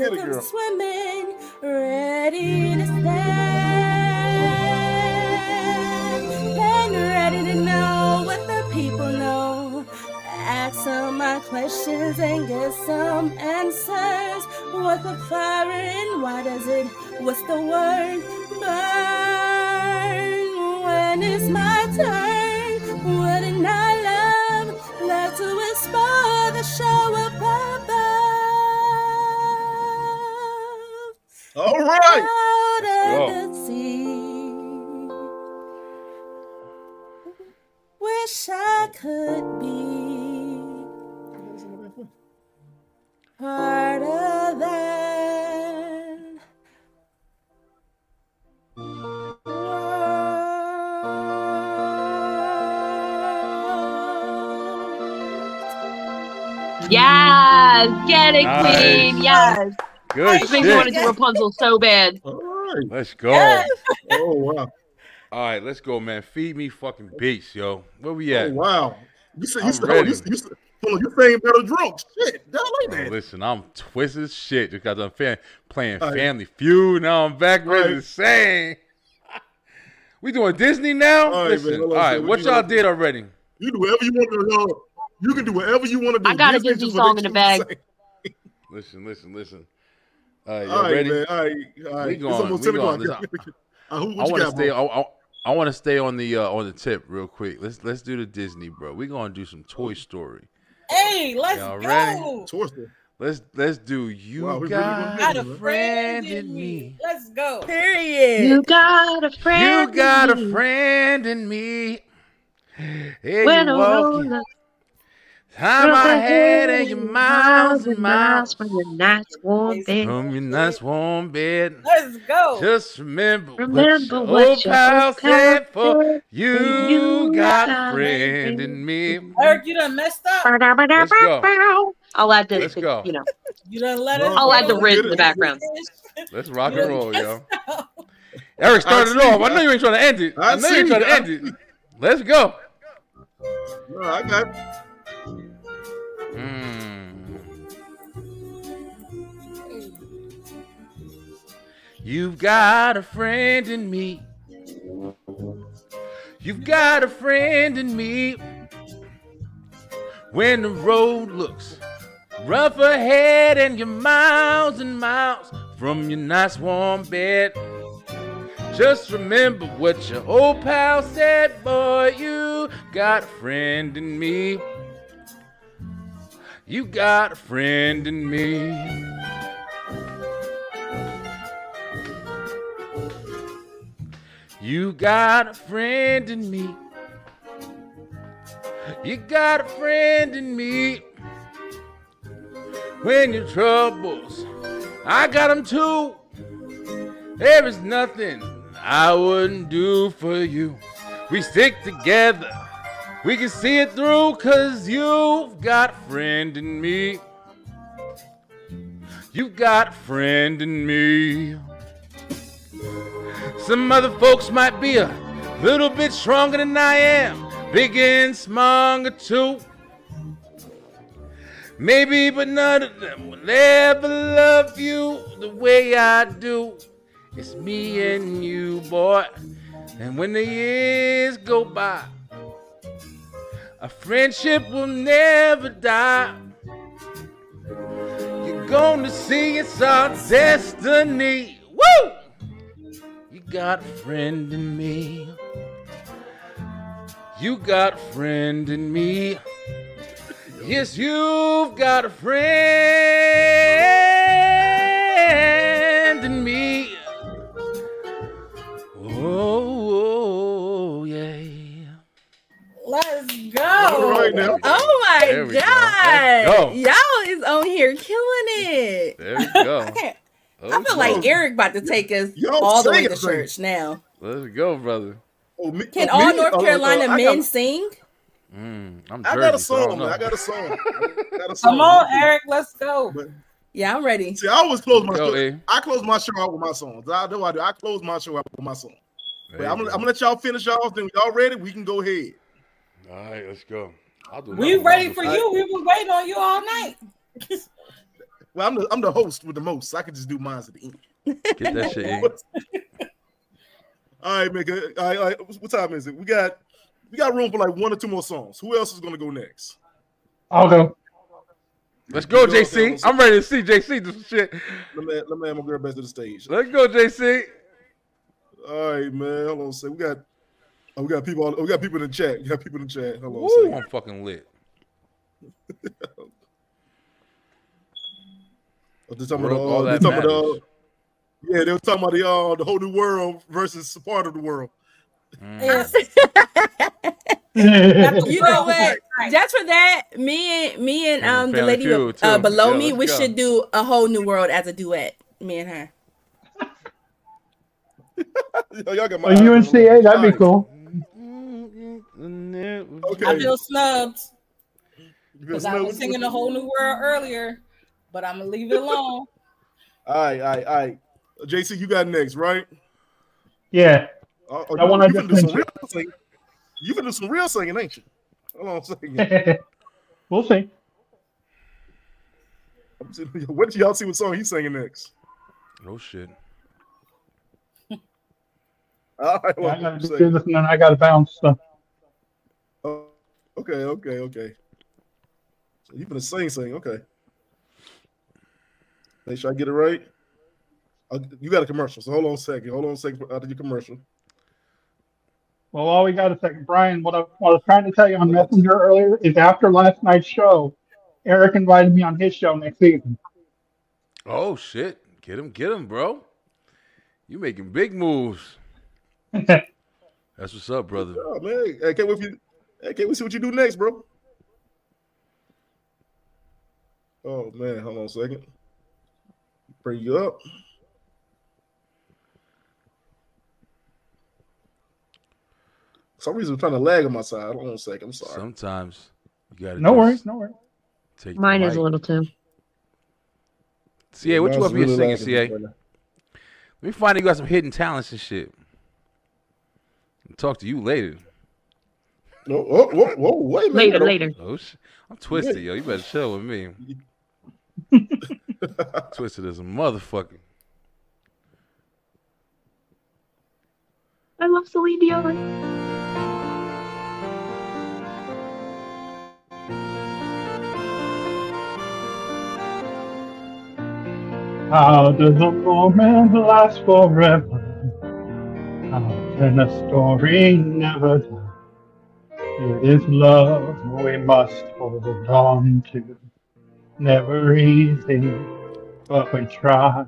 sick of girl. swimming, ready to stand and ready to know what the people know. Ask some my questions and get some answers. What's the fire and why does it? What's the word? Burn. When it's my turn, wouldn't I love, love to explore the show above? All right. Out Let's of the sea. Wish I could be part of that. Yes, get it, Nice. queen. Yes. Good This makes me want to do Rapunzel so bad. All right. Let's go. Oh wow. All right, let's go, man. Feed me fucking beats, yo. Where we at? Oh wow. You said you I'm said oh, you, you, said- hold you saying better drunk. Shit. That like Oh, that. listen, I'm twisted as shit because I'm fa- playing All right. Family Feud. Now I'm back ready to sing. We doing Disney now? All right, listen, man, all hold right, so we what y'all did already? You do whatever you want to y'all. You can do whatever you want to do. I got a Disney Disney song in the bag. Listen, listen, listen. All right, All y'all right, ready? man. All right, all right. We It's almost we 10 going. o'clock. Listen, Uh, who- I want to stay. I, I, I want to stay on the uh, on the tip real quick. Let's let's do the Disney, bro. We're gonna do some Toy Story. Hey, let's Y'all go. ready? Let's let's do you Wow, we really got Got a a friend friend in in me. me. Let's go. Period. You got a friend. You got a in me. friend in me. Hey, When you I walking. Roll up Time through I and hills your miles and miles miles from your nice warm bed. from your nice warm bed. Let's go. Just remember, Remember what what your old your pal old said for you, you got got a friend in me. Eric, you done messed up. Let's go. I'll add the, Let's go. you know, You done let us. I'll add the go. in the background. Let's rock and roll, yo. Eric started it see off. I know you ain't trying to end it. I, I know you ain't trying to end it. Let's go. No, I got. Mm. You've got a friend in me. You've got a friend in me. When the road looks rough ahead and you're miles and miles from your nice warm bed. Just remember what your old pal said, boy. You got a friend in me. You got a friend in me. You got a friend in me. You got a friend in me. When your troubles, I got them too. There is nothing I wouldn't do for you. We stick together. We can see it through cause you've got a friend in me. You've got a friend in me. Some other folks might be a little bit stronger than I am, big and stronger too. Maybe, but none of them will ever love you the way I do. It's me and you, boy. And when the years go by, a friendship will never die. You're gonna see it's our destiny. Woo! You got a friend in me. You got a friend in me. Yes, you've got a friend in me. Oh, yeah. Let's go. All right now. Oh my There we go. god. Go. Y'all is on here killing it. There we go. I, Oh, I feel like Eric about to take us Y'all all the way to it, sing. church now. Let's go, brother. Oh, me, Can oh, all me? North Oh, oh, Carolina I men got- sing? Mm, I'm I got a Jersey, so I song, man. I got a song. I got a song. Come on, Eric. Let's go. Yeah, I'm ready. See, I always close my Go, show. A. I close my show out with my songs. I know I do. I close my show out with my song. But I'm gonna. I'm gonna let y'all finish y'all. Then y'all ready? We can go ahead. All right, let's go. I'll do We ready for you. We were waiting on you all night. Well, I'm the I'm the host with the most. So I can just do mine at the end. Get that shit in. All right, man. good. All right, all right. What time is it? We got we got room for like one or two more songs. Who else is gonna go next? I'll go. Let's go, Go, JC. I'm ready to see JC do some shit. Let me let me have my girl back to the stage. Let's go, JC. All right, man. Hold on. a sec. we got oh, we got people. on- We got people in the chat. We got people in the chat. Hold on. a Woo. I'm fucking lit. Oh, They're talking World, about, uh, they're that talking about uh, yeah, they were talking about the uh, the whole new world versus a part of the world. Mm. You know what? Just for that, me and me and um the Family lady Feud, uh, below Yeah, me, we go. should do a whole new world as a duet. Me and her. Yo, y'all got my A UNCA, that'd be cool. Okay. I feel snubbed because I was snubbed? singing the whole new world earlier, but I'm gonna leave it alone. All right, all right, all right. JC, you got next, right? Yeah. Uh, That one I you just finna do some real singing. You can do some real singing, ain't you? Hold on a second. we'll see. What did y'all see what song he's singing next? Oh shit. All right, Yeah, well, I gotta do this and then I gotta bounce. So. Okay, okay, okay. So you gonna sing, sing, okay. Make sure I get it right. I'll- you got a commercial, so hold on a second. Hold on a second after your commercial. Well, while we got a second, Brian, what I, what I was trying to tell you on Messenger earlier is after last night's show, Eric invited me on his show next season. Oh shit. Get him, get him, bro. You making big moves. That's what's up, brother. Oh man, I can't wait for you. I can't wait see what you do next, bro. Oh man, hold on a second. Bring you up. For some reason, I'm trying to lag on my side. Hold on a second. I'm sorry. Sometimes you gotta No worries, no worries. Take Mine is a little too. CA, what you Mine's up here really singing, lagging CA? right. Let me find out you got some hidden talents and shit. I'll talk to you later. No, oh, whoa, whoa, wait a minute. Later, later. Oh, sh- I'm twisted, yo. You better chill with me. twisted as a motherfucker. I love Celine Dion. How does a moment last forever? How can a story never die? It is love we must hold on to. Never easy, but we try.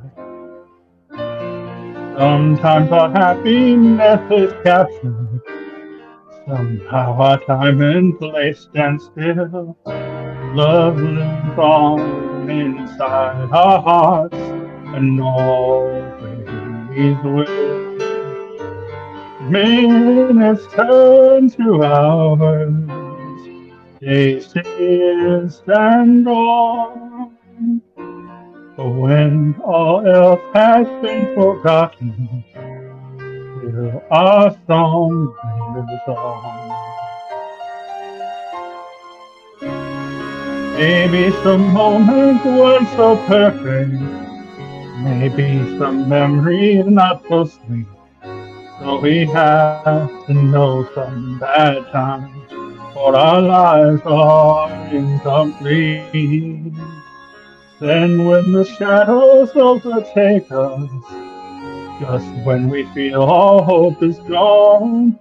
Sometimes our happiness is captured. Somehow our time and place stand still. Love lives on inside our hearts and always will. Minutes turn to hours, days still stand on. But when all else has been forgotten, still our song lives on. Maybe some moment weren't so perfect. Maybe some memories not so sweet. So we have to know some bad times, for our lives are incomplete. Then when the shadows overtake us, just when we feel all hope is gone,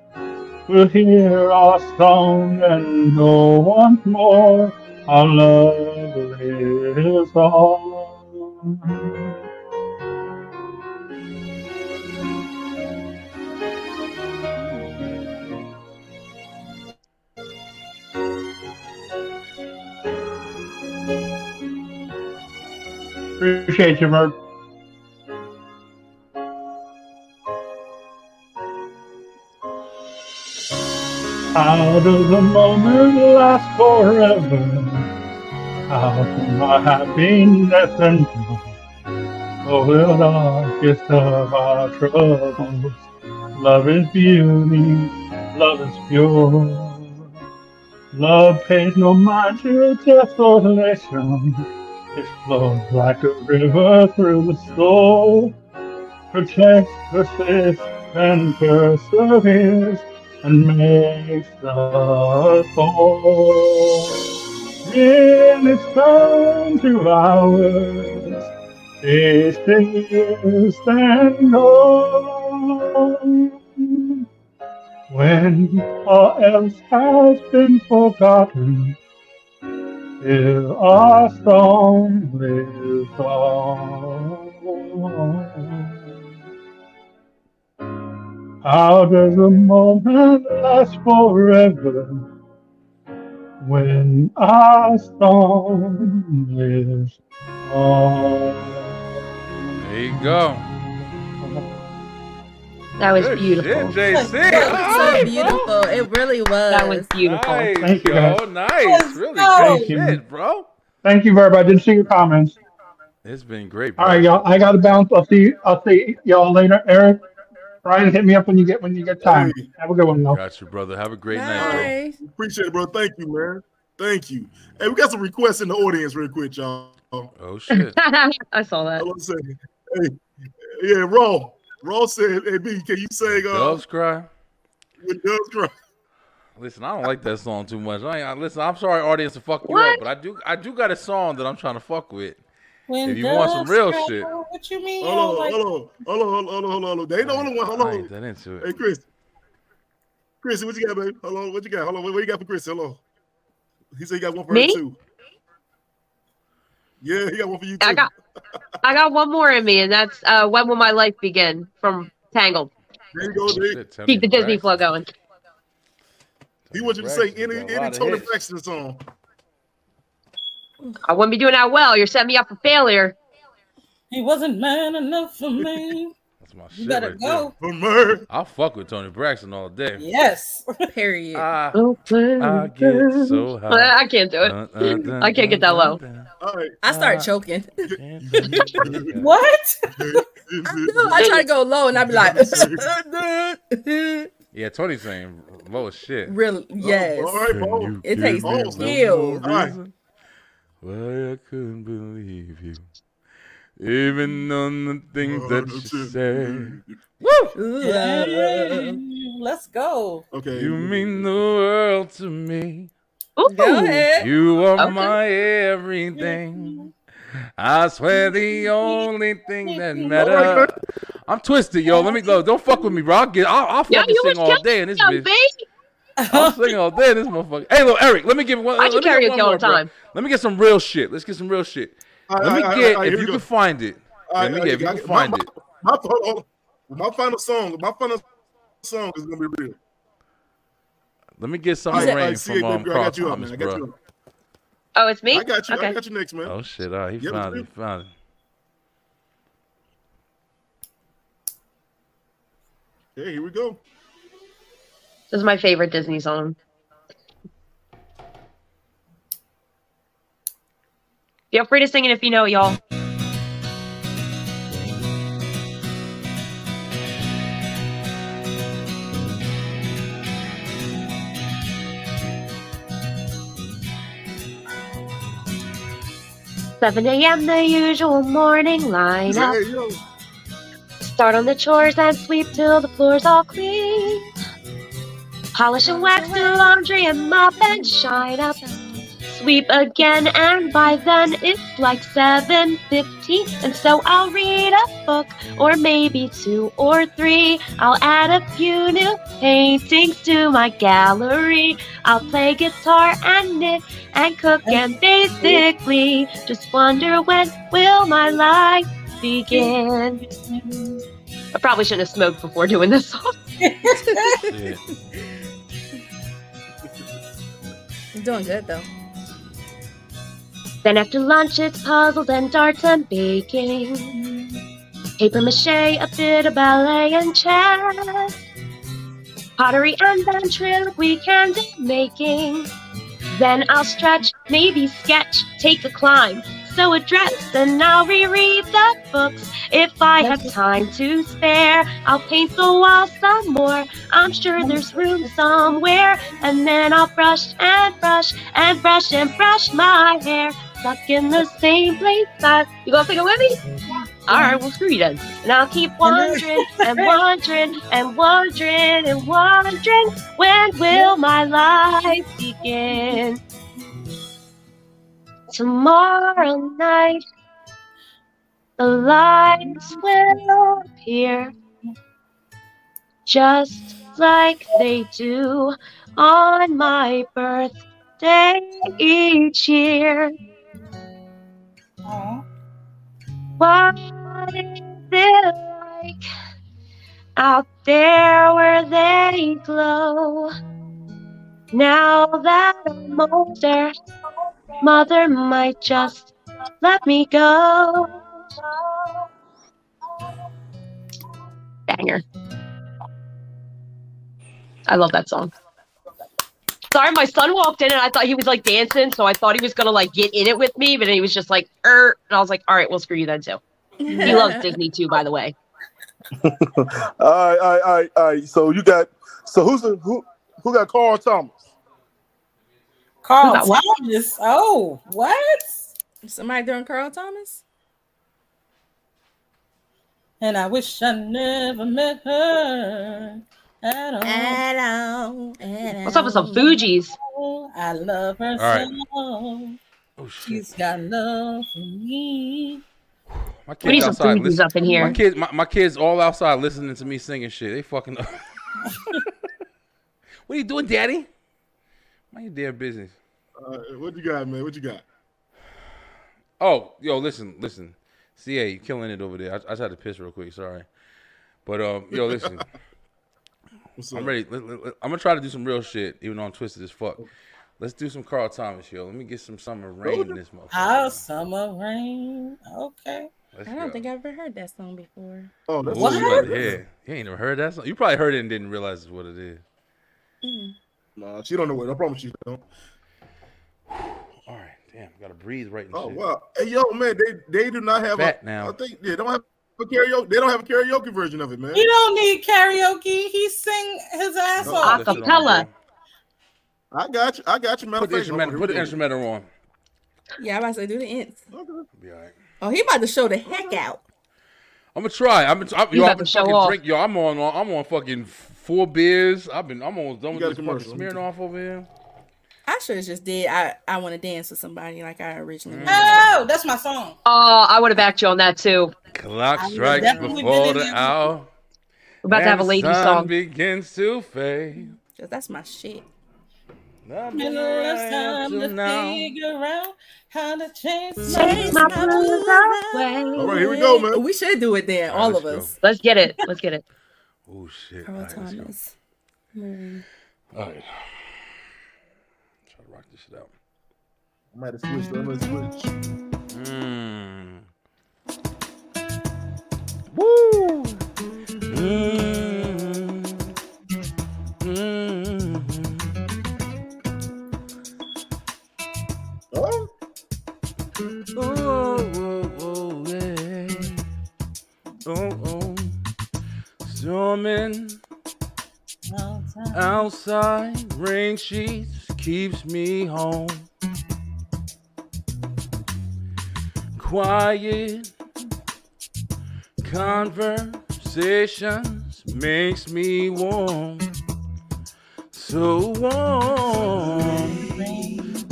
we'll hear our song and know once more our love lives on. Appreciate you, Merc. How does a moment last forever? How can our happiness endure? Oh, will darkest of our troubles, love is beauty, love is pure. Love pays no mind to desolation. It flows like a river through the soul, protects, persists, and perseveres, and makes us whole. In its turn to hours, it still stand on. When all else has been forgotten, Still our song lives on. How does a moment last forever when our song lives on? There you go. That was Good beautiful. shit, JC. That was so right, beautiful. It really was. That was beautiful. Nice, Thank you, yo. guys. Oh, nice. Really Thank great you. shit, bro. Thank you very much. I didn't see your comments. It's been great, bro. All right, y'all. I got to bounce. I'll see. I'll see y'all later. Eric, Brian, hit me up when you get when you get time. Have a good one, though. Got you, brother. Have a great night, bro. Appreciate it, bro. Thank you, man. Thank you. Hey, we got some requests in the audience, real quick, y'all. Oh shit. I saw that. Hold on a second. Hey, yeah, Raw. Raw said, "Hey, B, can you sing uh, Doves cry. when doves cry?" Listen, I don't like that song too much. I ain't, I, listen, I'm sorry, audience, to fuck you What? up, but I do, I do got a song that I'm trying to fuck with. When if you want some real cry, shit, What you mean? Hold on, like- hold on, hold on, hold on, hold on, hold on. They ain't the only one. Hold I on. ain't that into it. Hey, Chris. Chris, what you got, baby? Hold on, what you got? Hold on, what, what you got for Chris? Hold on. He said he got one for Me? her too. Yeah, he got one for you too. I got I got one more in me, and that's uh, "When Will My Life Begin" from Tangled. There you go, dude. Keep the Disney flow going. He wants you to say any any lot of Toni hits. Braxton song. I wouldn't be doing that well. You're setting me up for failure. He wasn't man enough for me. That's my You shit better right go. there. I'll fuck with Toni Braxton all day. Yes. Period. I, I get so high. I can't do it. Dun, dun, dun, I can't get that low. All right. I start ah. choking. What? I try to go low and I be like, Yeah, Toni's saying low as shit. real, oh, yes. all right, bro. You It give takes me skills. no more reason Why I couldn't believe you. Even on the things that you said. Hey, let's go. Okay. You mean the world to me. Go ahead. You are Okay. my everything. I swear the only thing that matters. Oh I'm twisted, yo. Let me go. Don't fuck with me, bro. I'll get. I'll, I'll Yeah, fucking you sing all day in this killing bitch. me, I'll sing all day in this motherfucker. Hey, little Eric. Let me give one. I let do me get karaoke all more, the bro. time. Let me get some real shit. Let's get some real shit. All right, Let me all right, get all right, if here you we can find it. All Let me right, get if you can find my, it. My, hold my final song, my final song is gonna be real. Let me get some All right, rain right, from um, baby. I Carl got you Thomas, man. I got bro. Oh, it's me. I got you. Okay. I got you next, man. Oh shit! All right, he Yep, found it. He found it. Okay, here we go. This is my favorite Disney song. Feel free to sing it if you know it, y'all. Seven a.m. the usual morning lineup. Start on the chores and sweep till the floor's all clean. Polish and wax, the laundry and mop and shine up. Sweep again, and by then it's like 7.15. And so I'll read a book, or maybe two or three. I'll add a few new paintings to my gallery. I'll play guitar and knit and cook, and basically just wonder when will my life begin. I probably shouldn't have smoked before doing this song. Yeah. You're doing good though. Then after lunch, it's puzzles and darts and baking. Paper mache, a bit of ballet and chess. Pottery and ventriloquy candy making. Then I'll stretch, maybe sketch, take a climb, sew a dress, and I'll reread the books if I have time to spare. I'll paint the walls some more. I'm sure there's room somewhere. And then I'll brush and brush and brush and brush my hair. Stuck in the same place. I, you gonna sing it with me? Yeah. All right, well, screw you then. And I'll keep wondering and wondering and wondering and wondering when will my life begin? Tomorrow night, the lights will appear just like they do on my birthday each year. What is it like out there where they glow? Now that I'm older, mother might just let me go. Banger. I love that song. Sorry, my son walked in and I thought he was like dancing, so I thought he was gonna like get in it with me, but he was just like, er, and I was like, all right, well, screw you then too. He loves Disney too, by the way. all right, all right, all right, all right. So you got so who's the who who got Carl Thomas? Carl Who got what? Thomas. Oh, what? Somebody doing Carl Thomas? And I wish I never met her at all. At all. At What's up with some Fugees? I love her right. so. Oh shit! She's got love for me. My We need kids some outside. Fugees listen- up in here. My kids, my, my kids, all outside listening to me singing shit. They fucking up. what are you doing, Daddy? Mind your damn business. Uh, what you got, man? What you got? Oh, yo, listen, listen. CA, you killing it over there. I, I just had to piss real quick. Sorry, but um, yo, listen. What's I'm up? ready. Let- let- let- I'm gonna try to do some real shit, even though I'm twisted as fuck. Let's do some Carl Thomas, yo. Let me get some summer rain in this motherfucker. How summer rain. Okay. Let's I don't go. think I've ever heard that song before. Oh, that's Ooh, what you you about got. to hear. You ain't never heard that song. You probably heard it and didn't realize what it is. Mm. Nah, she don't know what. I promise you don't. All right, damn, gotta breathe right and Oh shit. wow, hey yo, man, they they do not have Fat a. now. I think they don't have a karaoke. They don't have a karaoke version of it, man. He don't need karaoke. He sing his ass No, off. Listen on. I got you. I got you. Matter Put the of instrumental. on, Put the instrumental on. Yeah, I'm about to say do the ints. Be all right. Oh, he about to show the heck out. I'm gonna try. I'm, I'm You yo, about I've been to fucking off. drink. Yo, I'm on. I'm on fucking four beers. I've been. I'm almost done You with this fucking smearing off over here. I should have just did. I I want to dance with somebody like I originally. Mm. Oh, that's my song. Oh, I would have backed you on that too. Clock strikes before the hour. We're about to have a and lady sun song. begins to fade. 'Cause that's my shit. I've Been been the last right time to now. figure out how to change Take my blues away. All right, here we go, man. We should do it then, All right, all let's of go. us. Let's get it. Let's get it. Oh shit! Carl All right, let's go. Thomas. Mm. All right. Rock this shit out. I might have switched. I'm gonna switch. Mm. Woo! Mm. Mm. Oh, Oh, oh, oh, yeah. Oh, oh. Storming outside, rain sheets keeps me home. Quiet conversations makes me warm. So warm.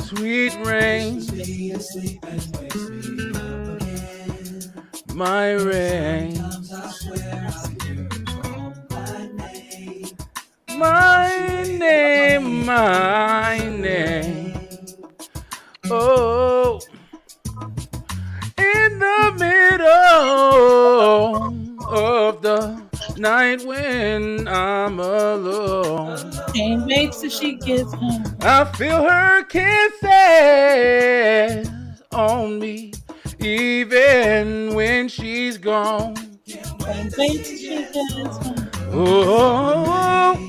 Sweet rain. My rain. My name, my name. Oh, in the middle of the night when I'm alone. Can't wait till she gets home. I feel her kisses on me, even when she's gone. Can't wait till she gets home. Oh,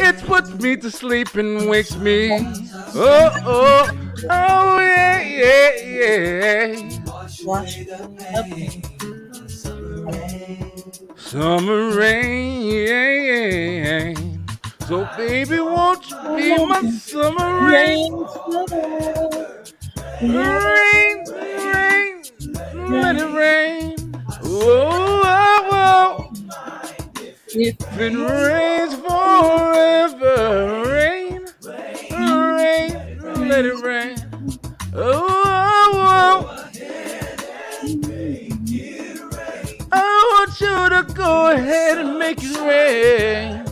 it puts me to sleep and wakes me. Oh, oh, oh, yeah, yeah, yeah. Summer rain. Yeah, yeah. So, baby, won't you be my summer rain? Rain, rain, let it rain. Oh, oh, oh. If it rains forever, rain, rain, let it rain. Oh, oh, oh. I want you to go ahead and make it rain.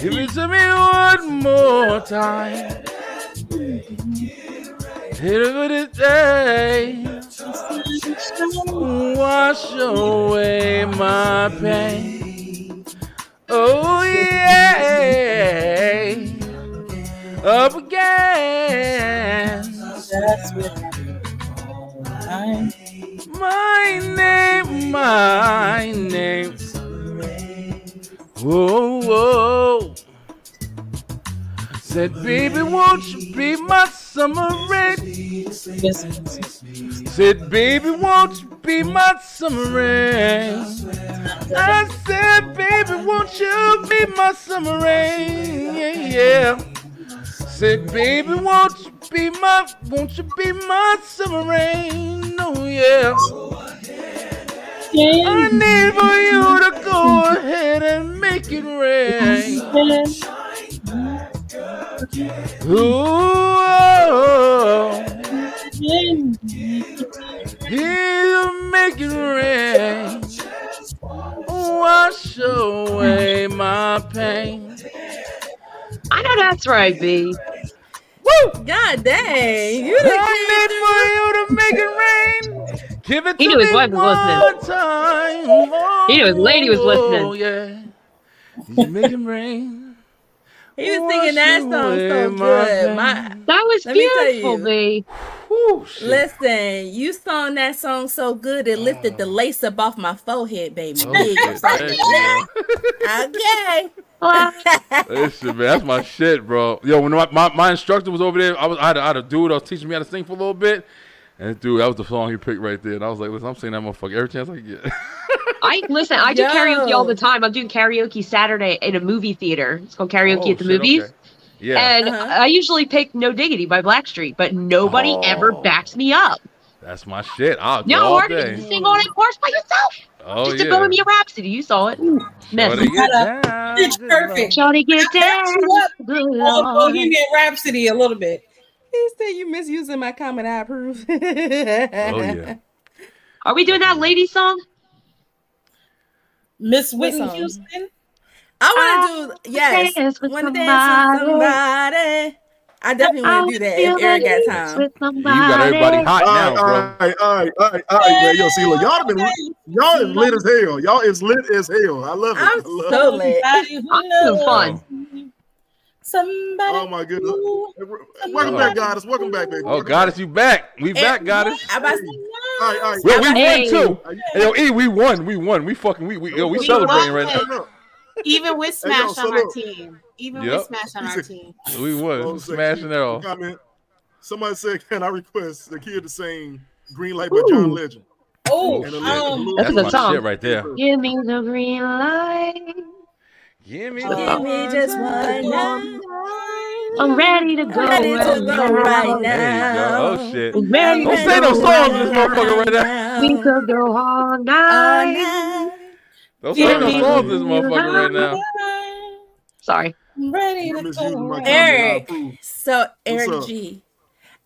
Give it to me one more time. Hit it with it day. Wash away my pain. Oh yeah. Up again. That's My name, my name. Whoa, whoa. Said, baby, won't you be my summer rain? Said, baby, won't you be my summer rain? I said, baby, won't you be my summer rain? Yeah, yeah. Said, baby, won't you be my, won't you be my summer rain? Oh, yeah. I need for you to go ahead and make it rain. Ooh, he'll make it rain. Wash away my pain. I know that's right, B. Woo! God dang. You the I need for you to make it rain. Give it He to knew his me wife was listening. time. He knew his lady was listening. Oh, yeah. You make it rain. He was singing that song so Wash good. my My, That was Let beautiful, you. B. Listen, you sung that song so good it lifted the lace up off my forehead, baby. Oh, shit. Thank okay. Listen, man, that's my shit, bro. Yo, when my, my, my instructor was over there, I was I had, a, I had a dude that was teaching me how to sing for a little bit. And dude, that was the song he picked right there. And I was like, listen, I'm singing that motherfucker every chance I get. I listen. I do Yo. karaoke all the time. I'm doing karaoke Saturday in a movie theater. It's called karaoke Oh, at the shit, movies. okay. Yeah, And Uh-huh. I usually pick No Diggity by Blackstreet, but nobody Oh. ever backs me up. that's my shit. I'll go No, all Hardy, you sing on that chorus by yourself. Oh, Just yeah. a Bohemian Rhapsody. You saw it. Miss. Shorty, get down, It's get perfect. Shawty get down. You up Good on Bohemian Rhapsody a little bit. He said you misusing my comment. I approve. Oh yeah. Are we doing that lady song? Miss Whitney? Houston. I want to do yes. dance with Want to dance with somebody. somebody. I definitely want to do that if Eric got time. You got everybody hot All now, bro. all right, all right, all right, all right, man. Yo, see, look, y'all have been, y'all is lit as hell. Y'all is lit as hell. I love it. I'm I love so it. lit. I'm fun. Somebody. Oh my goodness. Welcome back, goddess. Welcome back, baby. Oh, Goddess, you back. We back, Goddess. I'm about All right, all right. We, we Hey. win too. Hey, yo, E, we won. We won. We fucking we we, yo, we We celebrating won. right now. Even with Hey, yo, Smash so on our look. team. Even Yep. with Smash on our team. We won. Smashing it all. Comment. Somebody said, "Can I request the kid to sing Green Light by John Legend?" Oh, a um, little- That's a good my song. shit right there. Give me the green light. Give me Give me just one night. I'm ready to go. Ready to right go now. right There you go. Oh shit. I'm ready Don't say no songs this motherfucker right now. We could go all night. Don't say no songs this motherfucker right now. Sorry. I'm ready to go. my right comment. I Eric. So Eric? G.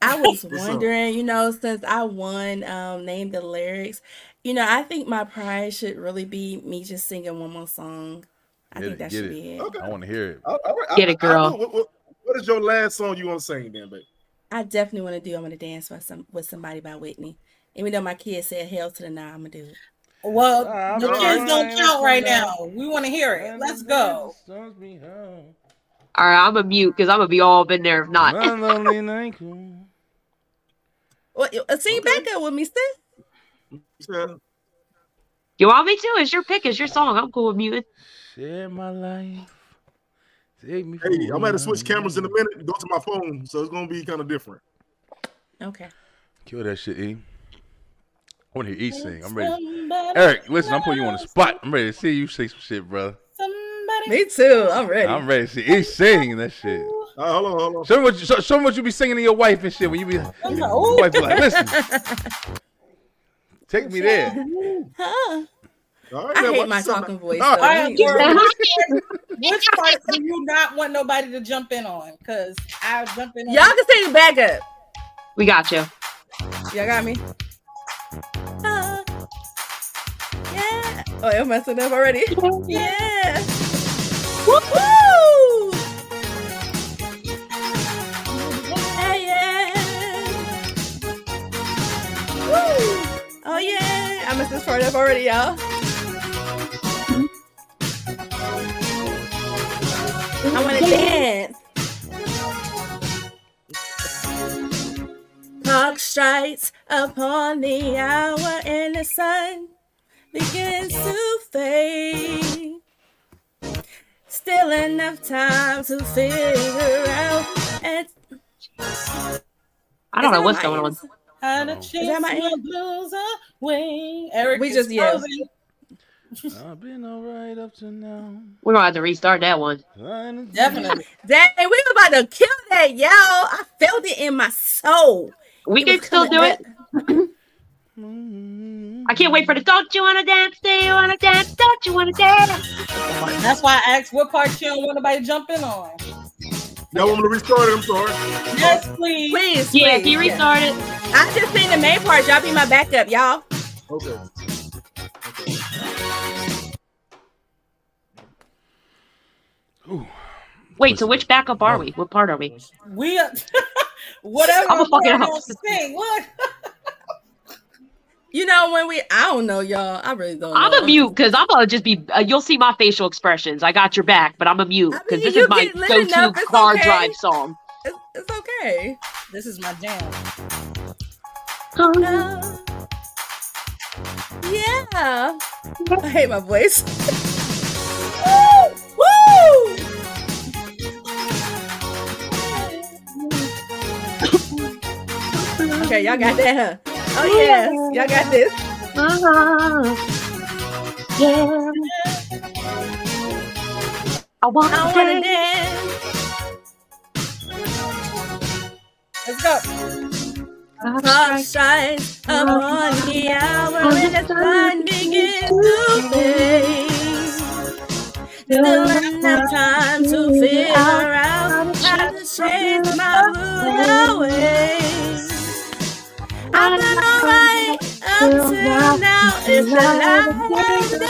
I was wondering, you know, since I won um name the lyrics, you know, I think my prize should really be me just singing one more song. I Get think it, that get should it. be it. Okay. I want to hear it. All all right. Get I- it, I- I girl. What, what, what is your last song you want to sing, then, baby? I definitely want to do I'm gonna dance with some with somebody by Whitney. Even though my kids said hell to the nah, I'm gonna do it. Well, the all kids right. don't count right now. We want to hear it. Let's go. All right, I'm a mute because I'm gonna be all up in there if not. Well, uh, sing back up with me, sis. Yeah. You want me to? It's your pick. It's your song. I'm cool with muting. Share my life. Take me. Hey, I'm gonna a switch cameras in a minute go to my phone, so it's gonna be kind of different. Okay. Kill that shit, E. I want to hear E sing. I'm ready. Eric, listen, I'm putting you on the spot. I'm ready to see you say some shit, brother. Me too. I'm ready. I'm ready to see E sing that shit. All right, hold on, hold on. Show me what you show, show me what you be singing to your wife and shit when you be. Your wife be like, listen, take me there. Huh? All right, I hate my yourself. talking voice. All right. All right. girl, which, part, which part do you not want nobody to jump in on? Because I'll jump in. Y'all can sing the back up. We got you. Y'all got me. Uh, yeah. Oh, you're messing up already. Yeah. Woo! Yeah, yeah. Woo! Oh yeah. I messed this part up already, y'all. I want to dance. Clock strikes upon the hour and the sun begins to fade. Still enough time to figure out. And I don't know what's going on. How to Is chase that my my blues away. Eric, We just yeah. frozen. I've been alright up to now. We're gonna have to restart that one. Definitely. Dang, we were about to kill that, y'all. I felt it in my soul. We It can still do coming it. I can't wait for the don't you wanna dance? Do you wanna dance? Don't you wanna dance? That's why I asked what part you don't want nobody to jump in on. Y'all want me to restart it? I'm sorry. Yes, please. Please, Yeah, please, if you restart it. I just seen the main part. Y'all be my backup, y'all. Okay. Wait, so which backup are we? What part are we? We are, whatever. I'ma fuck it we're up. gonna Sing. Look. You know when we, I don't know, y'all. I really don't. I'm know. a mute because I'm gonna just be. Uh, you'll see my facial expressions. I got your back, but I'm a mute because this is my go-to car okay. drive song. It's, it's okay. This is my jam. Uh, yeah. I hate my voice. okay, y'all got that, huh? Oh yes, y'all got this. Uh-huh. Yeah. I want to dance. dance. Let's go. Clock strikes upon the hour and the sun begins to fade. Still enough time to figure out how to chase my mood away. I've been alright up now. It's the light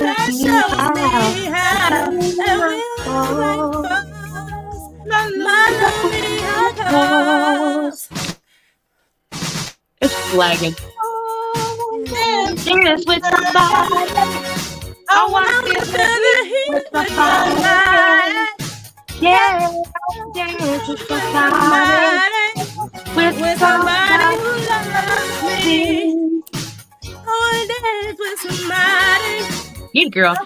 that shows me how. And we'll break first. My lonely heart cause. It's flagging. Dance with somebody. I wanna feel the heat with somebody. Yeah, dance with somebody. With somebody who loves me. I dance with somebody. Good girl.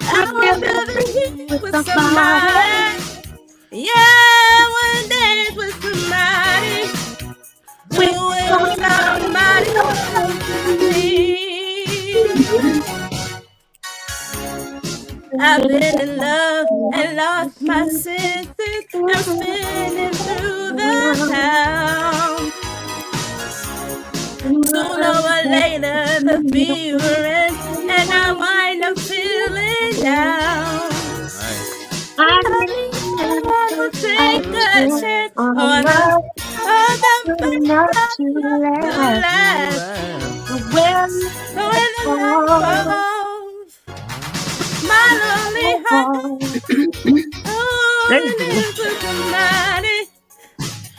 With somebody. Yeah, wanna dance with somebody. With somebody who loves me. I've been in love and lost my senses. I'm spinning through the town. Sooner or later, the fever ends, and I wind up feeling down. I will take a chance on the on the last. When the falls, my lonely heart. Oh, dance with somebody.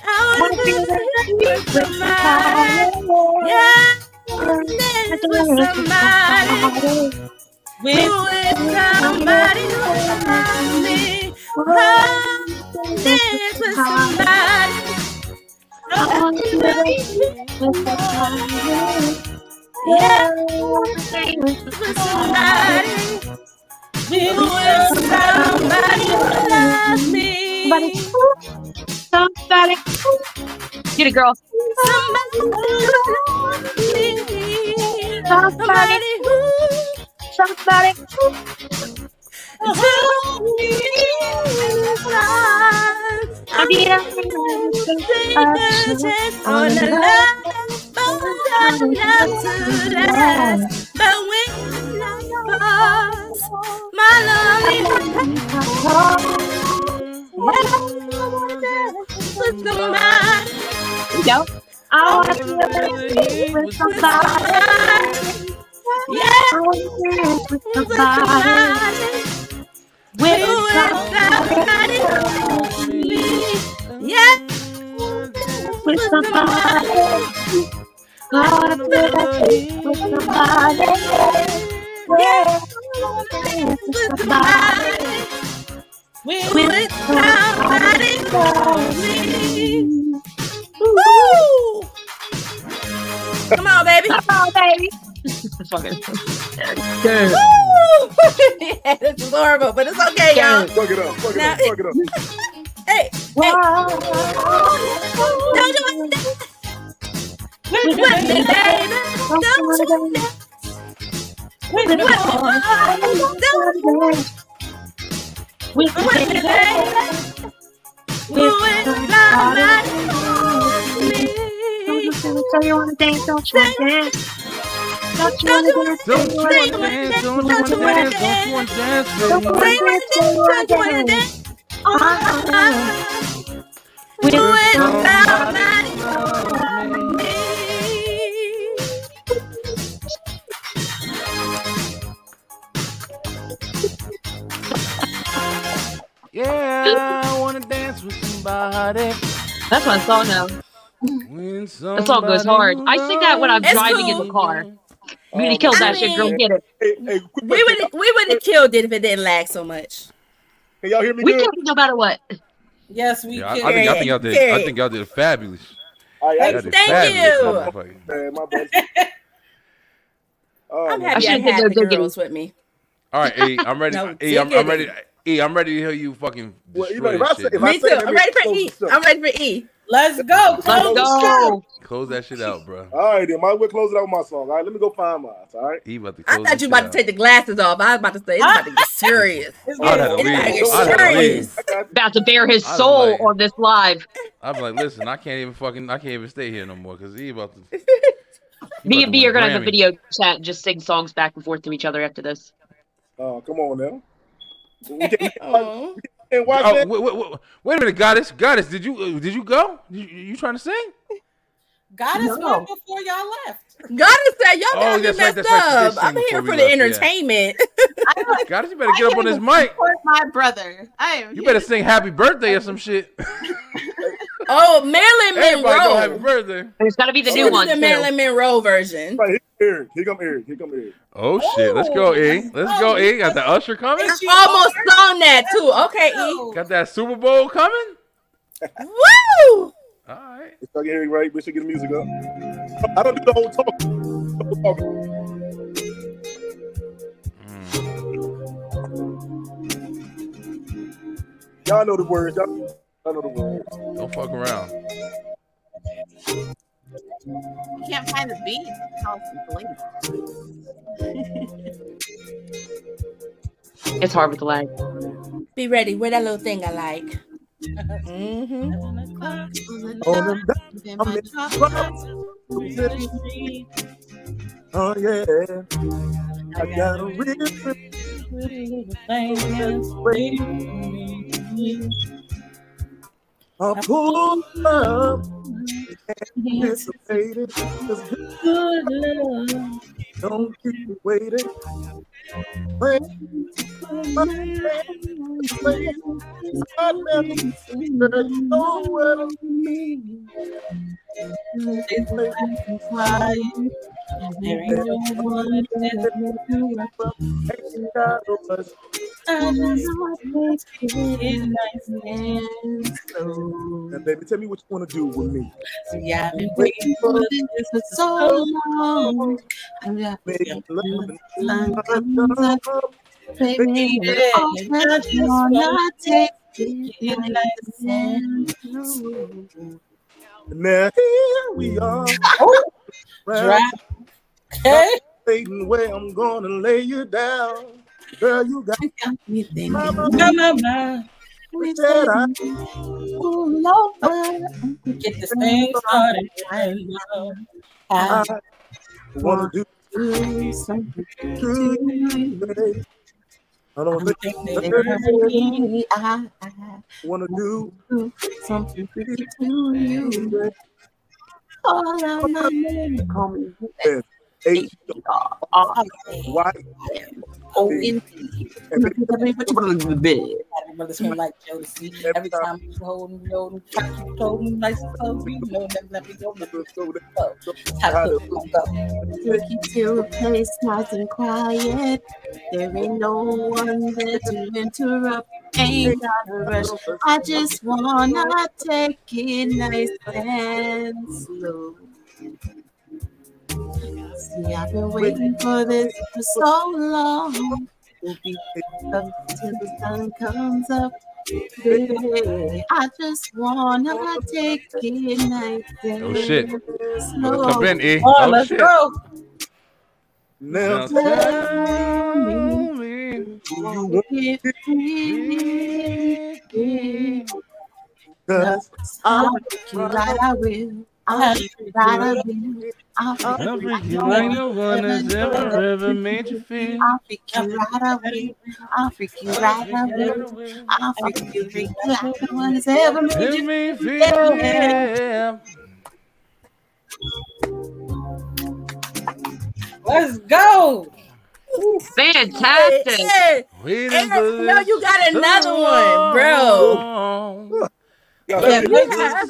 I wanna dance with somebody. Yeah, with somebody. With somebody who loves me. Oh, dance with somebody. Wanna dance with somebody. Somebody. With somebody me. Somebody. Get it, girl. Somebody who loves me. Somebody. Somebody. Love, but the my lonely with. Go. I wanna feel with somebody. Yeah, I wanna dance with somebody. With somebody. Yeah, With somebody. I wanna dance with somebody. Yeah. Dance with somebody. with somebody. Woo! Come on, baby. Come on, baby. Fucking. Woo! yeah, this is horrible, but it's okay, y'all. Fuck it up. Fuck it up. Fuck it up. Hey, hey. Don't do it. With me, baby. Don't you dare. Baby. Don't With With me, baby. With somebody. Don't you dance? You wanna dance? Don't you wanna dance? Don't you wanna dance? Don't you wanna dance? Don't you wanna dance? Don't you baby? wanna dance? Don't you wanna dance? Uh-huh. With somebody. Yeah, I wanna dance with somebody. That's my song now. When That song goes hard. I sing that when I'm It's driving in the car. Oh, Beauty killed that I shit, girl. Get it. We would we would have killed it if it didn't lag so much. Can y'all hear me We good? killed it no matter what. Yes, we Yeah, I, can. I think I think y'all did. I think y'all did fabulous. All right, Y'all did Thank fabulous, you. motherfucker. Man, my. Oh, I'm happy I, should've had the the girls with me. All right, E, I'm ready. No, e, I'm, I'm ready. E, I'm ready to hear you fucking Well, you destroy know, if I say- shit. if I Me say too. I'm ready for close E. the show. I'm ready for E. Let's go. Let's Close go. Close that shit out, bro. All right, then. Might as well close it out with my song. All right, let me go find mine. All right. E about to I thought you shit about to take the glasses off. I was about to say it's about to get serious. It's I'd have to getting- leave. It's I'd about to have get serious. About to bare his soul like- on this live. I'm like, listen, I can't even fucking, I can't even stay here no more because he about to. he Me and B are gonna have a video chat and just sing songs back and forth to each other after this. Oh, come on now. We Oh. we watch Oh, that. wait, wait, wait, wait a minute, goddess, goddess, did you uh, did you go? You, you trying to sing? Goddess No. went before y'all left. God is that y'all Oh, got me that's right, messed right. She did up. I'm here for the left, yeah. entertainment. Goddess, you better get up on this mic. My brother. I am. You better sing happy birthday or some shit. Oh, Marilyn Monroe. Everybody go happy Monroe. birthday. There's got to be the She new was one. the too. Marilyn Monroe version. Right, here, Eric. Here come Eric. Here come Eric. Oh shit, let's go, E. Oh, let's go, E. Got the usher coming. I almost sung that too. Okay, E. Got that Super Bowl coming. Woo! All right. Let's start getting right. We should get the music up. I don't do the whole talk. the. Y'all know the words. Y'all, y'all know the words. Don't fuck around. You can't find the beat. Tell us the It's hard with the lag. Be ready. Wear that little thing I like. Mm-hmm. Oh yeah. I got a real I pulled up anticipated. Just good love. Don't keep me waiting. When I never you know what I mean. There ain't no one that Ain't got no much. Now, baby, tell me what you want to do with me. Yeah, I've been waiting for this for so long. Baby, love Sun comes up, baby, I just wanna take it like a Now here we are. Drop. Waiting where I'm gonna lay you down. Girl, you got me thinking. Mama, Mama, we said I. Get this thing started. I wanna do do something to you, baby. I don't think I, I wanna do something to you. Out my name. Call me. H R Y O N T. Every brother smell like Jodeci. Every time you hold me, hold me, try to hold me nice and close. You know, never let me go, never let me go. Time to go. Take you to a place nice and quiet. There ain't no one there to interrupt. Ain't got a rush. I just wanna take it nice and slow. See, I've been waiting for this for so long. We'll be till the sun comes up. Baby, I just wanna take it nice and Oh shit. slow. Come in, E. Oh, Oh let's shit. go. Now Now tell me. me, do you want it me? Cause I'll freak you right, I will. I'll freak you right, I will. I'll freak you freak right, you I like will. no one has ever, ever made you feel. I'll freak you right, I will. I'll freak you right, I will. I'll freak you, freak you like no one has ever made Make you me feel, Yeah. yeah. Let's go. Fantastic. Hey, Waiting Eric, no, you got another one, bro. Long. Yeah, Yeah, you had us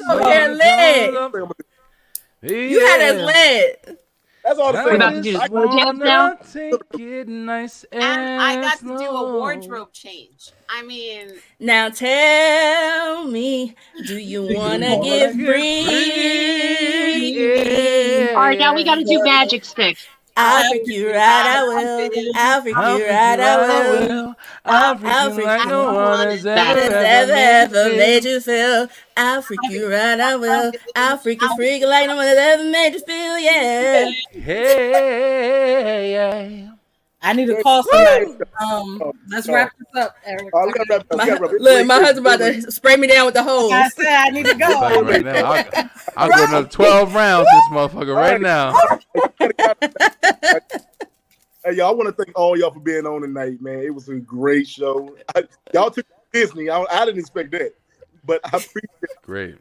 lit. You had us lit. That's all I the about to thing. do just slow jams now? wanna take nice and And I got to do a wardrobe change. I mean, Now tell me, do you wanna get free? All right, now we got to do magic stick. I'll freak you right, I will. I'll freak you right, I will. I'll freak you like no one has ever, ever ever, made you feel. I'll freak you right, I will. I'll freak you, freak like no one has ever made you feel, yeah. Hey, yeah. I need to call somebody. Um, let's wrap this up, Eric. Oh, we wrap up. My, We gotta wrap up. look, my husband about to spray me down with the hose. I said I need to go. I'll tell right now, I'll, I'll go another 12 rounds this motherfucker right now. Hey, y'all, I want to thank all y'all for being on tonight, man. It was a great show. I, y'all took Disney. I, I didn't expect that, but I appreciate it. Great.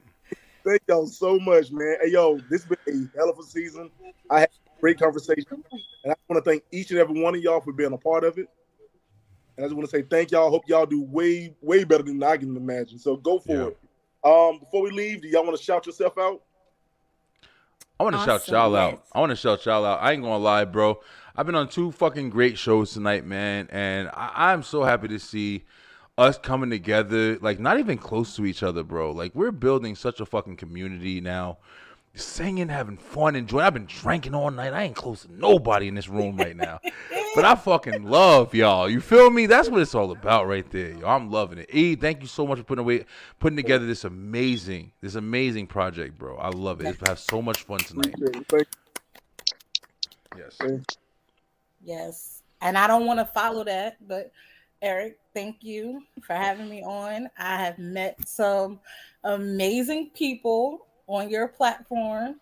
Thank y'all so much, man. Hey, yo, this has been a hell of a season. I had a great conversation, and I want to thank each and every one of y'all for being a part of it. And I just want to say thank y'all. Hope y'all do way, way better than I can imagine. So go for Yeah. it. Um, before we leave, do y'all want to shout yourself out? I want to shout y'all out. I want to shout y'all out. I ain't gonna lie, bro. I've been on two fucking great shows tonight, man, and I- I'm so happy to see us coming together. Like, not even close to each other, bro. Like, we're building such a fucking community now. Singing, having fun, enjoying. I've been drinking all night. I ain't close to nobody in this room right now, but I fucking love y'all. You feel me? That's what it's all about, right there. Yo, I'm loving it. E, thank you so much for putting away, putting together this amazing, this amazing project, bro. I love it. It's have so much fun tonight. Yes. Yes. And I don't want to follow that, but Eric, thank you for having me on. I have met some amazing people on your platform,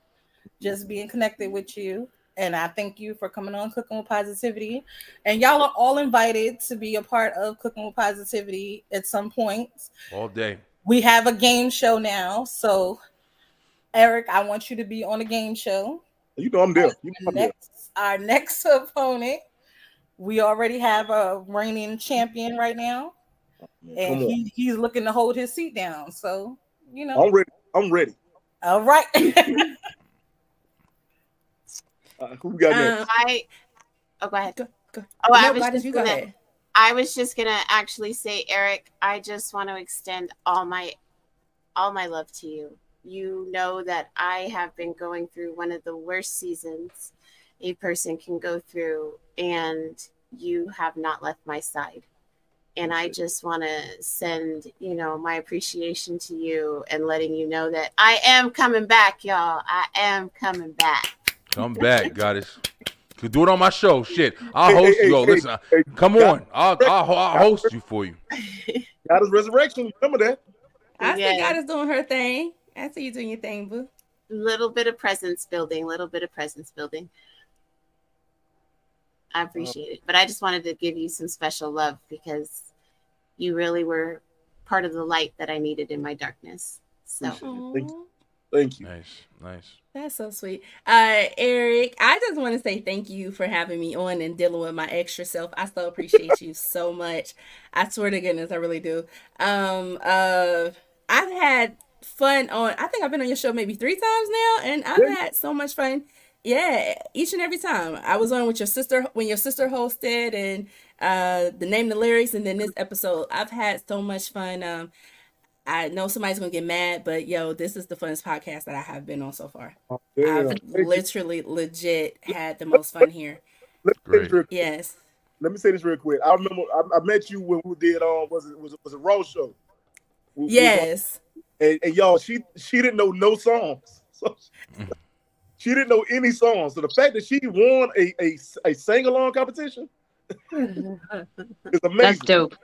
just being connected with you. And I thank you for coming on Cooking with Positivity. And y'all are all invited to be a part of Cooking with Positivity at some point. All day. We have a game show now. So, Eric, I want you to be on a game show. You know I'm there. You know I'm there. Next, our next opponent, we already have a reigning champion right now, and he, he's looking to hold his seat down. So, you know, I'm ready. I'm ready. All right. Uh, who got next? I oh go ahead. go. go. Oh, I was just you gonna, ahead. I was just gonna actually say, Eric, I just want to extend all my all my love to you. You know that I have been going through one of the worst seasons a person can go through, and you have not left my side. And I just want to send, you know, my appreciation to you and letting you know that I am coming back, y'all. I am coming back. Come back, goddess. Could do it on my show. Shit, I'll host hey, you. Yo, hey, listen, hey, come God- on. I'll, I'll, I'll host you for you. God is resurrection. Remember that. I Yeah. think God is doing her thing. I see you doing your thing, boo. little bit of presence building, little bit of presence building. I appreciate it. But I just wanted to give you some special love because you really were part of the light that I needed in my darkness. So Thank you. Thank you. Nice, nice. That's so sweet. Uh, Eric, I just want to say thank you for having me on and dealing with my extra self. I so appreciate you so much. I swear to goodness, I really do. Um, uh, I've had fun on. I think I've been on your show maybe three times now, and I've Yeah. had so much fun. Yeah, each and every time I was on with your sister when your sister hosted, and uh, the name, the lyrics, and then this episode. I've had so much fun. Um, I know somebody's gonna get mad, but yo, this is the funnest podcast that I have been on so far. damn. I've literally, legit had the most fun here. Let me say this real quick. Yes. Let me say this real quick. I remember I, I met you when we did um was it was it was a road show. We- we Yes. and, and y'all, she she didn't know no songs. So she didn't know any songs. So the fact that she won a a, a sing along competition is amazing. That's dope.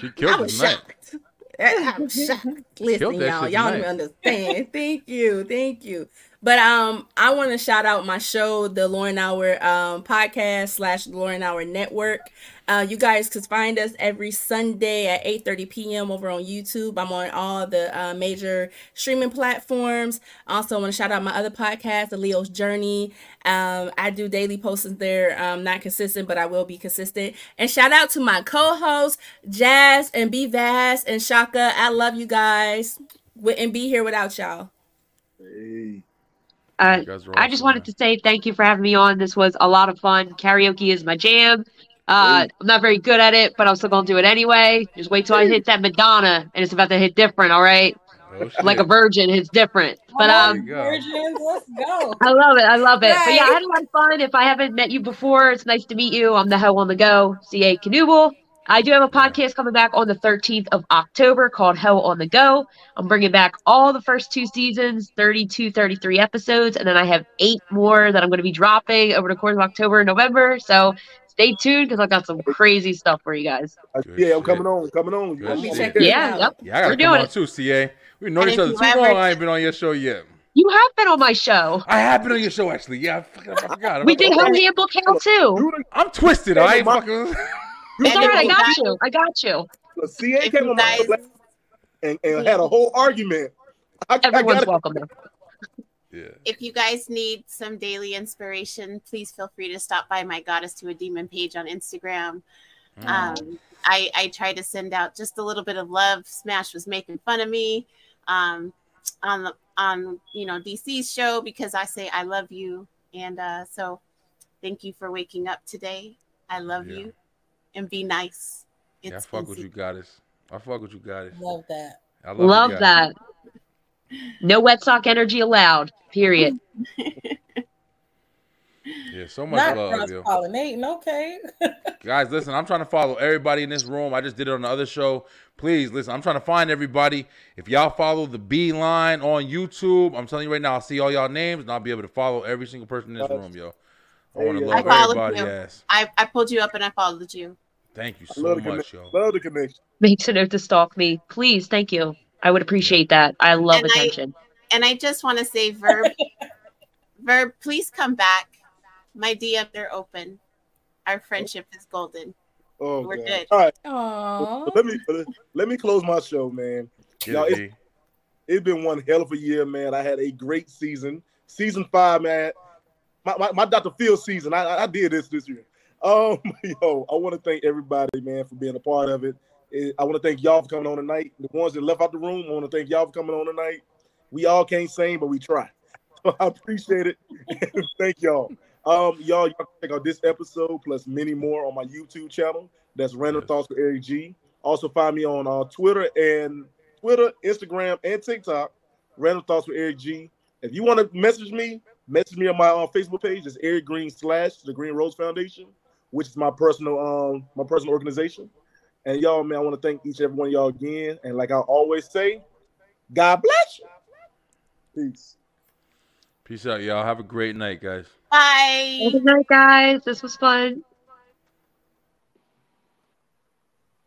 She I killed was it tonight. shocked. I was shocked. Listen, y'all, shit y'all don't even understand. thank you, thank you. But um, I want to shout out my show, the Lauren Hour um podcast slash Lauren Hour Network. Uh, you guys can find us every Sunday at 8:30 p.m. over on YouTube. I'm on all the uh, major streaming platforms. Also, want to shout out my other podcast, The Leo's Journey. Um, I do daily postings there. Um, not consistent, but I will be consistent. And shout out to my co-hosts, Jazz and B Vast and Shaka. I love you guys. Wouldn't be here without y'all. Uh, guys are I just wanted to say thank you for having me on. This was a lot of fun. Karaoke is my jam. Uh, I'm not very good at it, but I'm still gonna do it anyway. Just wait till I hit that Madonna, and it's about to hit different. All right, Oh, like a virgin hits different. But um, Virgins, let's go. I love it. I love it. But yeah, I had a lot of fun. If I haven't met you before, it's nice to meet you. I'm the Hell on the Go, CA Canoodle. I do have a podcast coming back on the 13th of October called Hell on the Go. I'm bringing back all the first two seasons, 32, 33 episodes, and then I have eight more that I'm going to be dropping over the course of October and November. So stay tuned because I've got some crazy stuff for you guys. Uh, yeah, I'm coming on, coming on. You Good come on. shit. Yeah, yep. Yeah, I gotta We're come doing on it. too, CA. We know each other you too ever- long. I ain't been on your show yet. You have been on my show. I have been on your show actually. Yeah, I forgot. I forgot. We did Hell Handbook Hell too. I'm twisted. I ain't fucking. It's all right. I got you. I got you. The CA came on my show and, and had a whole argument. I, Everyone's I gotta, welcome there. if you guys need some daily inspiration, please feel free to stop by my Goddess to a Demon page on Instagram. Um, I, I try to send out just a little bit of love. Smash was making fun of me. um, on the on you know DC's show because I say I love you, and uh, so thank you for waking up today. I love Yeah. you, and be nice. Yeah, I It's fuck with you, goddess. I fuck with you, goddess. Love that. I love, Love goddess. that. No wet sock energy allowed. Period. Yeah, so much Not love, cross yo. pollinating. Okay. Guys, listen, I'm trying to follow everybody in this room. I just did it on the other show. Please listen, I'm trying to find everybody. If y'all follow the B line on YouTube, I'm telling you right now, I'll see all y'all names and I'll be able to follow every single person in this room, yo. I want to love followed everybody. you. Yes. I, I pulled you up and I followed you. Thank you so love the much, connection. yo. Love the connection. Makes a note to stalk me. Please, thank you. I would appreciate that. I love And I- attention. And I just want to say, Verb, Verb, please come back. My DMs are open. Our friendship is golden. Oh, We're God. good. All right. Aww. Let me let me close my show, man. Get Y'all, it, it's, D. it's been one hell of a year, man. I had a great season. Season five, man. My, my, my Dr. Phil season. I, I- I did this this year. Um, yo, I want to thank everybody, man, for being a part of it. I want to thank y'all for coming on tonight. The ones that left out the room, I want to thank y'all for coming on tonight. We all can't sing, but we try. So I appreciate it. thank y'all. Um, y'all, y'all can check out this episode plus many more on my YouTube channel. That's Random Thoughts with Eric G. Also find me on uh, Twitter and Twitter, Instagram, and TikTok. Random Thoughts with Eric G. If you want to message me, message me on my uh, Facebook page. It's Eric Green slash the Green Rose Foundation, which is my personal um my personal organization. And y'all, man, I want to thank each and every one of y'all again. And like I always say, God bless you. Peace. Peace out, y'all. Have a great night, guys. Bye. Good night, guys. This was fun.